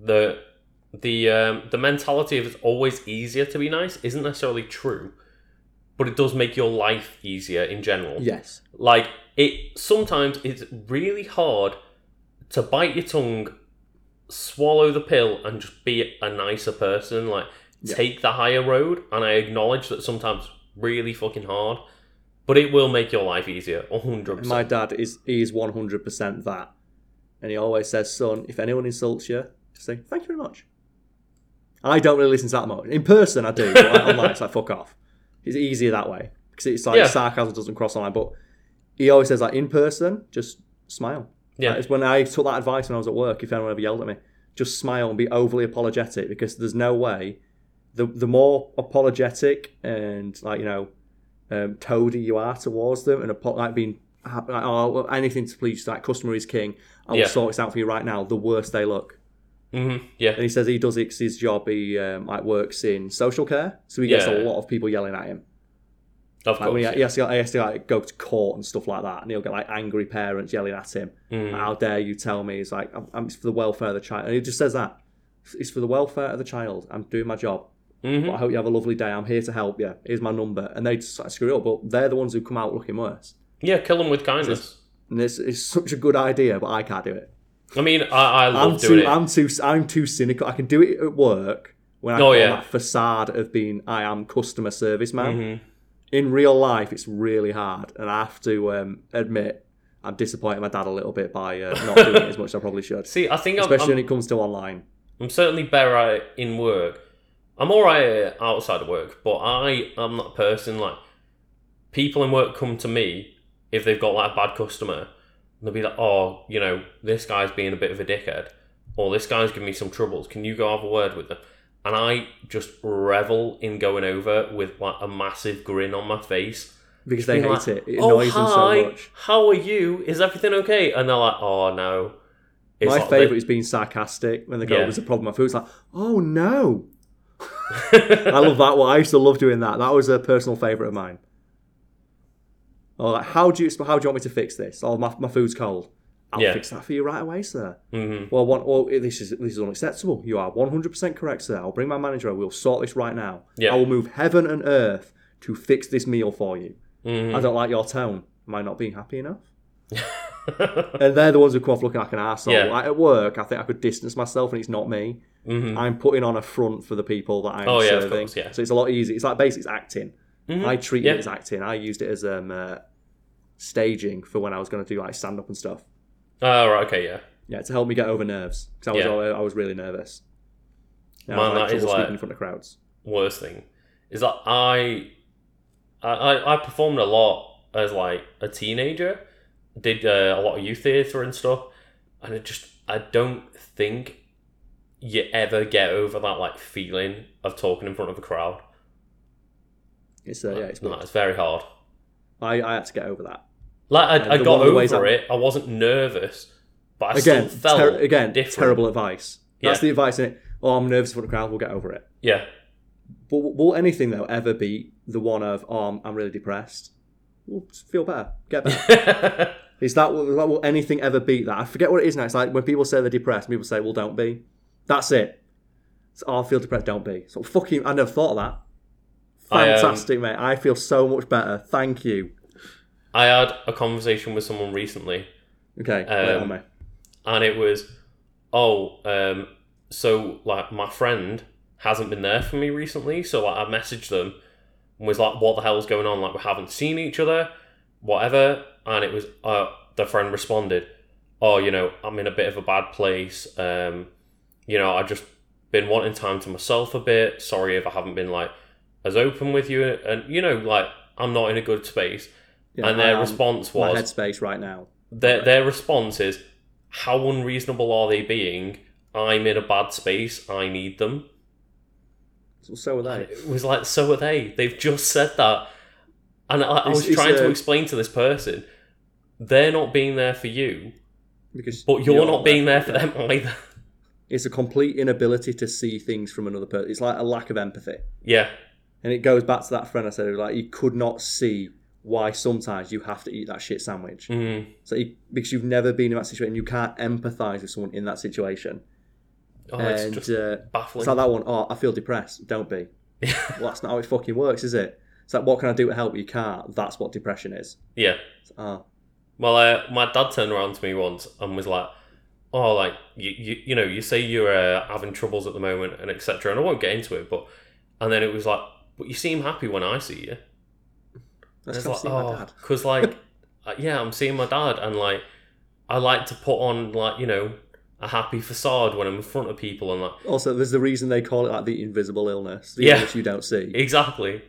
that the um, the mentality of it's always easier to be nice isn't necessarily true, but it does make your life easier in general. Yes. Like it sometimes it's really hard to bite your tongue, swallow the pill, and just be a nicer person. Like Yeah. take the higher road. And I acknowledge that sometimes really fucking hard, but it will make your life easier. hundred And my dad is he is one hundred percent that, and he always says, "Son, if anyone insults you, just say thank you very much." I don't really listen to that much in person. I do, but online it's like fuck off. It's easier that way because it's like Yeah. sarcasm doesn't cross the line. But he always says like in person, just smile. Yeah. Like, it's when I took that advice when I was at work. If anyone ever yelled at me, just smile and be overly apologetic because there's no way. The the more apologetic and like you know, um, toady you are towards them and apo- like being like, oh anything to please like customer is king. I will Yeah. sort this out for you right now. The worse they look. hmm Yeah. And he says he does it his job. He um, like works in social care, so he gets Yeah. a lot of people yelling at him. Of Like when course. he, he, has to, he has to like go to court and stuff like that, and he'll get like angry parents yelling at him. Mm. How dare you tell me? He's like, I'm, I'm, it's for the welfare of the child. And he just says that. It's for the welfare of the child. I'm doing my job. Mhm. But I hope you have a lovely day. I'm here to help you. Here's my number. And they just like, screw it up, but they're the ones who come out looking worse. Yeah, kill them with kindness. And this is such a good idea, but I can't do it. I mean, I, I love I'm doing too, it. I'm too, I'm too cynical. I can do it at work when I Oh, yeah. that facade of being I am customer service man. Mhm. In real life, it's really hard, and I have to um, admit I'm disappointing my dad a little bit by uh, not doing it as much as I probably should, See, I think I'm, especially I'm, when it comes to online. I'm certainly better at it in work. I'm alright outside of work, but I am that person like people in work come to me if they've got like a bad customer. And they'll be like, "Oh, you know, this guy's being a bit of a dickhead, or this guy's giving me some troubles. Can you go have a word with them?" And I just revel in going over with like a massive grin on my face. because they hate like, it. It "Oh, annoys them so hi, much. How are you? Is everything okay? And they're like, "Oh no." It's My like favourite is being sarcastic when they go, Yeah. "There's a problem I food." It's like, "Oh no!" I love that one. I used to love doing that. That was a personal favourite of mine. Or like, how do you how do you want me to fix this? Oh, my, my food's cold. I'll Yeah. fix that for you right away, sir. hmm Well, one, well, this is this is unacceptable. You are one hundred percent correct, sir. I'll bring my manager. over. We'll sort this right now. Yeah. I will move heaven and earth to fix this meal for you. hmm I don't like your tone. Am I not being happy enough? and they're the ones who come off looking like an arsehole. Yeah. Like at work, I think I could distance myself, and it's not me. hmm I'm putting on a front for the people that I'm Oh, yeah, serving. course, yeah. So it's a lot easier. It's like basically it's acting. Mhm. I treated Yeah. it as acting. I used it as um, uh, staging for when I was going to do like stand up and stuff. Oh, right, okay, yeah. Yeah, to help me get over nerves because I was Yeah. I was really nervous. Yeah, Man, I was, like, that is like- in front of crowds. Worst thing is that I, I I performed a lot as like a teenager. Did uh, a lot of youth theatre and stuff, and it just I don't think you ever get over that like feeling of talking in front of a crowd. It's uh, yeah, it's No, it's very hard. I, I had to get over that. Like I, I got over I- it. I wasn't nervous, but I Again, still felt ter- again, different. terrible advice. That's Yeah. the advice in it. Oh, I'm nervous in front of the crowd. We'll get over it. Yeah, But will anything though ever be the one of oh, I'm, I'm really depressed? Well, feel better, get better. Is that will, that will anything ever beat that? I forget what it is now. It's like when people say they're depressed, people say, "Well, don't be." That's it. It's, oh, I feel depressed. Don't be. So fucking, I never thought of that. I, um, Fantastic, mate. I feel so much better. Thank you. I had a conversation with someone recently Okay, on Um, me. and it was oh um so like my friend hasn't been there for me recently so like i messaged them and was like what the hell's going on like we haven't seen each other whatever and it was uh the friend responded oh you know i'm in a bit of a bad place um you know I've just been wanting time to myself a bit sorry if i haven't been like as open with you and you know like i'm not in a good space Yeah, and their response my was headspace right now. their their response is, "How unreasonable are they being? I'm in a bad space. I need them." So, so are they. It was like, so are they. They've just said that, and I, I It's- was it's trying to explain to this person, they're not being there for you, Because but you're, not being there for them either. It's a complete inability to see things from another person. It's like a lack of empathy. yeah, And it goes back to that friend I said, like, you could not see why sometimes you have to eat that shit sandwich. mm, So you, because you've never been in that situation, you can't empathise with someone in that situation. Oh, it's and just uh, baffling. it's like that one, oh, I feel depressed. Don't be. Well, that's not how it fucking works, is it? It's like, what can I do to help? You can't. That's what depression is. yeah. It's, oh, Well, uh, my dad turned around to me once and was like, "Oh, like you, you, you know, you say you're uh, having troubles at the moment and etc." And I won't get into it, but and then it was like, "But you seem happy when I see you." that's It's like, my oh, dad. because like, uh, yeah, I'm seeing my dad, and like, I like to put on like you know a happy facade when I'm in front of people, and like Also, there's the reason they call it like the invisible illness, the Yeah. illness you don't see. exactly.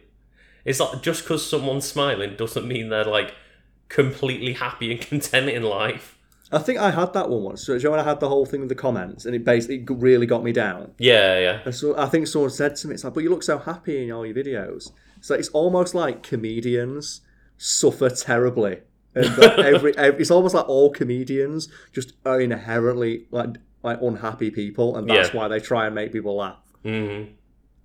It's like just because someone's smiling doesn't mean they're like completely happy and content in life. I think I had that one once. So, do you know when I had the whole thing with the comments, and it basically really got me down. Yeah, yeah, And so I think someone said to me, "It's like, but you look so happy in all your videos." So it's almost like comedians suffer terribly, and that every, every it's almost like all comedians just are inherently like like unhappy people, and that's Yeah. why they try and make people laugh. hmm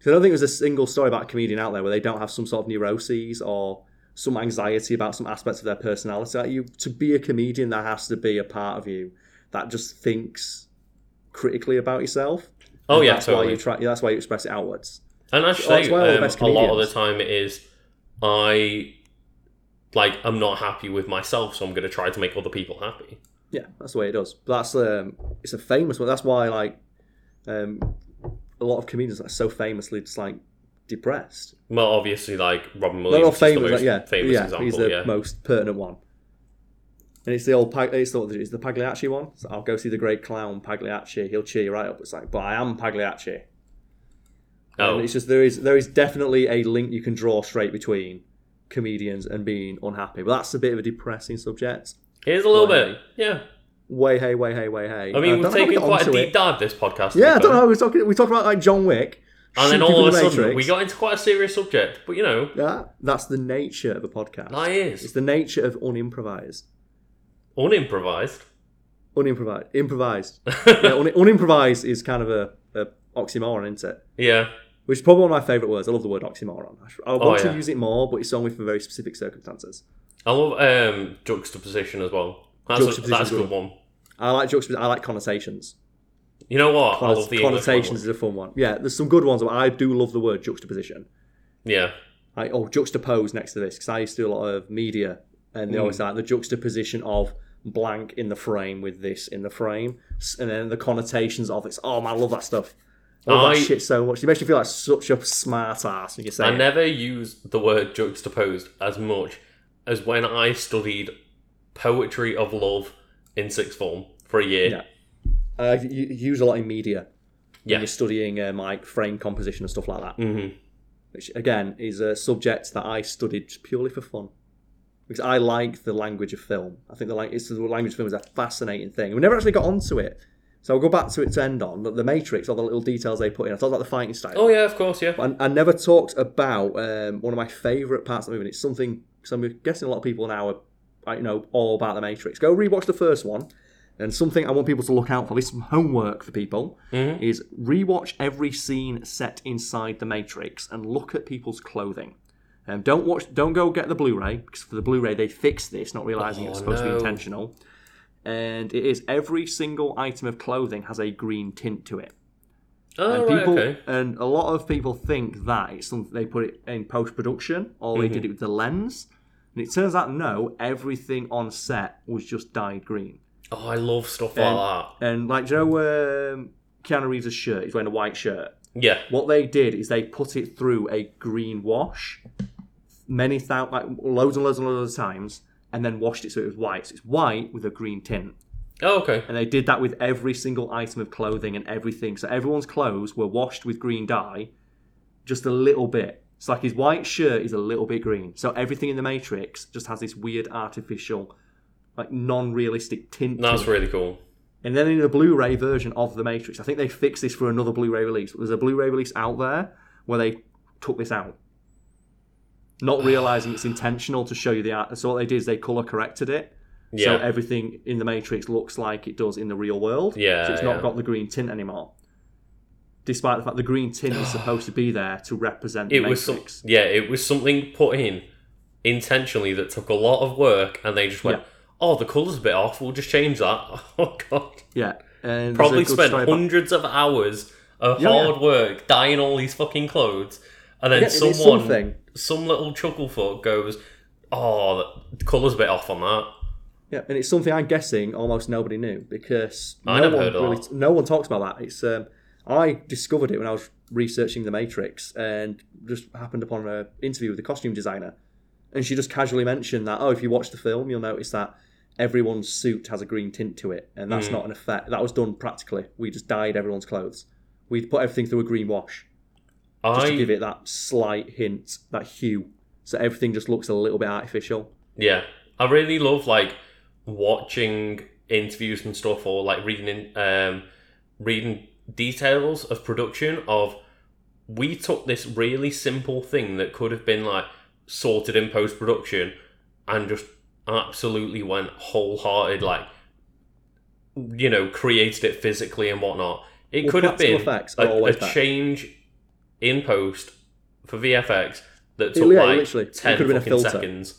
So I don't think there's a single story about a comedian out there where they don't have some sort of neuroses or some anxiety about some aspects of their personality. Like you to be a comedian, there has to be a part of you that just thinks critically about yourself. Oh yeah, that's totally. why you try. That's why you express it outwards. And actually, That's say why all the um, a lot of the time it is I like I'm not happy with myself, so I'm going to try to make other people happy. Yeah, that's the way it does. But that's um, it's a famous one. That's why like um, a lot of comedians are so famously just like depressed. Well, obviously, like Robin Williams is the famous, most like, yeah, famous yeah. example. he's the yeah, most pertinent one. And it's the old Pag- it's the, it's the Pagliacci one. So I'll go see the great clown Pagliacci. He'll cheer you right up. It's like, but I am Pagliacci. oh, And it's just there is there is definitely a link you can draw straight between comedians and being unhappy. But that's a bit of a depressing subject. here's a little bit. Yeah, Way hey, way hey, way hey. I mean, Uh, we've how we taken quite a deep it. dive this podcast. Yeah, I don't know. We're talking we talked about like John Wick. And then all of people a the sudden, we got into quite a serious subject. But you know, Yeah, that's the nature of a podcast. that It's is the nature of unimprovised. unimprovised. Unimprovised. Improvised. yeah, un- unimprovised is kind of a, a oxymoron, isn't it? Yeah, Which is probably one of my favourite words. I love the word oxymoron. I, I want yeah. to use it more, but it's only for very specific circumstances. I love um, juxtaposition as well. That's a, that's a good good. one. I like juxtaposition. I like connotations. You know what? I love the connotations is a fun one. Yeah, there's some good ones. But I do love the word juxtaposition. Yeah, I oh juxtapose next to this because I used to do a lot of media, and they Mm. always like the juxtaposition of blank in the frame with this in the frame, and then the connotations of it. Oh man, I love that stuff. I love I- that shit so much. It makes you feel like such a smart ass when you say I it. never use the word juxtaposed as much as when I studied poetry of love in sixth form for a year. Yeah. Uh, you, you use a lot in media when Yeah. you're studying um, like frame composition and stuff like that. hmm which again is a subject that I studied purely for fun. Because I like the language of film. I think the, lang- it's, the language of film is a fascinating thing. We never actually got onto it. So I'll go back to it to end on. The, the Matrix, all the little details they put in. I talked about the fighting style. Oh yeah, of course, yeah. I, I never talked about um, one of my favourite parts of the movie. and It's something, because I'm guessing a lot of people now are, like, you know, all about the Matrix. Go rewatch the first one. And something I want people to look out for, this homework for people, Mhm. is rewatch every scene set inside the Matrix and look at people's clothing. Um, don't watch, don't go get the Blu-ray because for the Blu-ray they fixed this, not realizing it was Oh, supposed to be intentional. And it is every single item of clothing has a green tint to it. Oh And right, people okay. and a lot of people think that it's something they put it in post production or they did it with the lens. And it turns out no, everything on set was just dyed green. Oh, I love stuff like that. And like do you know um, Keanu Reeves' shirt, he's wearing a white shirt. Yeah. What they did is they put it through a green wash many thou- like loads and loads and loads of times and then washed it so it was white. So it's white with a green tint. Oh, okay. And they did that with every single item of clothing and everything. So everyone's clothes were washed with green dye, just a little bit. It's like his white shirt is a little bit green. So everything in the Matrix just has this weird artificial, like non-realistic tint. That's it. really cool. And then in the Blu-ray version of the Matrix, I think they fixed this for another Blu-ray release. There's a Blu-ray release out there where they took this out, not realizing it's intentional to show you the art. So what they did is they color corrected it. So everything in the Matrix looks like it does in the real world. Yeah, So it's not yeah. got the green tint anymore. Despite the fact the green tint is supposed to be there to represent the It was some, yeah, it was something put in intentionally that took a lot of work, and they just went, Yeah. "Oh, the color's a bit off. We'll just change that." Oh god, yeah. And probably spent story about- hundreds of hours of Yeah, hard work dyeing all these fucking clothes, and then Yeah, someone, some little chucklefoot goes, "Oh, the colour's a bit off on that." Yeah, and it's something I'm guessing almost nobody knew because I no never one really, no one talks about that. It's um, I discovered it when I was researching the Matrix and just happened upon an interview with the costume designer, and she just casually mentioned that oh, if you watch the film, you'll notice that everyone's suit has a green tint to it, and that's not an effect. That was done practically. We just dyed everyone's clothes. We put everything through a green wash just to give it that slight hint, that hue, so everything just looks a little bit artificial. Yeah, I really love like watching interviews and stuff, or like reading in, um, reading details of production of. We took this really simple thing that could have been like sorted in post production, and just absolutely went wholehearted, like you know, created it physically and whatnot. It Well, could have been a, a change in post for VFX that took Yeah, like literally. Ten could've been a fucking seconds.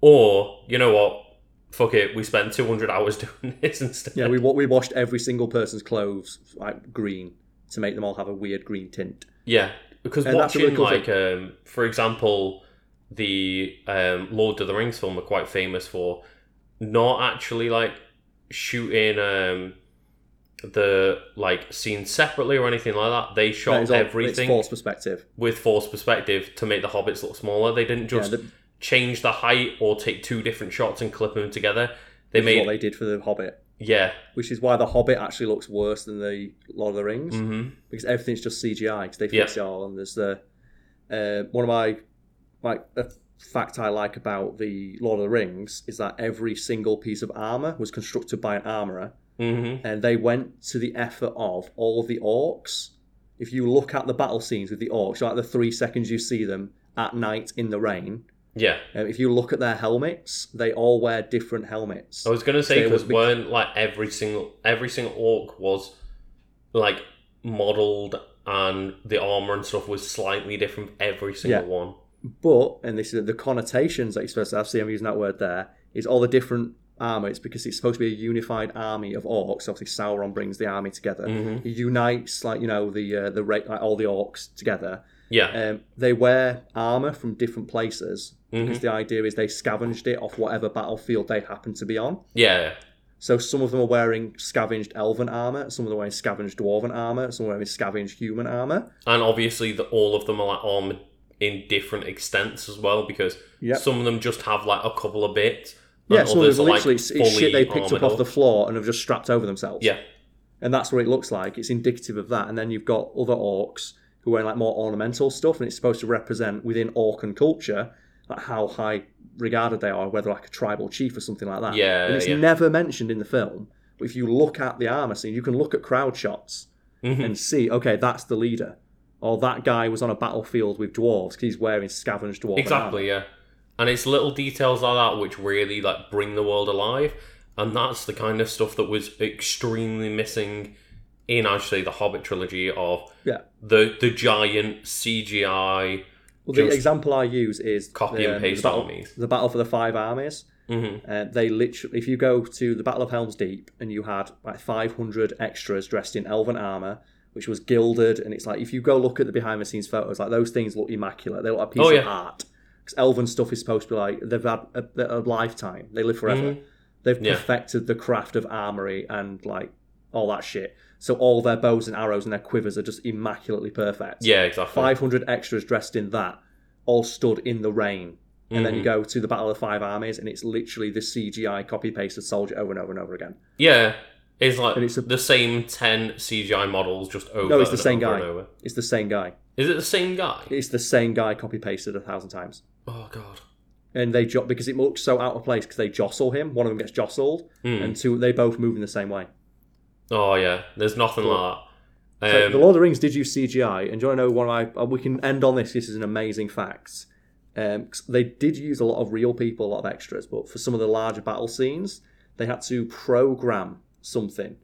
Or you know what? Fuck it, we spent two hundred hours doing this instead. Yeah, we we washed every single person's clothes like green to make them all have a weird green tint. Yeah, because And watching really cool like um, for example, the um, Lord of the Rings film are quite famous for not actually like shooting um, the like scenes separately or anything like that. They shot all- everything It's false perspective. with forced perspective to make the hobbits look smaller. They didn't just yeah, the, change the height or take two different shots and clip them together. They made what they did for the Hobbit, yeah. which is why the Hobbit actually looks worse than the Lord of the Rings hmm because everything's just CGI because they Yeah. fix it all. And there's the uh, one of my like a fact I like about the Lord of the Rings is that every single piece of armor was constructed by an armorer, hmm and they went to the effort of all of the orcs. If you look at the battle scenes with the orcs, like the three seconds you see them at night in the rain, Yeah. um, if you look at their helmets, they all wear different helmets. I was gonna say because be- weren't like every single every single orc was like modeled and the armor and stuff was slightly different every single Yeah. one. But, and this is the connotations that you're supposed to have, see I'm using that word there, is all the different armour. It's because it's supposed to be a unified army of orcs. Obviously, Sauron brings the army together. Mhm. He unites, like, you know, the uh, the like, all the orcs together. Yeah. Um, they wear armour from different places Mm-hmm. because the idea is they scavenged it off whatever battlefield they happen to be on. yeah. So some of them are wearing scavenged elven armour, some of them are wearing scavenged dwarven armour, some are wearing scavenged human armour. And obviously the, all of them are like armored in different extents as well because Yep. some of them just have like a couple of bits. And Yeah, some of them are, literally like, shit they picked up off the floor and have just strapped over themselves. Yeah. and that's what it looks like. It's indicative of that. And then you've got other orcs who wear like more ornamental stuff, and it's supposed to represent within Orcan culture like how high regarded they are, whether like a tribal chief or something like that. Yeah, and it's yeah. never mentioned in the film. But if you look at the armor scene, you can look at crowd shots Mhm. and see, okay, that's the leader, or that guy was on a battlefield with dwarves because he's wearing scavenged dwarf. Exactly, yeah. And it's little details like that which really like bring the world alive, and that's the kind of stuff that was extremely missing in actually the Hobbit trilogy of Yeah. the the giant CGI. Well, the example I use is copy the, and paste the battle, armies. The battle for the five armies. hmm Uh, they literally, if you go to the Battle of Helm's Deep and you had like 500 extras dressed in elven armor, which was gilded, and it's like if you go look at the behind the scenes photos, like those things look immaculate. They look like a piece Oh, of art. Because elven stuff is supposed to be like they've had a, a lifetime. They live forever. Mhm. They've Yeah. perfected the craft of armory and like all that shit. So all their bows and arrows and their quivers are just immaculately perfect. Yeah, exactly. 500 extras dressed in that, all stood in the rain. And then you Mhm. go to the Battle of the Five Armies, and it's literally the CGI copy pasted soldier over and over and over again. Yeah, it's like And it's a- the same ten CGI models just over. No, it's the same guy. It's the same guy. Is it the same guy? It's the same guy copy pasted a thousand times. Oh god. And they jo- because it looks so out of place because they jostle him. One of them gets jostled, Hmm. and two they both move in the same way. Oh yeah, there's nothing like that. So Um, the Lord of the Rings did use CGI, and do you want to know one of my? uh, We can end on this. This is an amazing fact. Um, they did use a lot of real people, a lot of extras, but for some of the larger battle scenes, they had to program something.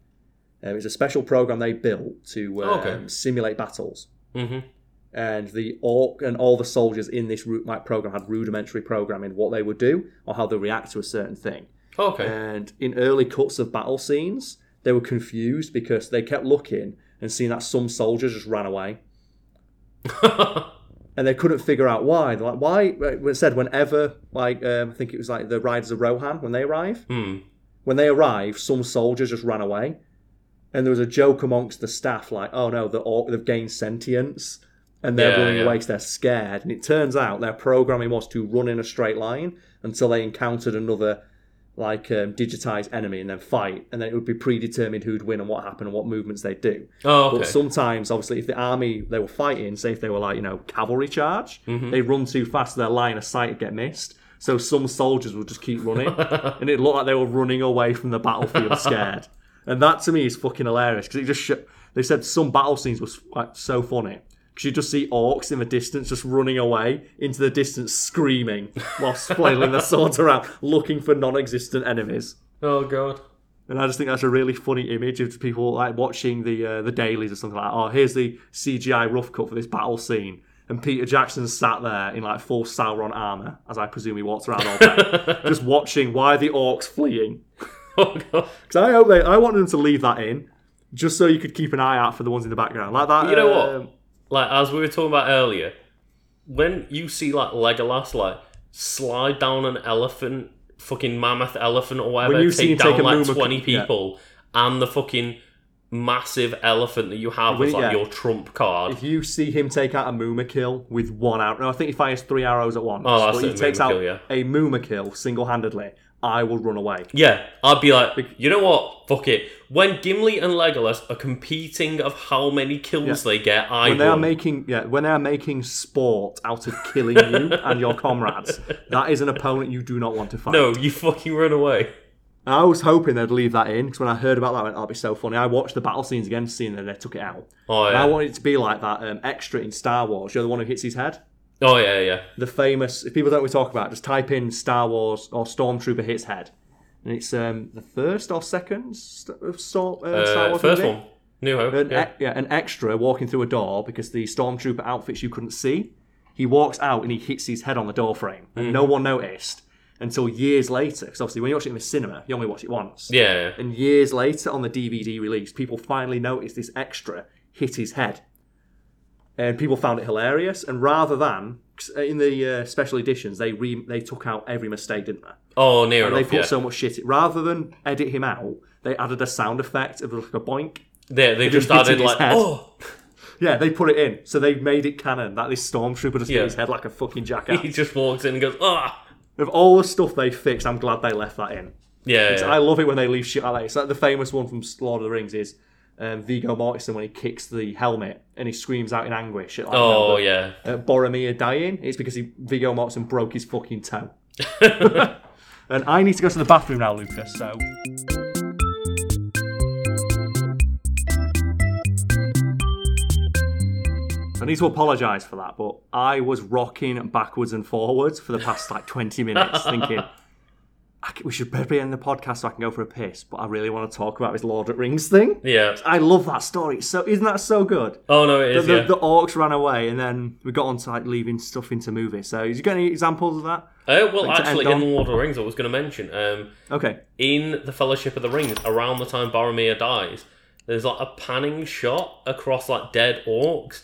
Uh, it was a special program they built to um, Okay. simulate battles. mhm. And the orc and all the soldiers in this root like program had rudimentary programming what they would do or how they react to a certain thing. Okay. And in early cuts of battle scenes, they were confused because they kept looking and seeing that some soldiers just ran away. and they couldn't figure out why. They're like, why? It said whenever, like, um, I think it was like the Riders of Rohan when they arrive. hmm. When they arrive, some soldiers just ran away, and there was a joke amongst the staff like, "Oh no, the orc they've gained sentience." And they're Yeah, running yeah. away because they're scared. And it turns out their programming was to run in a straight line until they encountered another, like, um, digitized enemy and then fight. And then it would be predetermined who'd win and what happened and what movements they'd do. Oh, okay. But sometimes, obviously, if the army they were fighting, say if they were like, you know, cavalry charge, Mm-hmm. they run too fast, their line of sight would get missed. So some soldiers would just keep running, and it looked like they were running away from the battlefield scared. And that to me is fucking hilarious because it just sh- they said some battle scenes was like so funny because you just see orcs in the distance just running away into the distance screaming whilst flailing their swords around looking for non-existent enemies. oh god. And I just think that's a really funny image of people like watching the uh, the dailies or something like, oh, here's the CGI rough cut for this battle scene, and Peter Jackson sat there in like full Sauron armor, as I presume he walks around all day, just watching why are the orcs fleeing. Oh god. Because I hope they, I wanted them to leave that in, just so you could keep an eye out for the ones in the background, like that. You know what? Like as we were talking about earlier, when you see like Legolas like slide down an elephant, fucking mammoth elephant or whatever, When you take down take like Mooma- twenty yeah. people, and the fucking massive elephant that you have When- as like yeah. your trump card. If you see him take out a Mûmakil with one arrow, no, I think he fires three arrows at once. Oh, that's but he takes Mooma out kill, yeah. a Mûmakil single handedly. I will run away. Yeah, I'd be like, you know what? Fuck it. When Gimli and Legolas are competing of how many kills they get, I When they are making yeah, when they are making sport out of killing you and your comrades, that is an opponent you do not want to fight. no, you fucking run away. I was hoping they'd leave that in because when I heard about that, I went, "That'll be so funny." I watched the battle scenes again, seeing that they took it out. Oh And I wanted it to be like that um, extra in Star Wars. You're the one who hits his head. Oh yeah, yeah. The famous. If people don't we talk about, just type in Star Wars or Stormtrooper hits head, and it's um, the first or second st- of Star, uh, Star Uh, Wars first movie. one, New Hope. An, yeah. e- yeah, an extra walking through a door because the stormtrooper outfits you couldn't see. He walks out and he hits his head on the door frame, and Mm-hmm. no one noticed until years later. Because obviously, when you watch it in the cinema, you only watch it once. yeah, yeah. And years later, on the DVD release, people finally noticed this extra hit his head, and people found it hilarious. And rather than in the uh, special editions, they re- they took out every mistake, didn't they? Oh, near And they put Yeah. so much shit. Rather than edit him out, they added a sound effect of like a boink. they they just added like, head. oh, Yeah, they put it in, so they made it canon that this stormtrooper just Yeah. hit his head like a fucking jackass. he just walks in and goes, ah, of all the stuff they fixed, I'm glad they left that in. yeah, yeah. I love it when they leave shit like that. It's like the famous one from Lord of the Rings is um, Viggo Mortensen when he kicks the helmet and he screams out in anguish. At, like, Oh you yeah. the- uh, Boromir dying. It's because he, Viggo Mortensen broke his fucking toe. and I need to go to the bathroom now, Lucas. So. I need to apologise for that, but I was rocking backwards and forwards for the past like 20 minutes, thinking I c- we should probably end the podcast so I can go for a piss. But I really want to talk about this Lord of the Rings thing. Yeah. I love that story. So isn't that so good? Oh no, it is. the, yeah. the orcs ran away, and then we got on to like leaving stuff into movies. So, you got any examples of that? Uh, well, Like actually, in on- Lord of the Rings, I was going to mention, um, Okay. in the Fellowship of the Rings, around the time Boromir dies, there's like a panning shot across like dead orcs,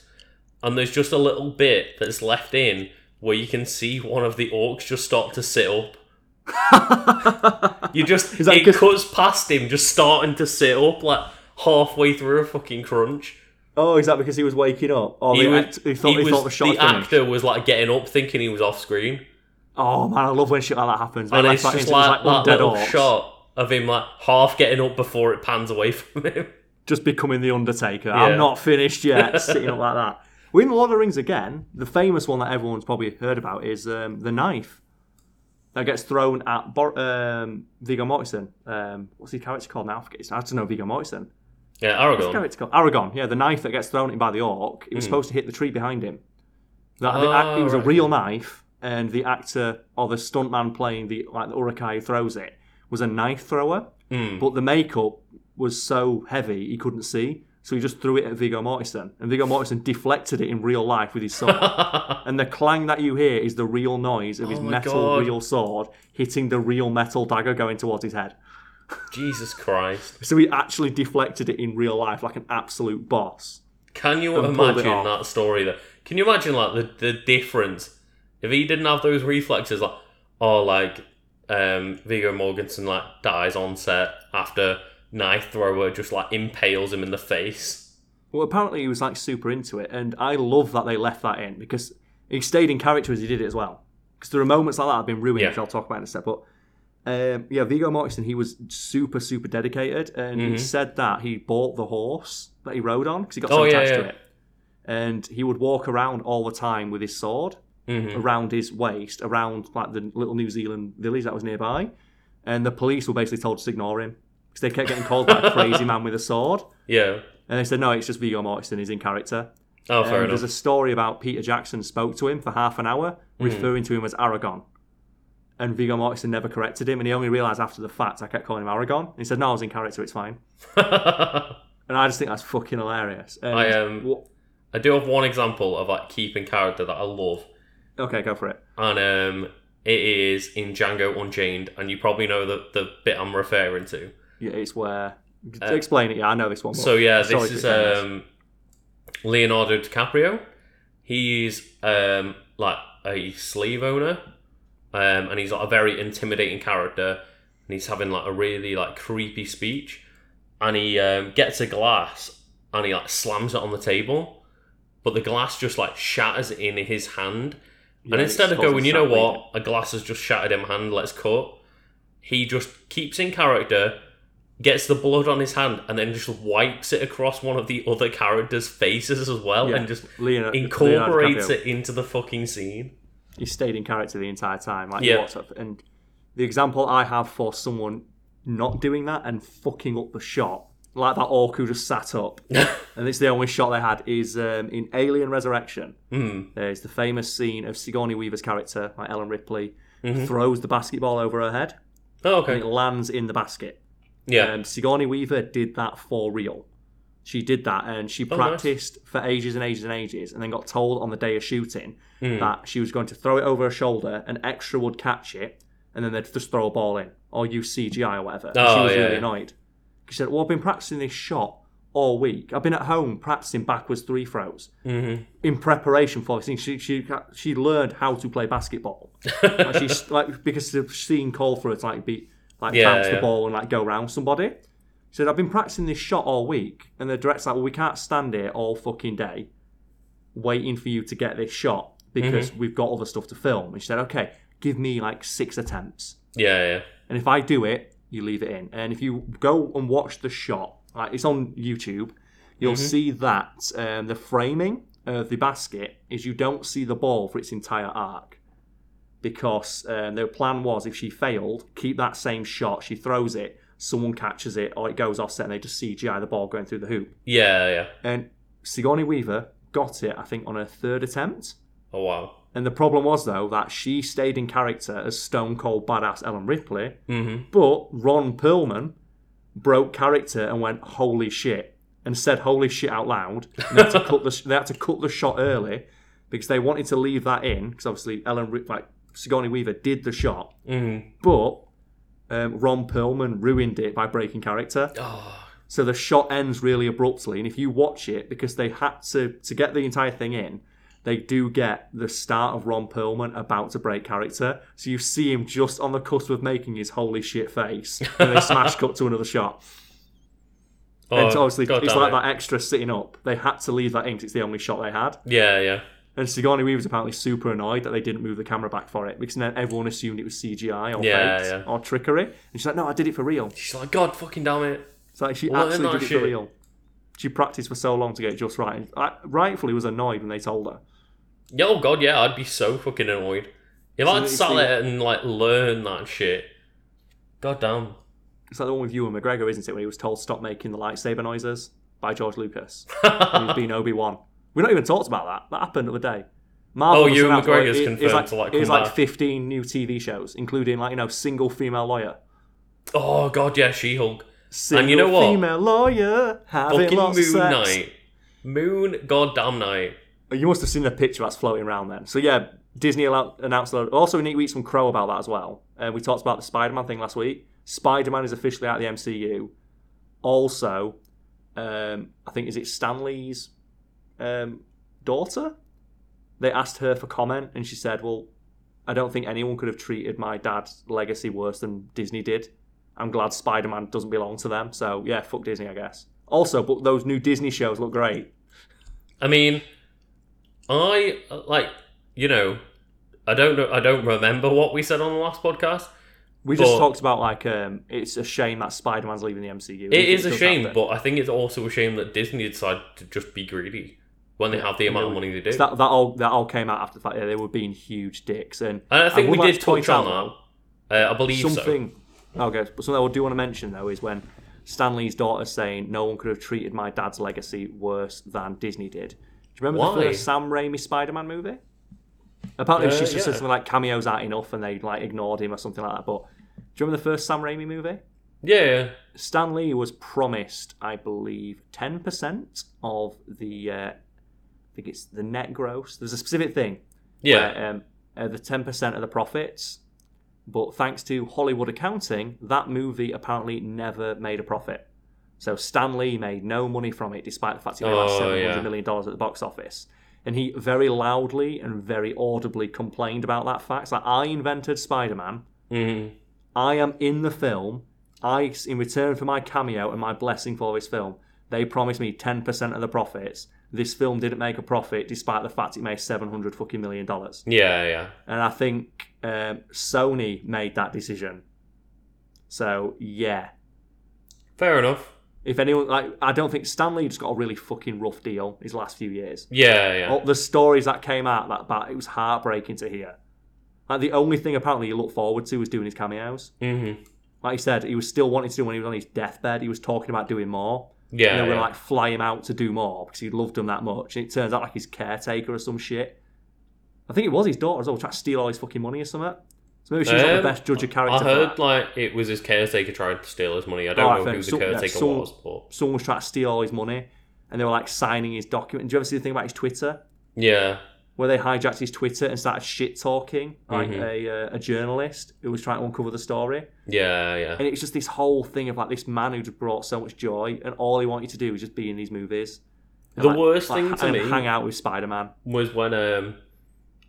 and there's just a little bit that's left in where you can see one of the orcs just start to sit up. You just it 'cause- cuts past him just starting to sit up like halfway through a fucking crunch. Oh, is that because he was waking up? Oh, He, the was, act- he thought, he was thought the shot the actor was like getting up thinking he was off screen. Oh man, I love when shit like that happens. And I it's fight just like, those, that little orcs shot of him like half getting up before it pans away from him. just becoming the Undertaker. Yeah. I'm not finished yet, sitting up like that. We're in the Lord of the Rings again. The famous one that everyone's probably heard about is um, the knife that gets thrown at Bor- um, Viggo Mortensen. Um, what's his character called now? I forget. I don't know Viggo Mortensen. Yeah, What's his character called? Aragorn. Yeah, the knife that gets thrown at him by the orc. It was supposed to hit the tree behind him. That, act- Oh, it was a real knife, and the actor or the stuntman playing the like the Uruk-hai who throws it was a knife thrower. Mm. But the makeup was so heavy he couldn't see, so he just threw it at Viggo Mortensen, and Viggo Mortensen deflected it in real life with his sword. and the clang that you hear is the real noise of his Oh my metal God. real sword hitting the real metal dagger going towards his head. Jesus Christ. So he actually deflected it in real life like an absolute boss. Can you And pulled it imagine off. that story though? Can you imagine like the, the difference if he didn't have those reflexes like oh like um Viggo Mortensen like dies on set after knife thrower just like impales him in the face. Well, apparently he was like super into it, and I love that they left that in because he stayed in character as he did it as well. Because there are moments like that have been ruined, Yeah. which I'll talk about in a sec. But um, yeah, Viggo Mortensen, he was super, super dedicated, and Mm-hmm. he said that he bought the horse that he rode on because he got so Oh, yeah, attached to it, and he would walk around all the time with his sword Mm-hmm. around his waist, around like the little New Zealand village that was nearby, and the police were basically told to ignore him because they kept getting called a crazy man with a sword. Yeah. And they said, no, it's just Viggo Mortensen, he's in character. Oh Um, fair there's a story about Peter Jackson spoke to him for half an hour, referring to him as Aragorn. And Viggo Mortensen never corrected him, and he only realised after the fact I kept calling him Aragorn. And he said, no, I was in character, it's fine. And I just think that's fucking hilarious. And I, um, what- I do have one example of like keeping character that I love, Okay, go for it. and um, it is in Django Unchained, and you probably know the the bit I'm referring to. Yeah, it's where. Explain it. Yeah, I know this one. Uh, So yeah, this is um, Leonardo DiCaprio. He's um, like a slave owner, um, and he's like a very intimidating character. And he's having like a really like creepy speech, and he um, gets a glass and he like slams it on the table, but the glass just like shatters in his hand. Yeah, and instead of going, you know what, a glass has just shattered in my hand, let's cut. He just keeps in character, gets the blood on his hand, and then just wipes it across one of the other characters' faces as well, Yeah. and just Leonardo, incorporates Leonardo it into the fucking scene. He stayed in character the entire time. Like, Yeah. And the example I have for someone not doing that and fucking up the shot, like that orc who just sat up, and it's the only shot they had, is um, in Alien Resurrection. Mm. There's the famous scene of Sigourney Weaver's character, like Ellen Ripley, Mm-hmm. throws the basketball over her head, Oh, and it okay. lands in the basket. Yeah. Um, Sigourney Weaver did that for real. She did that and she Oh, nice. practiced for ages and ages and ages and then got told on the day of shooting Hmm. that she was going to throw it over her shoulder, an extra would catch it, and then they'd just throw a ball in or use CGI or whatever. And she Oh, was yeah, really yeah. annoyed. She said, Well, I've been practicing this shot all week. I've been at home practicing backwards three throws Mm-hmm. in preparation for this thing. She, she, she learned how to play basketball. like she's like because the scene called for her to like be like Yeah, bounce yeah. the ball and like go around somebody. She said, I've been practicing this shot all week, and the director's like, Well, we can't stand here all fucking day waiting for you to get this shot because Mm-hmm. we've got other stuff to film. And she said, Okay, give me like six attempts. Yeah, yeah. And if I do it, you leave it in. And if you go and watch the shot, like it's on YouTube, you'll see that um, the framing of the basket is you don't see the ball for its entire arc. Because um, their plan was if she failed, keep that same shot, she throws it, someone catches it, or it goes offset and they just CGI the ball going through the hoop. Yeah, yeah. And Sigourney Weaver got it, I think, on her third attempt. Oh, wow. And the problem was, though, that she stayed in character as Stone Cold Badass Ellen Ripley, Mm-hmm. but Ron Perlman broke character and went holy shit and said holy shit out loud. And they had to cut the they had to cut the shot early because they wanted to leave that in because obviously Ellen like Sigourney Weaver did the shot, Mm-hmm. but um, Ron Perlman ruined it by breaking character. Oh, So the shot ends really abruptly, and if you watch it, because they had to to get the entire thing in, they do get the start of Ron Perlman about to break character. So you see him just on the cusp of making his holy shit face, and they smash cut to another shot. oh and so obviously, God it's like it. that extra sitting up. They had to leave that in 'cause it's the only shot they had. Yeah, yeah. And Sigourney Weaver was apparently super annoyed that they didn't move the camera back for it because then everyone assumed it was CGI or Yeah, faked yeah. or trickery. And she's like, "No, I did it for real." She's like, God fucking damn it. It's like she What actually did it for real. She practiced for so long to get it just right. And I rightfully was annoyed when they told her. Yeah, oh god, yeah, I'd be so fucking annoyed. If So I'd it's sat the- there and like learned that shit. God damn. It's like the one with Ewan McGregor, isn't it? When he was told stop making the lightsaber noises by George Lucas. and he's been Obi Wan. We not even talked about that. That happened the other day. Marvel Oh, announced, like, McGregor's it- confirmed like, to, like, it's like 15 new TV shows, including like you know single female lawyer. oh god, yeah, She Hulk. Single you know what? Female lawyer having Fucking Moon sex. Knight. Moon goddamn night. You must have seen the picture that's floating around then. So yeah, Disney announced a- also we tweets from Crow about that as well. Uh, we talked about the Spider-Man thing last week. Spider-Man is officially out of the MCU. Also, um, I think is it Stan Lee's um, daughter? They asked her for comment, and she said, "Well, I don't think anyone could have treated my dad's legacy worse than Disney did. I'm glad Spider-Man doesn't belong to them. So yeah, fuck Disney, I guess. Also, but those new Disney shows look great. I mean, I like you know, I don't know. I don't remember what we said on the last podcast. We just talked about like um, it's a shame that Spider Man's leaving the MCU. It is a shame, but I think it's also a shame that Disney decided to just be greedy when they have the amount of money they do. That that all that all came out after the fact. Yeah, they were being huge dicks, and and I think we like did to touch on that. Uh, I believe so. something. Okay, but something I do want to mention though is when Stan Lee's daughter saying no one could have treated my dad's legacy worse than Disney did. Do you remember Why? the first Sam Raimi Spider Man movie? Apparently, Uh, she's just said something like cameos aren't enough, and they like ignored him or something like that. But do you remember the first Sam Raimi movie? Yeah, yeah. Stan Lee was promised, I believe, ten percent of the uh, think it's the net gross. There's a specific thing Yeah. where, um, uh, the 10% of the profits. But thanks to Hollywood accounting, that movie apparently never made a profit. So Stan Lee made no money from it, despite the fact he made like Oh, seven hundred yeah. million dollars at the box office. And he very loudly and very audibly complained about that fact. It's like I invented Spider-Man. Mhm. I am in the film. I, in return for my cameo and my blessing for this film, they promised me ten percent of the profits. This film didn't make a profit, despite the fact it made seven hundred fucking million dollars. Yeah, yeah. And I think um, Sony made that decision. So yeah, Fair enough. if anyone like, I don't think Stan Lee just got a really fucking rough deal his last few years. Yeah, yeah. All the stories that came out that about it was heartbreaking to hear. Like the only thing apparently he looked forward to was doing his cameos. Mhm. Like he said, he was still wanting to do when he was on his deathbed. He was talking about doing more. Yeah, and they were yeah. like fly him out to do more because he loved him that much. And it turns out like his caretaker or some shit. I think it was his daughter as well, trying to steal all his fucking money or something. So maybe she's not the Um, best judge of character. I heard like it was his caretaker trying to steal his money. I don't Alright, know who the Some- yeah, caretaker some- was, but someone was trying to steal all his money, and they were like signing his document. Do you ever see the thing about his Twitter? yeah, where they hijacked his Twitter and started shit talking like Mhm. a, uh, a journalist who was trying to uncover the story. yeah, yeah. And it was just this whole thing of like this man who just brought so much joy, and all he wanted to do was just be in these movies. And, The like- worst like, thing to me hang out with Spider Man. was when um,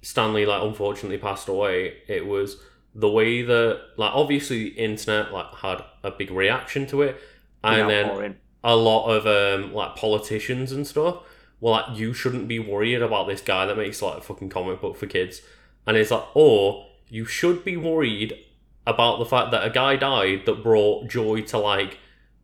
Stan Lee like unfortunately passed away. It was the way that like obviously the internet like had a big reaction to it, and then a lot of um, like politicians and stuff were like, you shouldn't be worried about this guy that makes like a fucking comic book for kids. And it's like, or you should be worried about the fact that a guy died that brought joy to like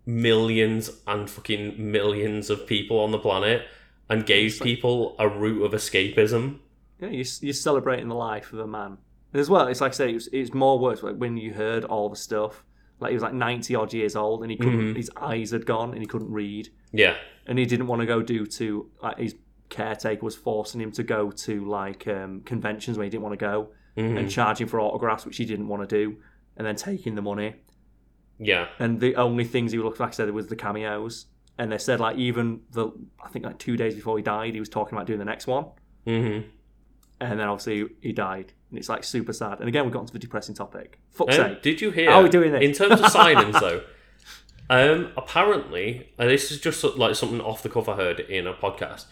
millions and fucking millions of people on the planet and gave like- people a route of escapism. yeah, you're, you're celebrating the life of a man. And as well, it's like I say, it's, more worse like when you heard all the stuff. Like he was like 90 odd years old and he couldn't, Mhm. his eyes had gone and he couldn't read. Yeah. and he didn't want to go due to like his caretaker was forcing him to go to like um, conventions where he didn't want to go Mhm. and charging for autographs which he didn't want to do and then taking the money Yeah. and the only things he looked like I said was the cameos and they said like even the I think like two days before he died he was talking about doing the next one hmm and then obviously he died and it's like super sad and again we've got onto the depressing topic fuck's Um, sake did you hear? How are we doing this? In terms of signings, though, um, apparently, and this is just like something off the cuff I heard in a podcast.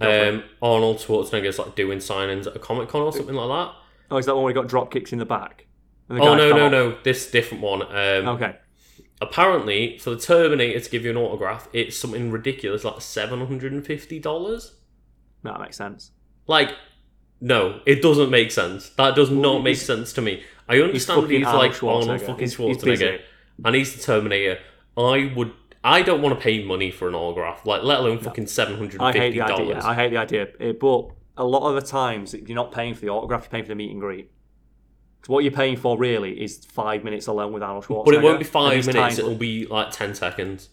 Um, Arnold Schwarzenegger's like doing signings at a Comic Con or something like that. oh is that one where he got drop kicks in the back the Oh no, no, off? no! This different one. Um, okay Apparently, for the Terminator to give you an autograph, it's something ridiculous, like seven hundred and fifty dollars. that makes sense Like, no, it doesn't make sense. That does Well, not make sense to me. I understand he's, Arnold like Arnold Schwarzenegger. fucking He's- he's Schwarzenegger, busy. and he's the Terminator. I would. I don't want to pay money for an autograph, like let alone fucking seven hundred I hate the idea. dollars. I hate the idea. But a lot of the times, you're not paying for the autograph. You're paying for the meet and greet. So what you're paying for really is five minutes alone with Arnold Schwarzenegger. But it won't be five minutes; it'll be like ten seconds.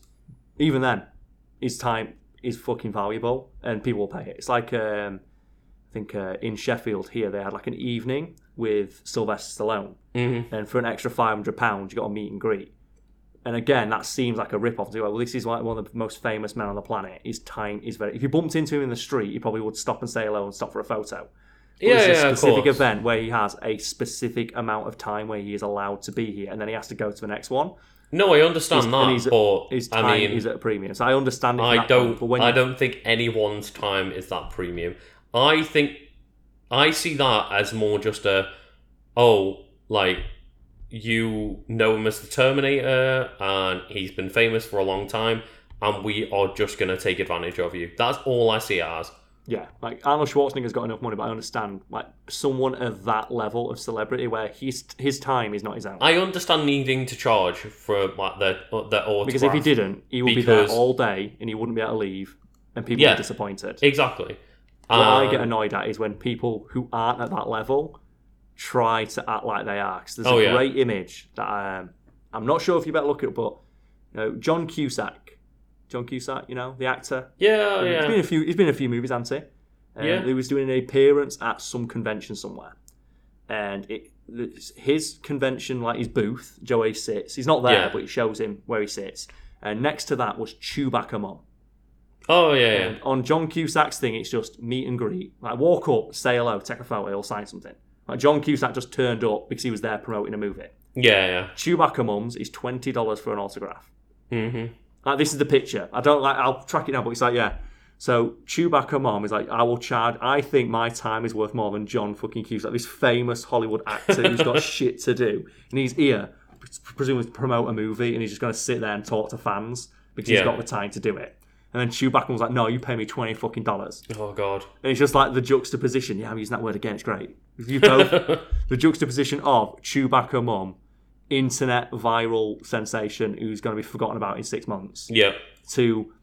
even then, his time is fucking valuable, and people will pay it. It's like um, think uh, in Sheffield here they had like an evening with Sylvester Stallone, hmm and for an extra five hundred pounds you got a meet and greet. And again, that seems like a rip off. Well, this is like one of the most famous men on the planet. His time is very. If you bumped into him in the street, you probably would stop and say hello and stop for a photo. But Yeah, it's yeah, a of specific event where he has a specific amount of time where he is allowed to be here, and then he has to go to the next one. No, I understand His- that, he's- but His time I mean, is at a premium, so I understand. I don't. point, but when I you- don't think anyone's time is that premium. I think I see that as more just a oh, like you know him as the Terminator, and he's been famous for a long time, and we are just going to take advantage of you. That's all I see it as. Yeah, like Arnold Schwarzenegger's got enough money, but I understand like someone of that level of celebrity where his his time is not his own. I understand needing to charge for like the the autograph because if he didn't, he would be there all day and he wouldn't be able to leave, and people Yeah. would be disappointed. exactly. What I get Um, annoyed at is when people who aren't at that level try to act like they are. 'Cause there's Oh, a yeah. great image that um, I'm not sure if you better look it up, but you know, John Cusack, John Cusack, you know the actor. yeah, yeah. He's been a few. He's been in a few movies, hasn't he? Um, Yeah. He was doing an appearance at some convention somewhere, and it his convention, like his booth, Joey sits. He's not there, Yeah. but it shows him where he sits. And next to that was Chewbacca Mom. Oh yeah, yeah. On John Cusack's thing, it's just meet and greet. Like walk up, say hello, take a photo, or sign something. Like John Cusack just turned up because he was there promoting a movie. Yeah, yeah. Chewbacca mums is twenty dollars for an autograph. Mm-hmm. Like this is the picture. I don't like. I'll track it now, but it's like yeah. So Chewbacca mom is like, I will charge. I think my time is worth more than John fucking Cusack, this famous Hollywood actor who's got shit to do, and he's here, presumably to promote a movie, and he's just going to sit there and talk to fans because Yeah. he's got the time to do it. And then Chewbacca was like, No, you pay me twenty fucking dollars. Oh god. And it's just like the juxtaposition. Yeah, I'm using that word again. It's great. You both the juxtaposition of Chewbacca mum, internet viral sensation who's going to be forgotten about in six months, Yeah. to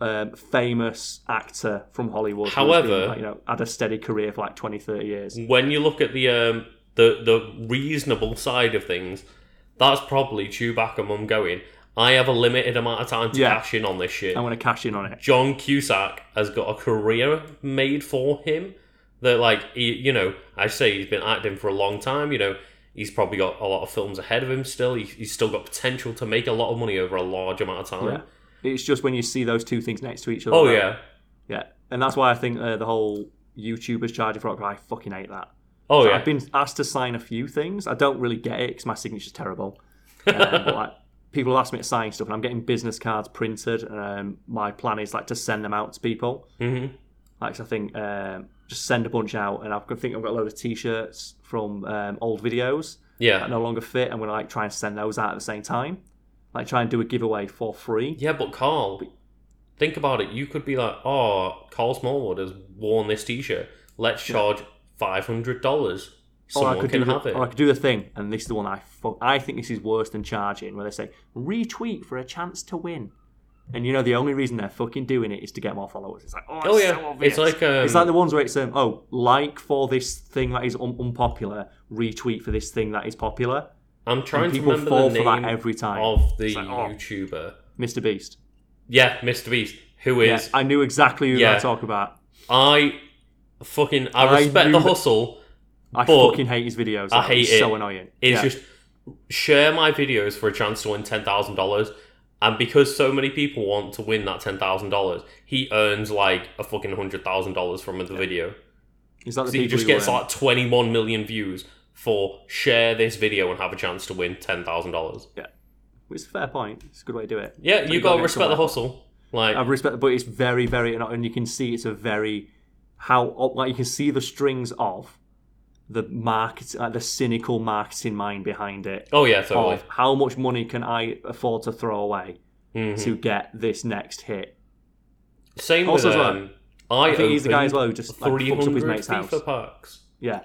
um, famous actor from Hollywood. However- been, like, you know, had a steady career for like 20, 30 years. When you look at the um the the reasonable side of things, that's probably Chewbacca mum going. I have a limited amount of time to Yeah. cash in on this shit. I'm going to cash in on it. John Cusack has got a career made for him. That like he, you know, I say he's been acting for a long time. You know, he's probably got a lot of films ahead of him still. He, he's still got potential to make a lot of money over a large amount of time. Yeah. It's just when you see those two things next to each other. Oh like, yeah, Yeah. And that's why I think uh, the whole YouTubers charging for it, I fucking hate that. oh yeah. I've been asked to sign a few things. I don't really get it because my signature's terrible. Um, but like, people have asked me to sign stuff, and I'm getting business cards printed. Um, my plan is like to send them out to people. hmm Like, I think um, just send a bunch out, and I've, I think I've got a load of T-shirts from um, old videos that Yeah, no longer fit. I'm gonna like try and send those out at the same time. Like, try and do a giveaway for free. yeah. But Carl, think about it. You could be like, oh, Carl Smallwood has worn this T-shirt. Let's charge five hundred dollars. Or I could can do the, it. or I could do the thing, and this is the one I fu- I think this is worse than charging, where they say retweet for a chance to win, and you know the only reason they're fucking doing it is to get more followers. It's like oh, it's Oh, yeah. so. It's like, um, it's like the ones where it's um oh like for this thing that is un- unpopular, retweet for this thing that is popular. I'm trying to remember fall the for that name every time. of the like, oh. YouTuber. Mr. Beast. Yeah, Mr. Beast, who is Yeah, I knew exactly who Yeah. I talk about. I fucking I I respect knew the hustle. I But fucking hate his videos. I hate it's it. So annoying. It's Yeah. just share my videos for a chance to win ten thousand dollars, and because so many people want to win that ten thousand dollars, he earns like a fucking hundred thousand dollars from the video. It's like the he just gets like twenty one million views for share this video and have a chance to win ten thousand dollars. Yeah, it's a fair point. It's a good way to do it. Yeah, you you gotta gotta respect the hustle. Like I respect, but it's very, very, and you can see it's a very how like you can see the strings of the market, like the cynical marketing mind behind it. oh yeah, totally. Of how much money can I afford to throw away Mhm. to get this next hit? Same Also with as well, um, I, I think he's the guy as well who just like, fucks up his mate's house. FIFA packs. Yeah,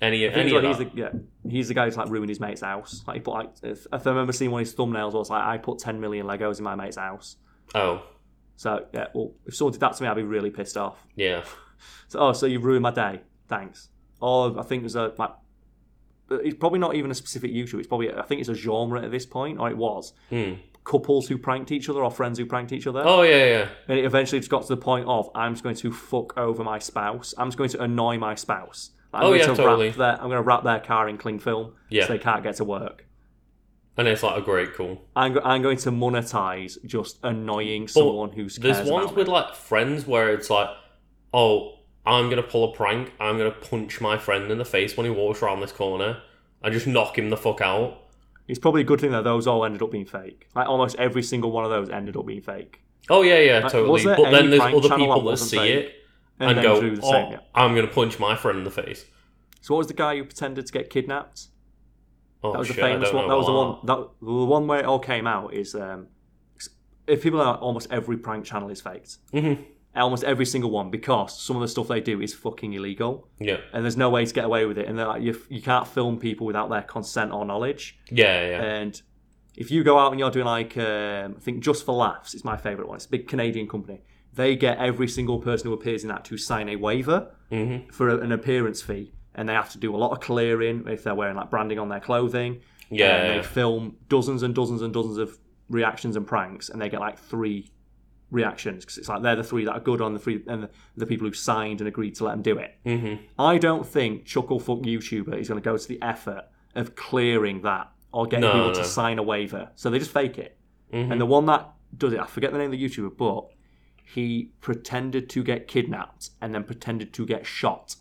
Any any as of well, that. he's the yeah he's the guy who's like ruined his mate's house. Like he put like if, if I remember seeing one of his thumbnails was like I put ten million Legos in my mate's house. Oh So yeah, well if someone did that to me, I'd be really pissed off. yeah. So, oh, so you've ruined my day. Thanks. Or I think there's a like. It's probably not even a specific YouTube. It's probably I think it's a genre at this point, or it was. Hmm. Couples who pranked each other or friends who pranked each other, Oh yeah, yeah. and it eventually just got to the point of I'm just going to fuck over my spouse. I'm just going to annoy my spouse. I'm Oh, going yeah, to totally. wrap their I'm going to wrap their car in cling film Yeah. so they can't get to work. And it's like a great call. I'm, go- I'm going to monetize just annoying someone who's There's ones with like friends where it's like, oh, I'm gonna pull a prank. I'm gonna punch my friend in the face when he walks around this corner. and just knock him the fuck out. It's probably a good thing that those all ended up being fake. Like almost every single one of those ended up being fake. Oh yeah, yeah, Like, totally. But then there's other people that that see fake? it And, and, go, the oh, same. Yeah. I'm gonna punch my friend in the face. So what was the guy who pretended to get kidnapped? Oh That was shit, the famous one. That was the one. That the one where it all came out is. Um, if people are almost every prank channel is faked. Mhm. Almost every single one because some of the stuff they do is fucking illegal Yeah, and there's no way to get away with it. And they're like, you, you can't film people without their consent or knowledge. yeah, yeah. And if you go out and you're doing like, um, I think Just for Laughs, it's my favourite one. It's a big Canadian company. They get every single person who appears in that to sign a waiver hmm for a- an appearance fee, and they have to do a lot of clearing if they're wearing like branding on their clothing. Yeah, and they yeah. film dozens and dozens and dozens of reactions and pranks, and they get like three reactions because it's like they're the three that are good on the three and the, the people who signed and agreed to let them do it. hmm I don't think Chucklefuck YouTuber is going to go to the effort of clearing that or getting No, people no. to sign a waiver, so they just fake it. Mhm. And the one that does it, I forget the name of the YouTuber, but he pretended to get kidnapped and then pretended to get shot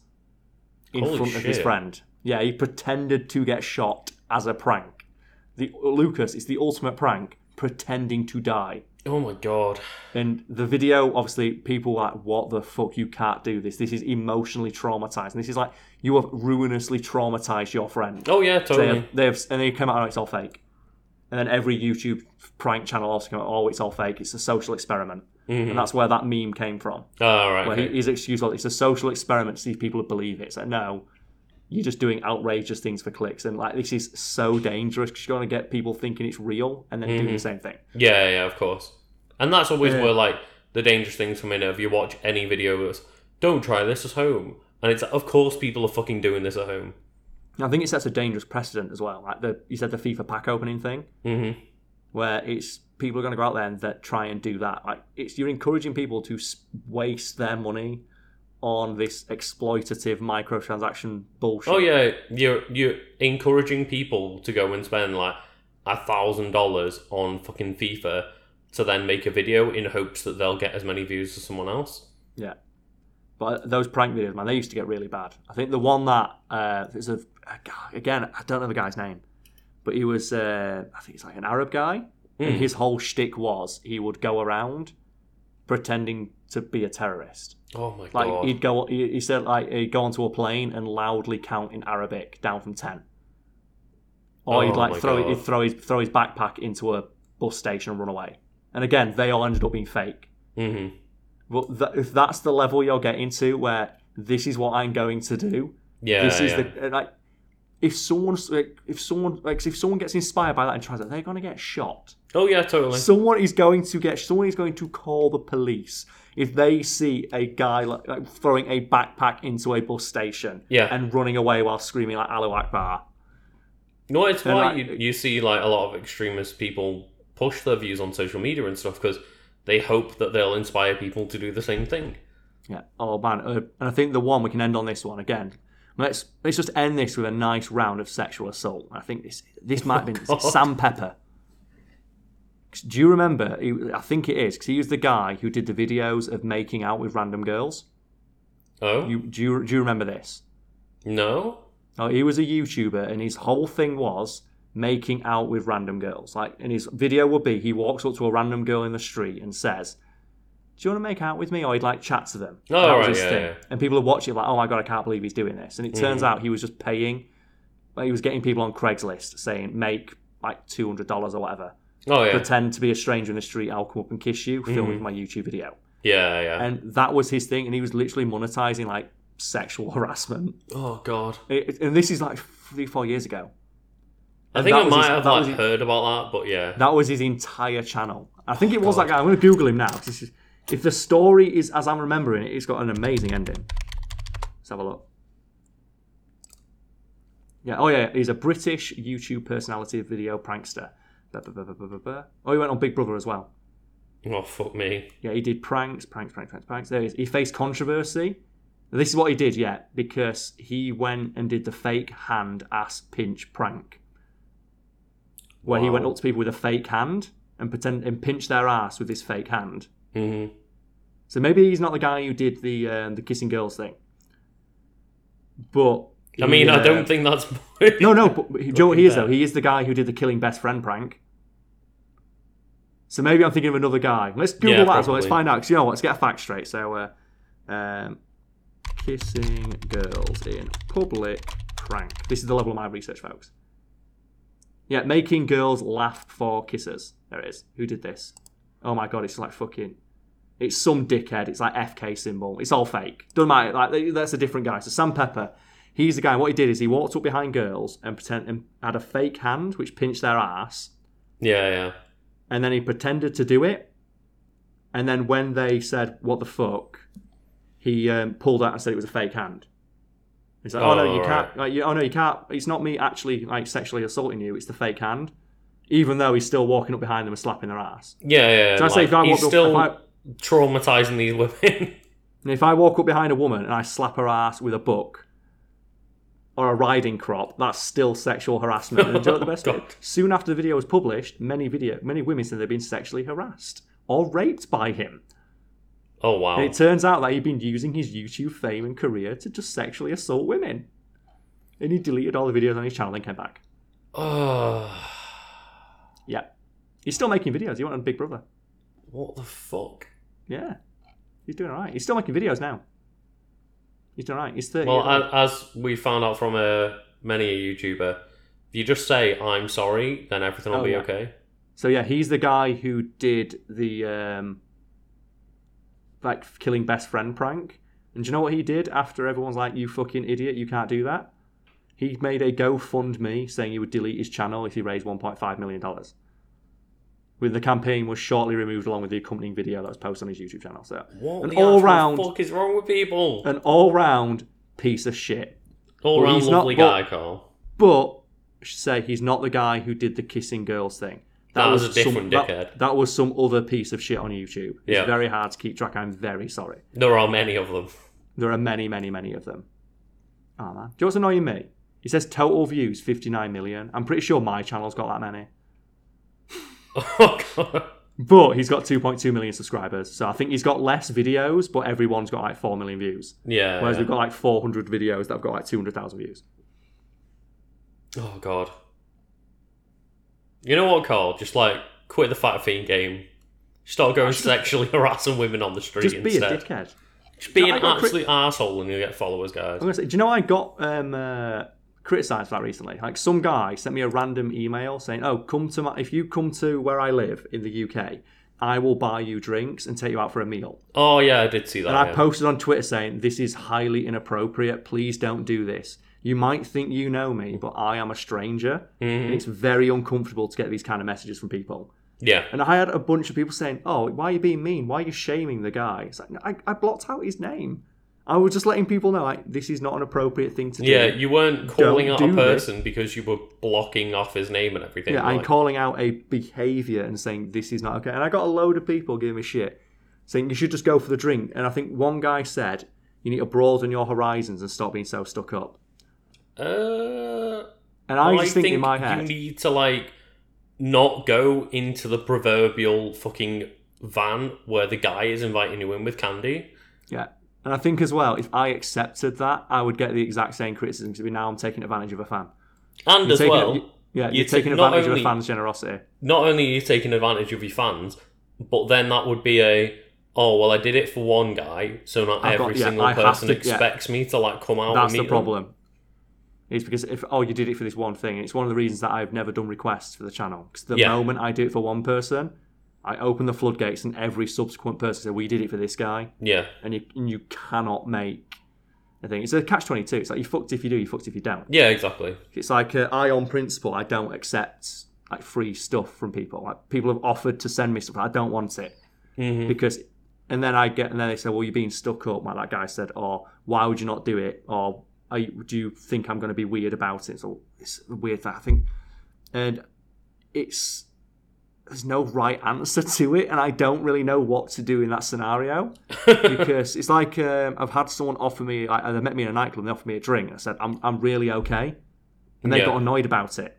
in Holy front of his friend. Yeah, he pretended to get shot as a prank. The Lucas is the ultimate prank, pretending to die. Oh my god. And the video, obviously, people like, what the fuck? You can't do this. This is emotionally traumatizing. This is like you have ruinously traumatized your friend. Oh yeah, They totally. have, they have, and they come out, oh, it's all fake. And then every YouTube prank channel also come out, oh, it's all fake. It's a social experiment. Mm-hmm. And that's where that meme came from. Oh right. Where okay. he, his excuse was, it's a social experiment to see if people would believe it. It's like, no, you're just doing outrageous things for clicks. And like, this is so dangerous because you're going to get people thinking it's real and then doing the same thing. Yeah, yeah, of course. And that's always Yeah. where like the dangerous things come in. If you watch any video of us, don't try this at home. And it's of course people are fucking doing this at home. I think it sets a dangerous precedent as well. Like the you said the FIFA pack opening thing, Mm-hmm. where it's people are going to go out there and that try and do that. Like it's you're encouraging people to waste their money on this exploitative microtransaction bullshit. Oh yeah, you're you're encouraging people to go and spend like a thousand dollars on fucking FIFA to then make a video in hopes that they'll get as many views as someone else. Yeah. But those prank videos, man, they used to get really bad. I think the one that uh, there's a again, I don't know the guy's name, but he was uh, I think he's like an Arab guy, and his whole shtick was he would go around pretending to be a terrorist. Oh my Like god. he'd go, he, said like he'd go onto a plane and loudly count in Arabic down from ten, or he'd Oh like throw God. he'd throw his throw his backpack into a bus station and run away. And again, they all ended up being fake. mm-hmm. But th- if that's the level you're getting to, where this is what I'm going to do, Yeah, this is yeah. the like. If someone's like, if someone like, if someone gets inspired by that and tries it, they're going to get shot. Oh yeah, totally. Someone is going to get. Someone is going to call the police if they see a guy like, like throwing a backpack into a bus station Yeah. and running away while screaming like "Allahu Akbar." No, it's why like- you, you see like a lot of extremist people push their views on social media and stuff because they hope that they'll inspire people to do the same thing. Yeah. Oh man, uh, and I think the one we can end on this one again. Let's let's just end this with a nice round of sexual assault. I think this this might have been God. Sam Pepper. Do you remember? He, I think it is because he was the guy who did the videos of making out with random girls. Oh You do you, do you remember this? no? Oh, he was a YouTuber, and his whole thing was making out with random girls. Like, and his video would be he walks up to a random girl in the street and says, "Do you want to make out with me?" Or he'd like chat to them. Oh, that right, yeah, yeah. And people would watch it like, "Oh my god, I can't believe he's doing this." And it turns mm. out he was just paying. Like, he was getting people on Craigslist saying, "Make like two hundred dollars or whatever." Oh yeah, Pretend to be a stranger in the street. I'll come up and kiss you. Film Mm-hmm. with my YouTube video. yeah, yeah. And that was his thing. And he was literally monetizing like sexual harassment. oh god, It, and this is like three, four years ago. I And think I might his- have like his- heard about that, but yeah. That was his entire channel. I think it was that guy. I'm going to Google him now. is- if the story is as I'm remembering it, it's got an amazing ending. Let's have a look. Yeah. Oh yeah. He's a British YouTube personality, video prankster. Oh, he went on Big Brother as well. Oh fuck me. Yeah, he did pranks, pranks, pranks, pranks, pranks. There he is. He faced controversy. This is what he did, yeah, because he went and did the fake hand ass pinch prank, where he went up to people with a fake hand and pretend and pinch their ass with his fake hand. hmm So maybe he's not the guy who did the um, the kissing girls thing. But I mean, I uh, don't think that's. No, no, but Joe, he is though. He is the guy who did the killing best friend prank. So maybe I'm thinking of another guy. Let's Google Yeah, that as well. Let's find out. Because you know what? Let's get a fact straight. So, uh, um, kissing girls in public prank. This is the level of my research, folks. Yeah, making girls laugh for kisses. There it is. Who did this? Oh my god, it's like fucking. It's some dickhead. It's like FK symbol. It's all fake. Doesn't matter. Like that's a different guy. So Sam Pepper, he's the guy. What he did is he walked up behind girls and pretend and had a fake hand which pinched their ass, yeah, yeah. And then he pretended to do it. And then when they said "What the fuck," he um, pulled out and said it was a fake hand. He's like, "Oh, no, Oh, you right. can't. Like, you, oh no, you can't. It's not me actually like sexually assaulting you. It's the fake hand." Even though he's still walking up behind them and slapping their ass. Yeah, yeah. So I say if I he's up, still I, traumatizing these women. If I walk up behind a woman and I slap her ass with a book or a riding crop, that's still sexual harassment. And do you know the best bit? Soon after the video was published, many video many women said they'd been sexually harassed or raped by him. Oh wow. And it turns out that he'd been using his YouTube fame and career to just sexually assault women. And he deleted all the videos on his channel and came back. Oh. Yeah. He's still making videos. He went on Big Brother. what the fuck? Yeah. He's doing alright. He's still making videos now. He's doing alright. He's 30. Well, as, as we found out from a many a YouTuber, if you just say "I'm sorry," then everything will Oh, be yeah. okay. So yeah, he's the guy who did the um like killing best friend prank. And do you know what he did after everyone's like, "You fucking idiot, you can't do that"? He made a GoFundMe saying he would delete his channel if he raised 1.5 million dollars. With the campaign was shortly removed along with the accompanying video that was posted on his YouTube channel. So What an the all round fuck is wrong with people? an all round piece of shit. All well, round he's not- lovely but- guy, Carl. But I should say he's not the guy who did the kissing girls thing. That was a some- different that- dickhead. That, was some other piece of shit on YouTube. It's Yeah. very hard to keep track. I'm very sorry. There are many of them. There are many, many, many of them. Oh man, do you know what's annoying me? He says total views 59 million. I'm pretty sure my channel's got that many. Oh god. But he's got 2.2 million subscribers, so I think he's got less videos, but everyone's got like 4 million views. Yeah. Whereas yeah. we've got like 400 videos that have got like 200,000 views. Oh god. You know what, Carl? Just like quit the fat fiend game. Start going sexually harassing women on the street Just be instead. a dickhead. Just be an got cri- absolute asshole and you'll get followers, guys. I'm gonna say, do you know I got um, uh, criticised for that recently? Like some guy sent me a random email saying, "Oh, come to my if you come to where I live in the UK, I will buy you drinks and take you out for a meal." Oh yeah, I did see that. And I yeah. posted on Twitter saying, "This is highly inappropriate. Please don't do this. You might think you know me, but I am a stranger, Mm-hmm. and it's very uncomfortable to get these kind of messages from people." yeah. And I had a bunch of people saying, "Oh, why are you being mean? Why are you shaming the guy?" It's like I, I blocked out his name. I was just letting people know like this is not an appropriate thing to do. Yeah, you weren't calling Don't out a do this. person because you were blocking off his name and everything. Yeah, I'm like- calling out a behaviour and saying this is not okay. And I got a load of people giving me shit, saying you should just go for the drink. And I think one guy said you need to broaden your horizons and stop being so stuck up. Uh, And I I just think, think in my you need to like not go into the proverbial fucking van where the guy is inviting you in with candy. yeah. And I think as well, if I accepted that, I would get the exact same criticism. Because now I'm taking advantage of a fan. And as Taking- well, yeah, you you're ta- taking advantage of a fan's generosity. not only are you taking advantage of your fans, but then that would be a oh well, I did it for one guy, so not I've got- every yeah, single I person to- yeah. expects me to like come out. That's the problem. Is because if oh you did it for this one thing, it's one of the reasons that I've never done requests for the channel. Because the Yeah. moment I do it for one person, I open the floodgates and every subsequent person said, we did it for this guy, Yeah, and you and you cannot make a thing. It's a catch twenty two. It's like you fucked if you do, you fucked if you don't. yeah, exactly. It's like uh, I on principle, I don't accept like free stuff from people. Like people have offered to send me stuff, I don't want it hmm because and then I get and then they say, well, you're being stuck up, like that guy said, or why would you not do it, or are you, do you think I'm going to be weird about it? So it's weird thing, I think, and it's there's no right answer to it, and I don't really know what to do in that scenario because it's like um, I've had someone offer me, like, they met me in a nightclub, and they offered me a drink. I said, I'm I'm really okay, and they Yeah. got annoyed about it.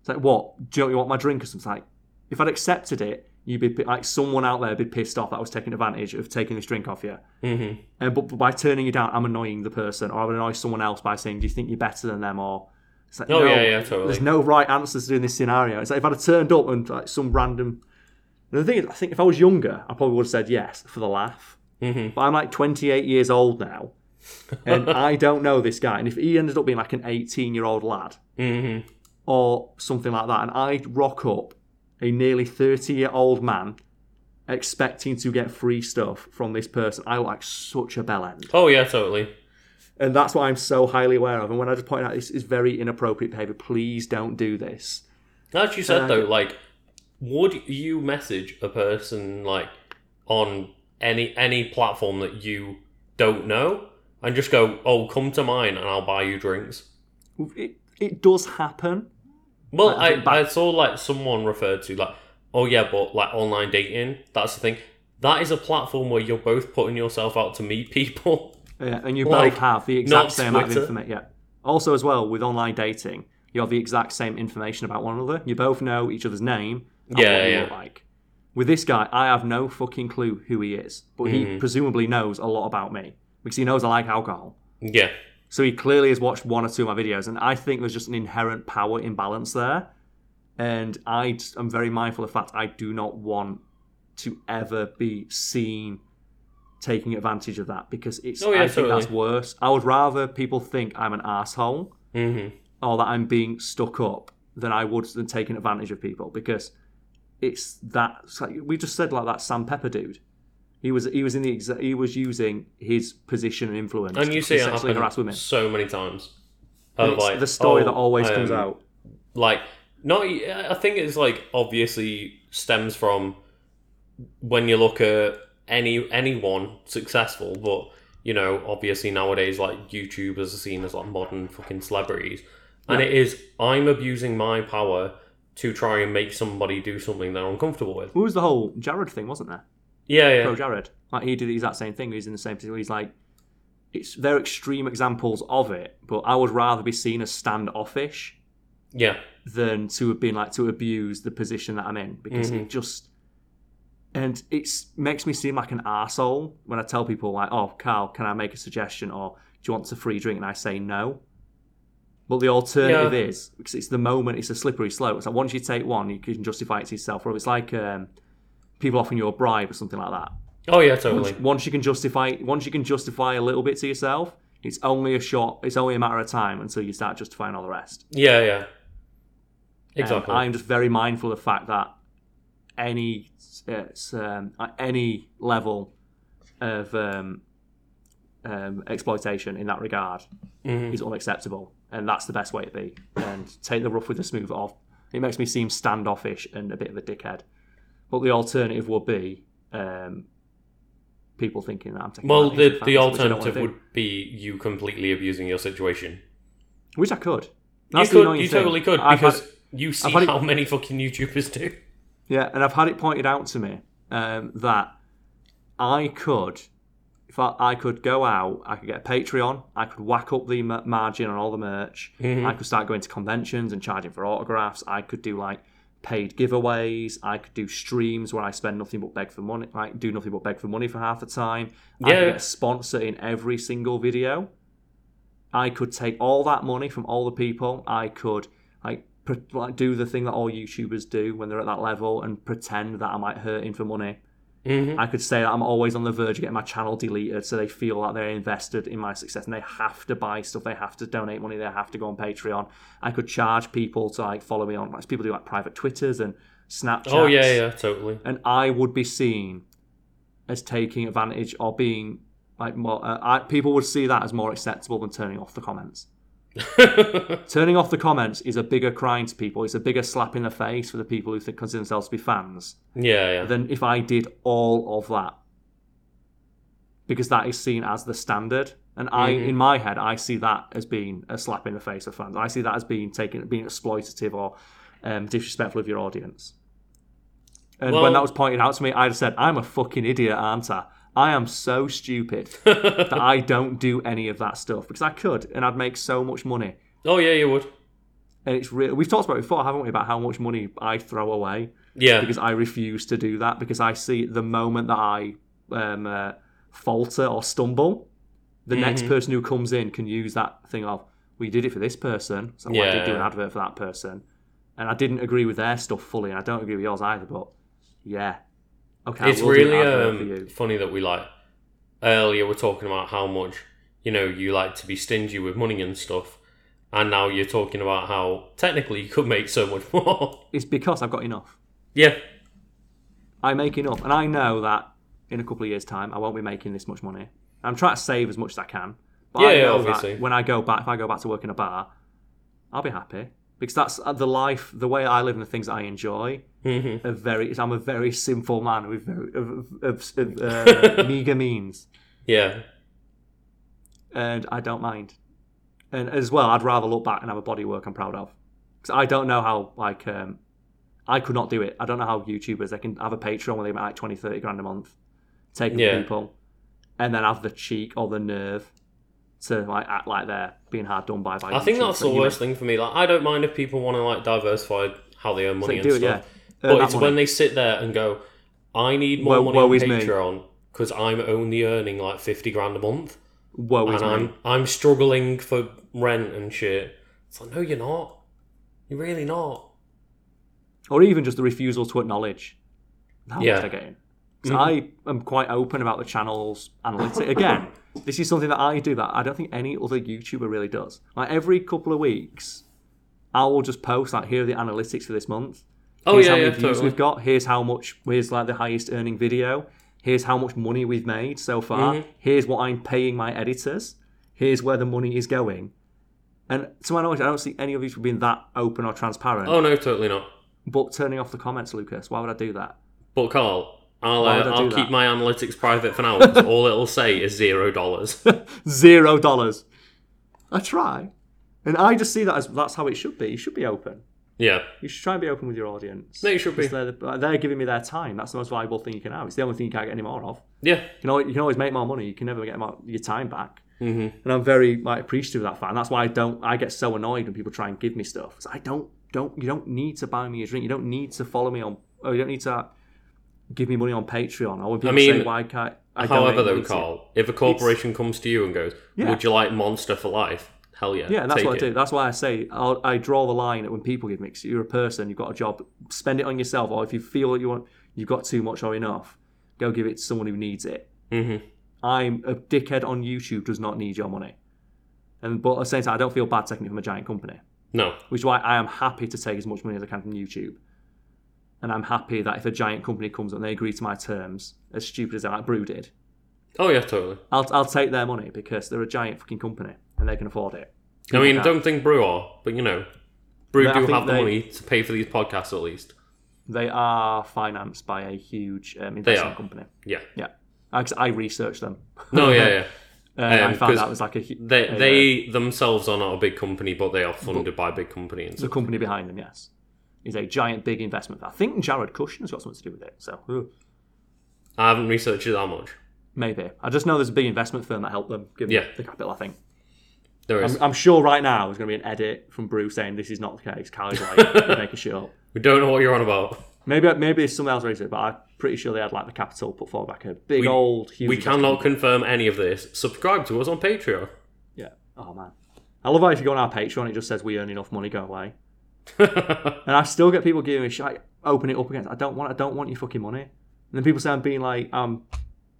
It's like, what? Do you, know, you want my drink or something? It's like, if I'd accepted it, you'd be like someone out there would be pissed off that I was taking advantage of taking this drink off you. hmm And but, but by turning you down, I'm annoying the person, or I would annoy someone else by saying, "Do you think you're better than them?" Or it's like, Oh, no, yeah, yeah, totally. There's no right answers to in this scenario. It's like if I'd have turned up and like some random. And the thing is, I think if I was younger, I probably would have said yes for the laugh. hmm But I'm like 28 years old now, and I don't know this guy. And if he ended up being like an 18 year old lad hmm or something like that, and I rock up a nearly 30 year old man expecting to get free stuff from this person, I like such a bell end. Oh yeah, totally. And that's what I'm so highly aware of. And when I just point out this is very inappropriate behavior, please don't do this. As you said Uh, though, like, would you message a person like on any any platform that you don't know and just go, "Oh, come to mine and I'll buy you drinks"? It, it does happen. Well, I I saw like someone referred to like, "Oh yeah, but like online dating, that's the thing." That is a platform where you're both putting yourself out to meet people. Yeah, and you Like, both have the exact same amount of information. Yeah. Also, as well with online dating, you have the exact same information about one another. You both know each other's name. And Yeah, yeah. like. With this guy, I have no fucking clue who he is, but he Mm-hmm. presumably knows a lot about me because he knows I like alcohol. Yeah. So he clearly has watched one or two of my videos, and I think there's just an inherent power imbalance there. And I am very mindful of the fact I do not want to ever be seen taking advantage of that because it's. Oh, yeah, I think that's worse. I would rather people think I'm an asshole hmm or that I'm being stuck up than I would than taking advantage of people because it's that. It's like, we just said like that Sam Pepper dude. He was he was in the exa- he was using his position and influence And you see it sexually harass women. so many times. And it's like, the story oh, that always comes um, out. like not i think it's like obviously stems from when you look at any anyone successful but you know obviously nowadays like youtubers are seen as like modern fucking celebrities and Yeah. it is i'm abusing my power to try and make somebody do something they're uncomfortable with It was the whole Jared thing, wasn't there? yeah yeah Pro Jared. Like he did the exact same thing. He's in the same position. He's like, it's they're extreme examples of it, but I would rather be seen as standoffish yeah than to have been like to abuse the position that I'm in because Mhm. it just and it makes me seem like an arsehole when I tell people like, oh Carl, can I make a suggestion or do you want a free drink? And I say no. But the alternative Yeah. is because it's the moment, it's a slippery slope. It's like once you take one, you can justify it to yourself. Or it's like um, people offering you a bribe or something like that. oh yeah Once, totally once you can justify, once you can justify a little bit to yourself, it's only a shot. It's only a matter of time until you start justifying all the rest. yeah yeah Um, exactly I'm just very mindful of the fact that any um, at any level of um, um, exploitation in that regard Mhm. is unacceptable, and that's the best way to be. And take the rough with the smooth off. It makes me seem standoffish and a bit of a dickhead. But the alternative would be um, people thinking that I'm taking. well the, the fans, which I don't wanna alternative would be you completely abusing your situation which I could. you That's the could you thing. totally could I've had- because you see had how many fucking youtubers do Yeah, and I've had it pointed out to me um, that I could, if I, I could go out, I could get a Patreon, I could whack up the m- margin on all the merch, Mhm. I could start going to conventions and charging for autographs, I could do like paid giveaways, I could do streams where I spend nothing but beg for money, like do nothing but beg for money for half the time. I Yeah. could get a sponsor in every single video. I could take all that money from all the people. I could like like do the thing that all YouTubers do when they're at that level and pretend that I'm like hurting for money. Mhm. I could say that I'm always on the verge of getting my channel deleted, so they feel that they're invested in my success and they have to buy stuff, they have to donate money, they have to go on Patreon. I could charge people to like follow me on, like people do like private Twitters and Snapchat. Oh yeah, yeah, totally. And I would be seen as taking advantage or being like more. Uh, I, people would see that as more acceptable than turning off the comments. Turning off the comments is a bigger crime to people. It's a bigger slap in the face for the people who think, consider themselves to be fans yeah, yeah. than if I did all of that. Because that is seen as the standard. And I, Mhm. in my head, I see that as being a slap in the face of fans. I see that as being taken, being exploitative or um, disrespectful of your audience. And Well- when that was pointed out to me, I just said, "I'm a fucking idiot, aren't I? I am so stupid that I don't do any of that stuff because I could, and I'd make so much money." oh yeah, you would. And it's real. We've talked about it before, haven't we? About how much money I throw away Yeah. because I refuse to do that because I see the moment that I um, uh, falter or stumble, the next Mhm. person who comes in can use that thing of we did it for this person, so I did do an advert for that person, and I didn't agree with their stuff fully, and I don't agree with yours either. But yeah, okay, it's really um, funny that we like earlier we're talking about how much you know you like to be stingy with money and stuff, and now you're talking about how technically you could make so much more. It's because I've got enough. yeah. I make enough, and I know that in a couple of years' time I won't be making this much money. I'm trying to save as much as I can. But I Yeah, yeah, obviously. that when I go back, if I go back to work in a bar, I'll be happy because that's the life, the way I live, and the things I enjoy. hmm Are very, I'm a very simple man with very of, of, of uh, meager means, Yeah. and I don't mind. And as well, I'd rather look back and have a body work I'm proud of because I don't know how like um, I could not do it. I don't know how YouTubers they can have a Patreon where they make like 20, 30 grand a month, taking Yeah. people, and then have the cheek or the nerve to like act like they're being hard done by. by I think YouTube. that's the know, worst thing for me. Like, I don't mind if people want to like diversify how they earn so money they and do stuff. yeah. But it's money. when they sit there and go, I need more Woe- money on. Patreon because I'm only earning like fifty grand a month, is and me. I'm I'm struggling for rent and shit. It's like, no, you're not. You're really not. or even just the refusal to acknowledge how Yeah. much they're getting. 'Cause I am quite open about the channel's analytics. Again, this is something that I do that I don't think any other YouTuber really does. Like every couple of weeks, I will just post like, here are the analytics for this month. Oh Here's yeah, how yeah, many views totally. we've got. Here's how much. Here's like the highest earning video. Here's how much money we've made so far. Mm-hmm. Here's what I'm paying my editors. Here's where the money is going. And to my knowledge, I don't see any of these being that open or transparent. Oh no, totally not. But turning off the comments, Lucas, why would I do that? But Carl, I'll uh, I'll that? keep my analytics private for now because all it'll say is zero dollars. Zero dollars. I try. And I just see that as that's how it should be. You should be open. yeah, You should try and be open with your audience. No, you should be. They're, the- they're giving me their time. That's the most valuable thing you can have. It's the only thing you can't get any more of. yeah, You can always, you can always make more money. You can never get more, your time back. Mhm. And I'm very like appreciative of that fact. And that's why I don't. I get so annoyed when people try and give me stuff. I don't. Don't you don't need to buy me a drink. You don't need to follow me on. Or you don't need to give me money on Patreon. Or people mean, say why can't I However, though, money to you?" Carl, if a corporation comes to you and goes, Yeah. "Would you like Monster for life?" Hell yeah, Yeah, that's what it. I do. That's why I say I'll, I draw the line at when people give me. you're a person, you've got a job. Spend it on yourself, or if you feel that you want, you've got too much or enough, go give it to someone who needs it. Mhm. I'm a dickhead on YouTube does not need your money, and but at the same time, I don't feel bad taking it from a giant company, No, which is why I am happy to take as much money as I can from YouTube. And I'm happy that if a giant company comes and they agree to my terms, as stupid as that like Brew did, oh yeah, totally. I'll, I'll take their money because they're a giant fucking company and they can afford it. I mean, don't think Brew are, but you know, Brew But do have the they- money to pay for these podcasts at least. They are financed by a huge um, investment company. Yeah. Yeah, I, I researched them. No, yeah, yeah. I Um, found 'cause out it was like a, They a, uh, themselves are not a big company, but they are funded by a big company and the company behind them. Yes, is a giant big investment. I think Jared Kushner's got something to do with it. So uh, I haven't researched it that much. maybe I just know there's a big investment firm that helped them give them Yeah. the capital. I think. There is. I'm, I'm sure right now there's going to be an edit from Bruce saying this is not the case. Kylie's like making shit up. we don't know what you're on about. Maybe maybe it's something else racist, but I'm pretty sure they had like the capital put forward like a big We- old huge. We cannot confirm any of this. Subscribe to us on Patreon. Yeah. Oh man. I love how if you go on our Patreon, it just says we earn enough money, go away. And I still get people giving me shit. like, Open it up again. I don't want. I don't want your fucking money. And then people say I'm being like I'm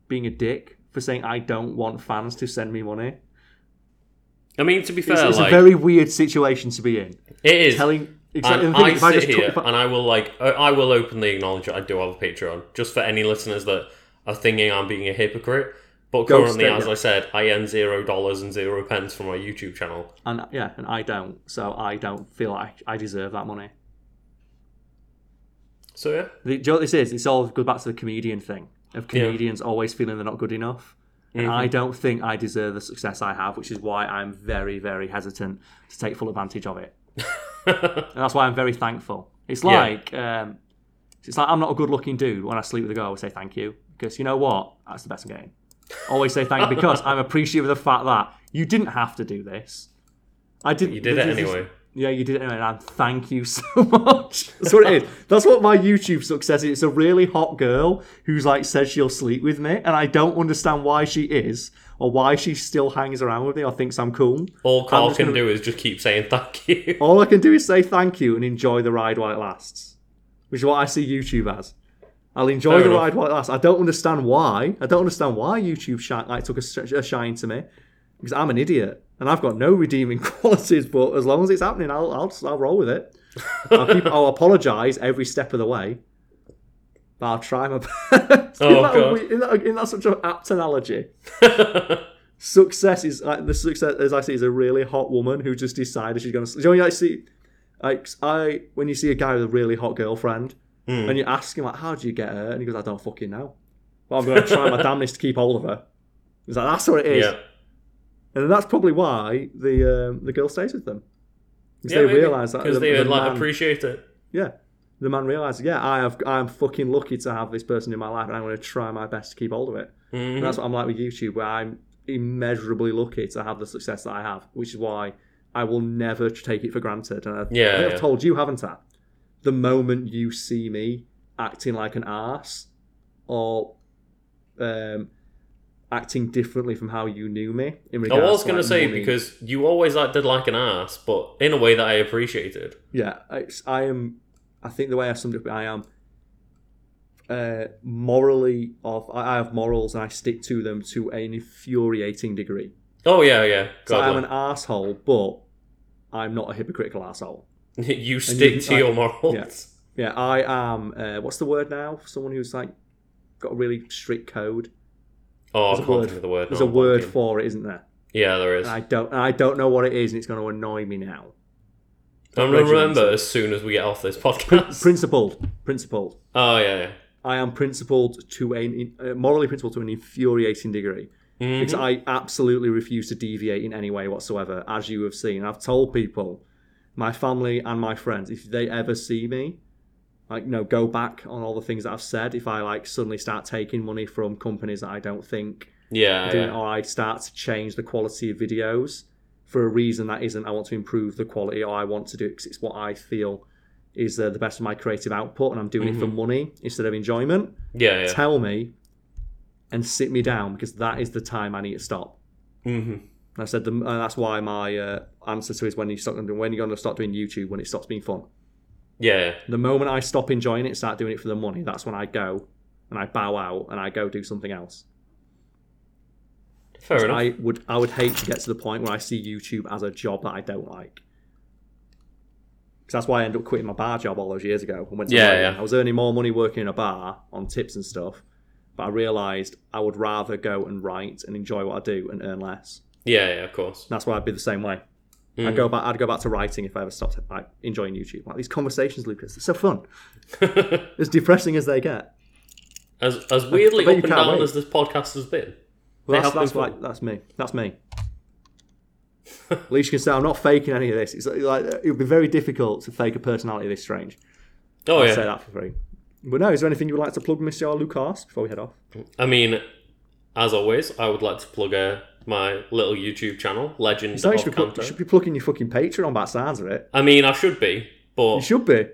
being a dick for saying I don't want fans to send me money. I mean, to be fair, It's, it's like a very weird situation to be in. it is. Telling. Exactly, and I I sit just here I- and I will like I- I will openly acknowledge that I do have a Patreon, just for any listeners that are thinking I'm being a hypocrite. But Go currently, straight, as yeah. I said, I earn zero dollars and zero pence from my YouTube channel. and yeah, and I don't. So I don't feel like I deserve that money. So yeah, The, do you know what this is? It's all goes back to the comedian thing of comedians always feeling they're not good enough. And Mm-hmm. I don't think I deserve the success I have, which is why I'm very, very hesitant to take full advantage of it. and that's why I'm very thankful. It's Yeah. like um, it's like I'm not a good-looking dude. When I sleep with a girl, I say thank you because you know what? That's the best I'm getting. Always say thank you because I'm appreciative of the fact that you didn't have to do this. I didn't. you did it this is- anyway. yeah, you did it anyway, and thank you so much. That's what it is. That's what my YouTube success is. It's a really hot girl who's like says she'll sleep with me, and I don't understand why she is, or why she still hangs around with me or thinks I'm cool. All Carl can gonna- do is just keep saying thank you. All I can do is say thank you and enjoy the ride while it lasts, which is what I see YouTube as. I'll enjoy Fair the enough. ride while it lasts. I don't understand why. I don't understand why YouTube shine, like took a, sh- a shine to me because I'm an idiot and I've got no redeeming qualities. But as long as it's happening, I'll I'll, I'll roll with it. I'll, keep, I'll apologise every step of the way. But I'll try my best. Oh, isn't, that a God. we- isn't, that, such an apt analogy? Success is like the success, as I see, is a really hot woman who just decided she's going to. You know, you like see, like I when you see a guy with a really hot girlfriend, Hmm. and you ask him like, "How did you get her?" and he goes, "I don't fucking know." Well, I'm going to try my damnedest to keep hold of her. He's like, "That's what it is," yeah, and that's probably why the um, the girl stays with them because yeah, they realise that because the, they the like man- appreciate it. yeah, the man realizes, yeah, I have, I'm fucking lucky to have this person in my life, and I'm going to try my best to keep hold of it. Mhm. And that's what I'm like with YouTube, where I'm immeasurably lucky to have the success that I have, which is why I will never take it for granted. And I, Yeah, I yeah. told you, haven't I? The moment you see me acting like an ass or um, acting differently from how you knew me. In regards I was going to say money. because you always acted like an ass, but in a way that I appreciated. Yeah, I am. I think the way I summed it up, I am uh, morally off. I I have morals and I stick to them to an infuriating degree. Oh yeah, yeah. So I'm an asshole, but I'm not a hypocritical asshole. you stick you- to I- your morals. yeah. Yeah, I am. Uh, what's the word now? Someone who's like got a really strict code. Oh, There's a can't word- think of the word. There's a I'm word blanking. for it, isn't there? Yeah, there is. And I don't. and I don't know what it is, and it's going to annoy me now. I'm gonna remember as soon as we get off this podcast. Principled. Principled. oh yeah, yeah. I am principled to a uh, morally principled to an infuriating degree. Mhm. because I absolutely refuse to deviate in any way whatsoever, as you have seen. I've told people, my family and my friends, if they ever see me, like, no, go back on all the things that I've said. If I like suddenly start taking money from companies that I don't think, Yeah, doing, yeah. or I start to change the quality of videos for a reason that isn't I want to improve the quality or I want to do it because it's what I feel is uh, the best of my creative output and I'm doing it for money instead of enjoyment yeah, yeah. tell me and sit me down because that is the time I need to stop. hmm And I said the, and that's why my uh, answer to is when you start when you're going to start doing YouTube when it stops being fun. Yeah. The moment I stop enjoying it, and start doing it for the money, that's when I go and I bow out and I go do something else. Fair enough. I would I would hate to get to the point where I see YouTube as a job that I don't like. Because that's why I ended up quitting my bar job all those years ago and went to Yeah, yeah. I was earning more money working in a bar on tips and stuff, but I realised I would rather go and write and enjoy what I do and earn less. Yeah, yeah, of course. That's why I'd be the same way. I'd Mm. go back. I'd go back to writing if I ever stopped like enjoying YouTube. Like these conversations, Lucas, they're so fun. As depressing as they get. as as weirdly up and down wait. as this podcast has been. Well, that's, that's, like, that's me. That's me. At least you can say I'm not faking any of this. It's like it would be very difficult to fake a personality this strange. Oh I'll yeah. say that for free. But no, is there anything you would like to plug, Monsieur Lucas, before we head off? I mean, as always, I would like to plug uh, my little YouTube channel, Legend So you of should, be, you should be plugging your fucking Patreon by the sounds of it. I mean, I should be, but You should be.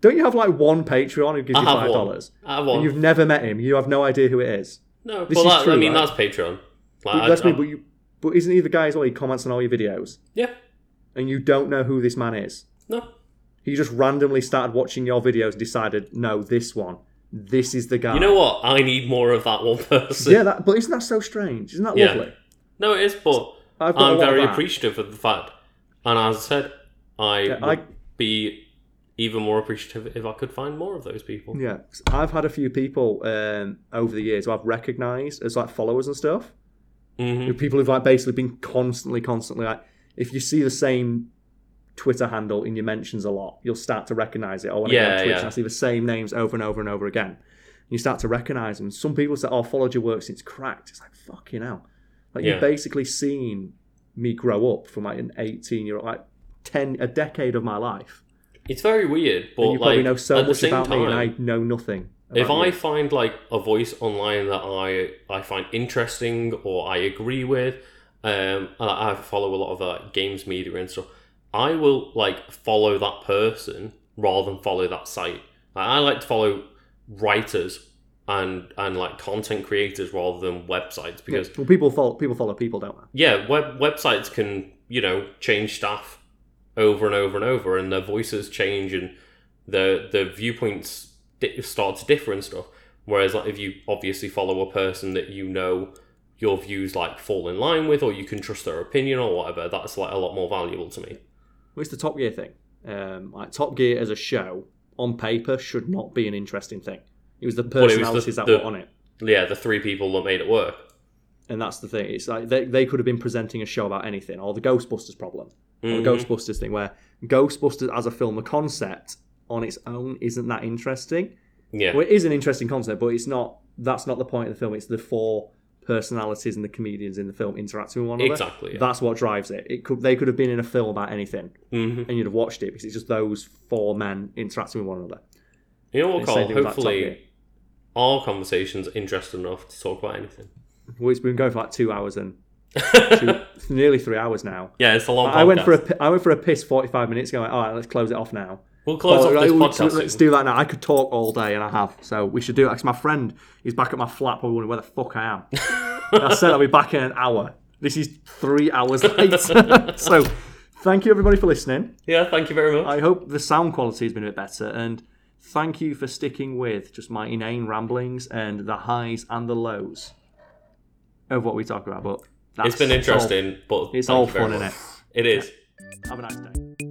Don't you have like one Patreon who gives I you five dollars? I have And one. you've never met him. You have no idea who it is. No, This but is that, I mean, right? that's Patreon. Like, I- That's me. But you, but isn't he the guy as well? He comments on all your videos, yeah, and you don't know who this man is. no, He just randomly started watching your videos and decided, no, this one, this is the guy. you know what? I need more of that one person. Yeah, that, but isn't that so strange? Isn't that Yeah. lovely? No, it is, but I've got a I'm very appreciative of the fact. And as I said, I Yeah, would I- be even more appreciative if I could find more of those people. Yeah, I've had a few people um, over the years who I've recognised as like followers and stuff. hmm People who've like basically been constantly, constantly like, if you see the same Twitter handle in your mentions a lot, you'll start to recognise it. Or when I go Yeah, on Twitch yeah. and I see the same names over and over and over again, you start to recognise them. Some people say, "Oh, I've followed your work since Cracked." It's like fucking hell. Like Yeah. you've basically seen me grow up from like an eighteen-year-old, like ten, a decade of my life. It's very weird, but and you like probably know so much about time, me, and I know nothing. If I you. find like a voice online that I I find interesting or I agree with, um, I I follow a lot of uh, games media and stuff. I will like follow that person rather than follow that site. Like, I like to follow writers and and like content creators rather than websites because well, people follow people follow people, don't they? yeah, web websites can you know change staff over and over and over, and their voices change and the the viewpoints di- start to differ and stuff. Whereas like if you obviously follow a person that you know your views like fall in line with, or you can trust their opinion or whatever, that's like a lot more valuable to me. Well, it's the Top Gear thing. Um, like Top Gear as a show on paper should not be an interesting thing. It was the it was the- personalities that the- were on it, Yeah, the three people that made it work. and that's the thing. It's like they, they could have been presenting a show about anything, or the Ghostbusters problem, or Mhm. the Ghostbusters thing, where Ghostbusters as a film, the concept on its own isn't that interesting. Yeah, Well, it is an interesting concept, but it's not. That's not the point of the film. It's the four personalities and the comedians in the film interacting with one another. exactly. Yeah. That's what drives it. It could they could have been in a film about anything, hmm and you'd have watched it because it's just those four men interacting with one another. You know what, It's Carl? same thing with, like, Top Gear. Hopefully, our conversations are interesting enough to talk about anything. Well, it's been going for like two hours and two, nearly three hours now. yeah, it's a long. I went for a I went for a piss forty five minutes ago. All right, let's close it off now. We'll close Well, off this let's- podcast. Let's do that now. I could talk all day, and I have. So we should do it. Because my friend, he's back at my flat, probably wondering where the fuck I am. I said I'll be back in an hour. This is three hours later. so thank you everybody for listening. Yeah, thank you very much. I hope the sound quality has been a bit better, and thank you for sticking with just my inane ramblings and the highs and the lows of what we talk about. But that's, it's been it's all- interesting, but It's all fun, much. innit? It is. Have a nice day.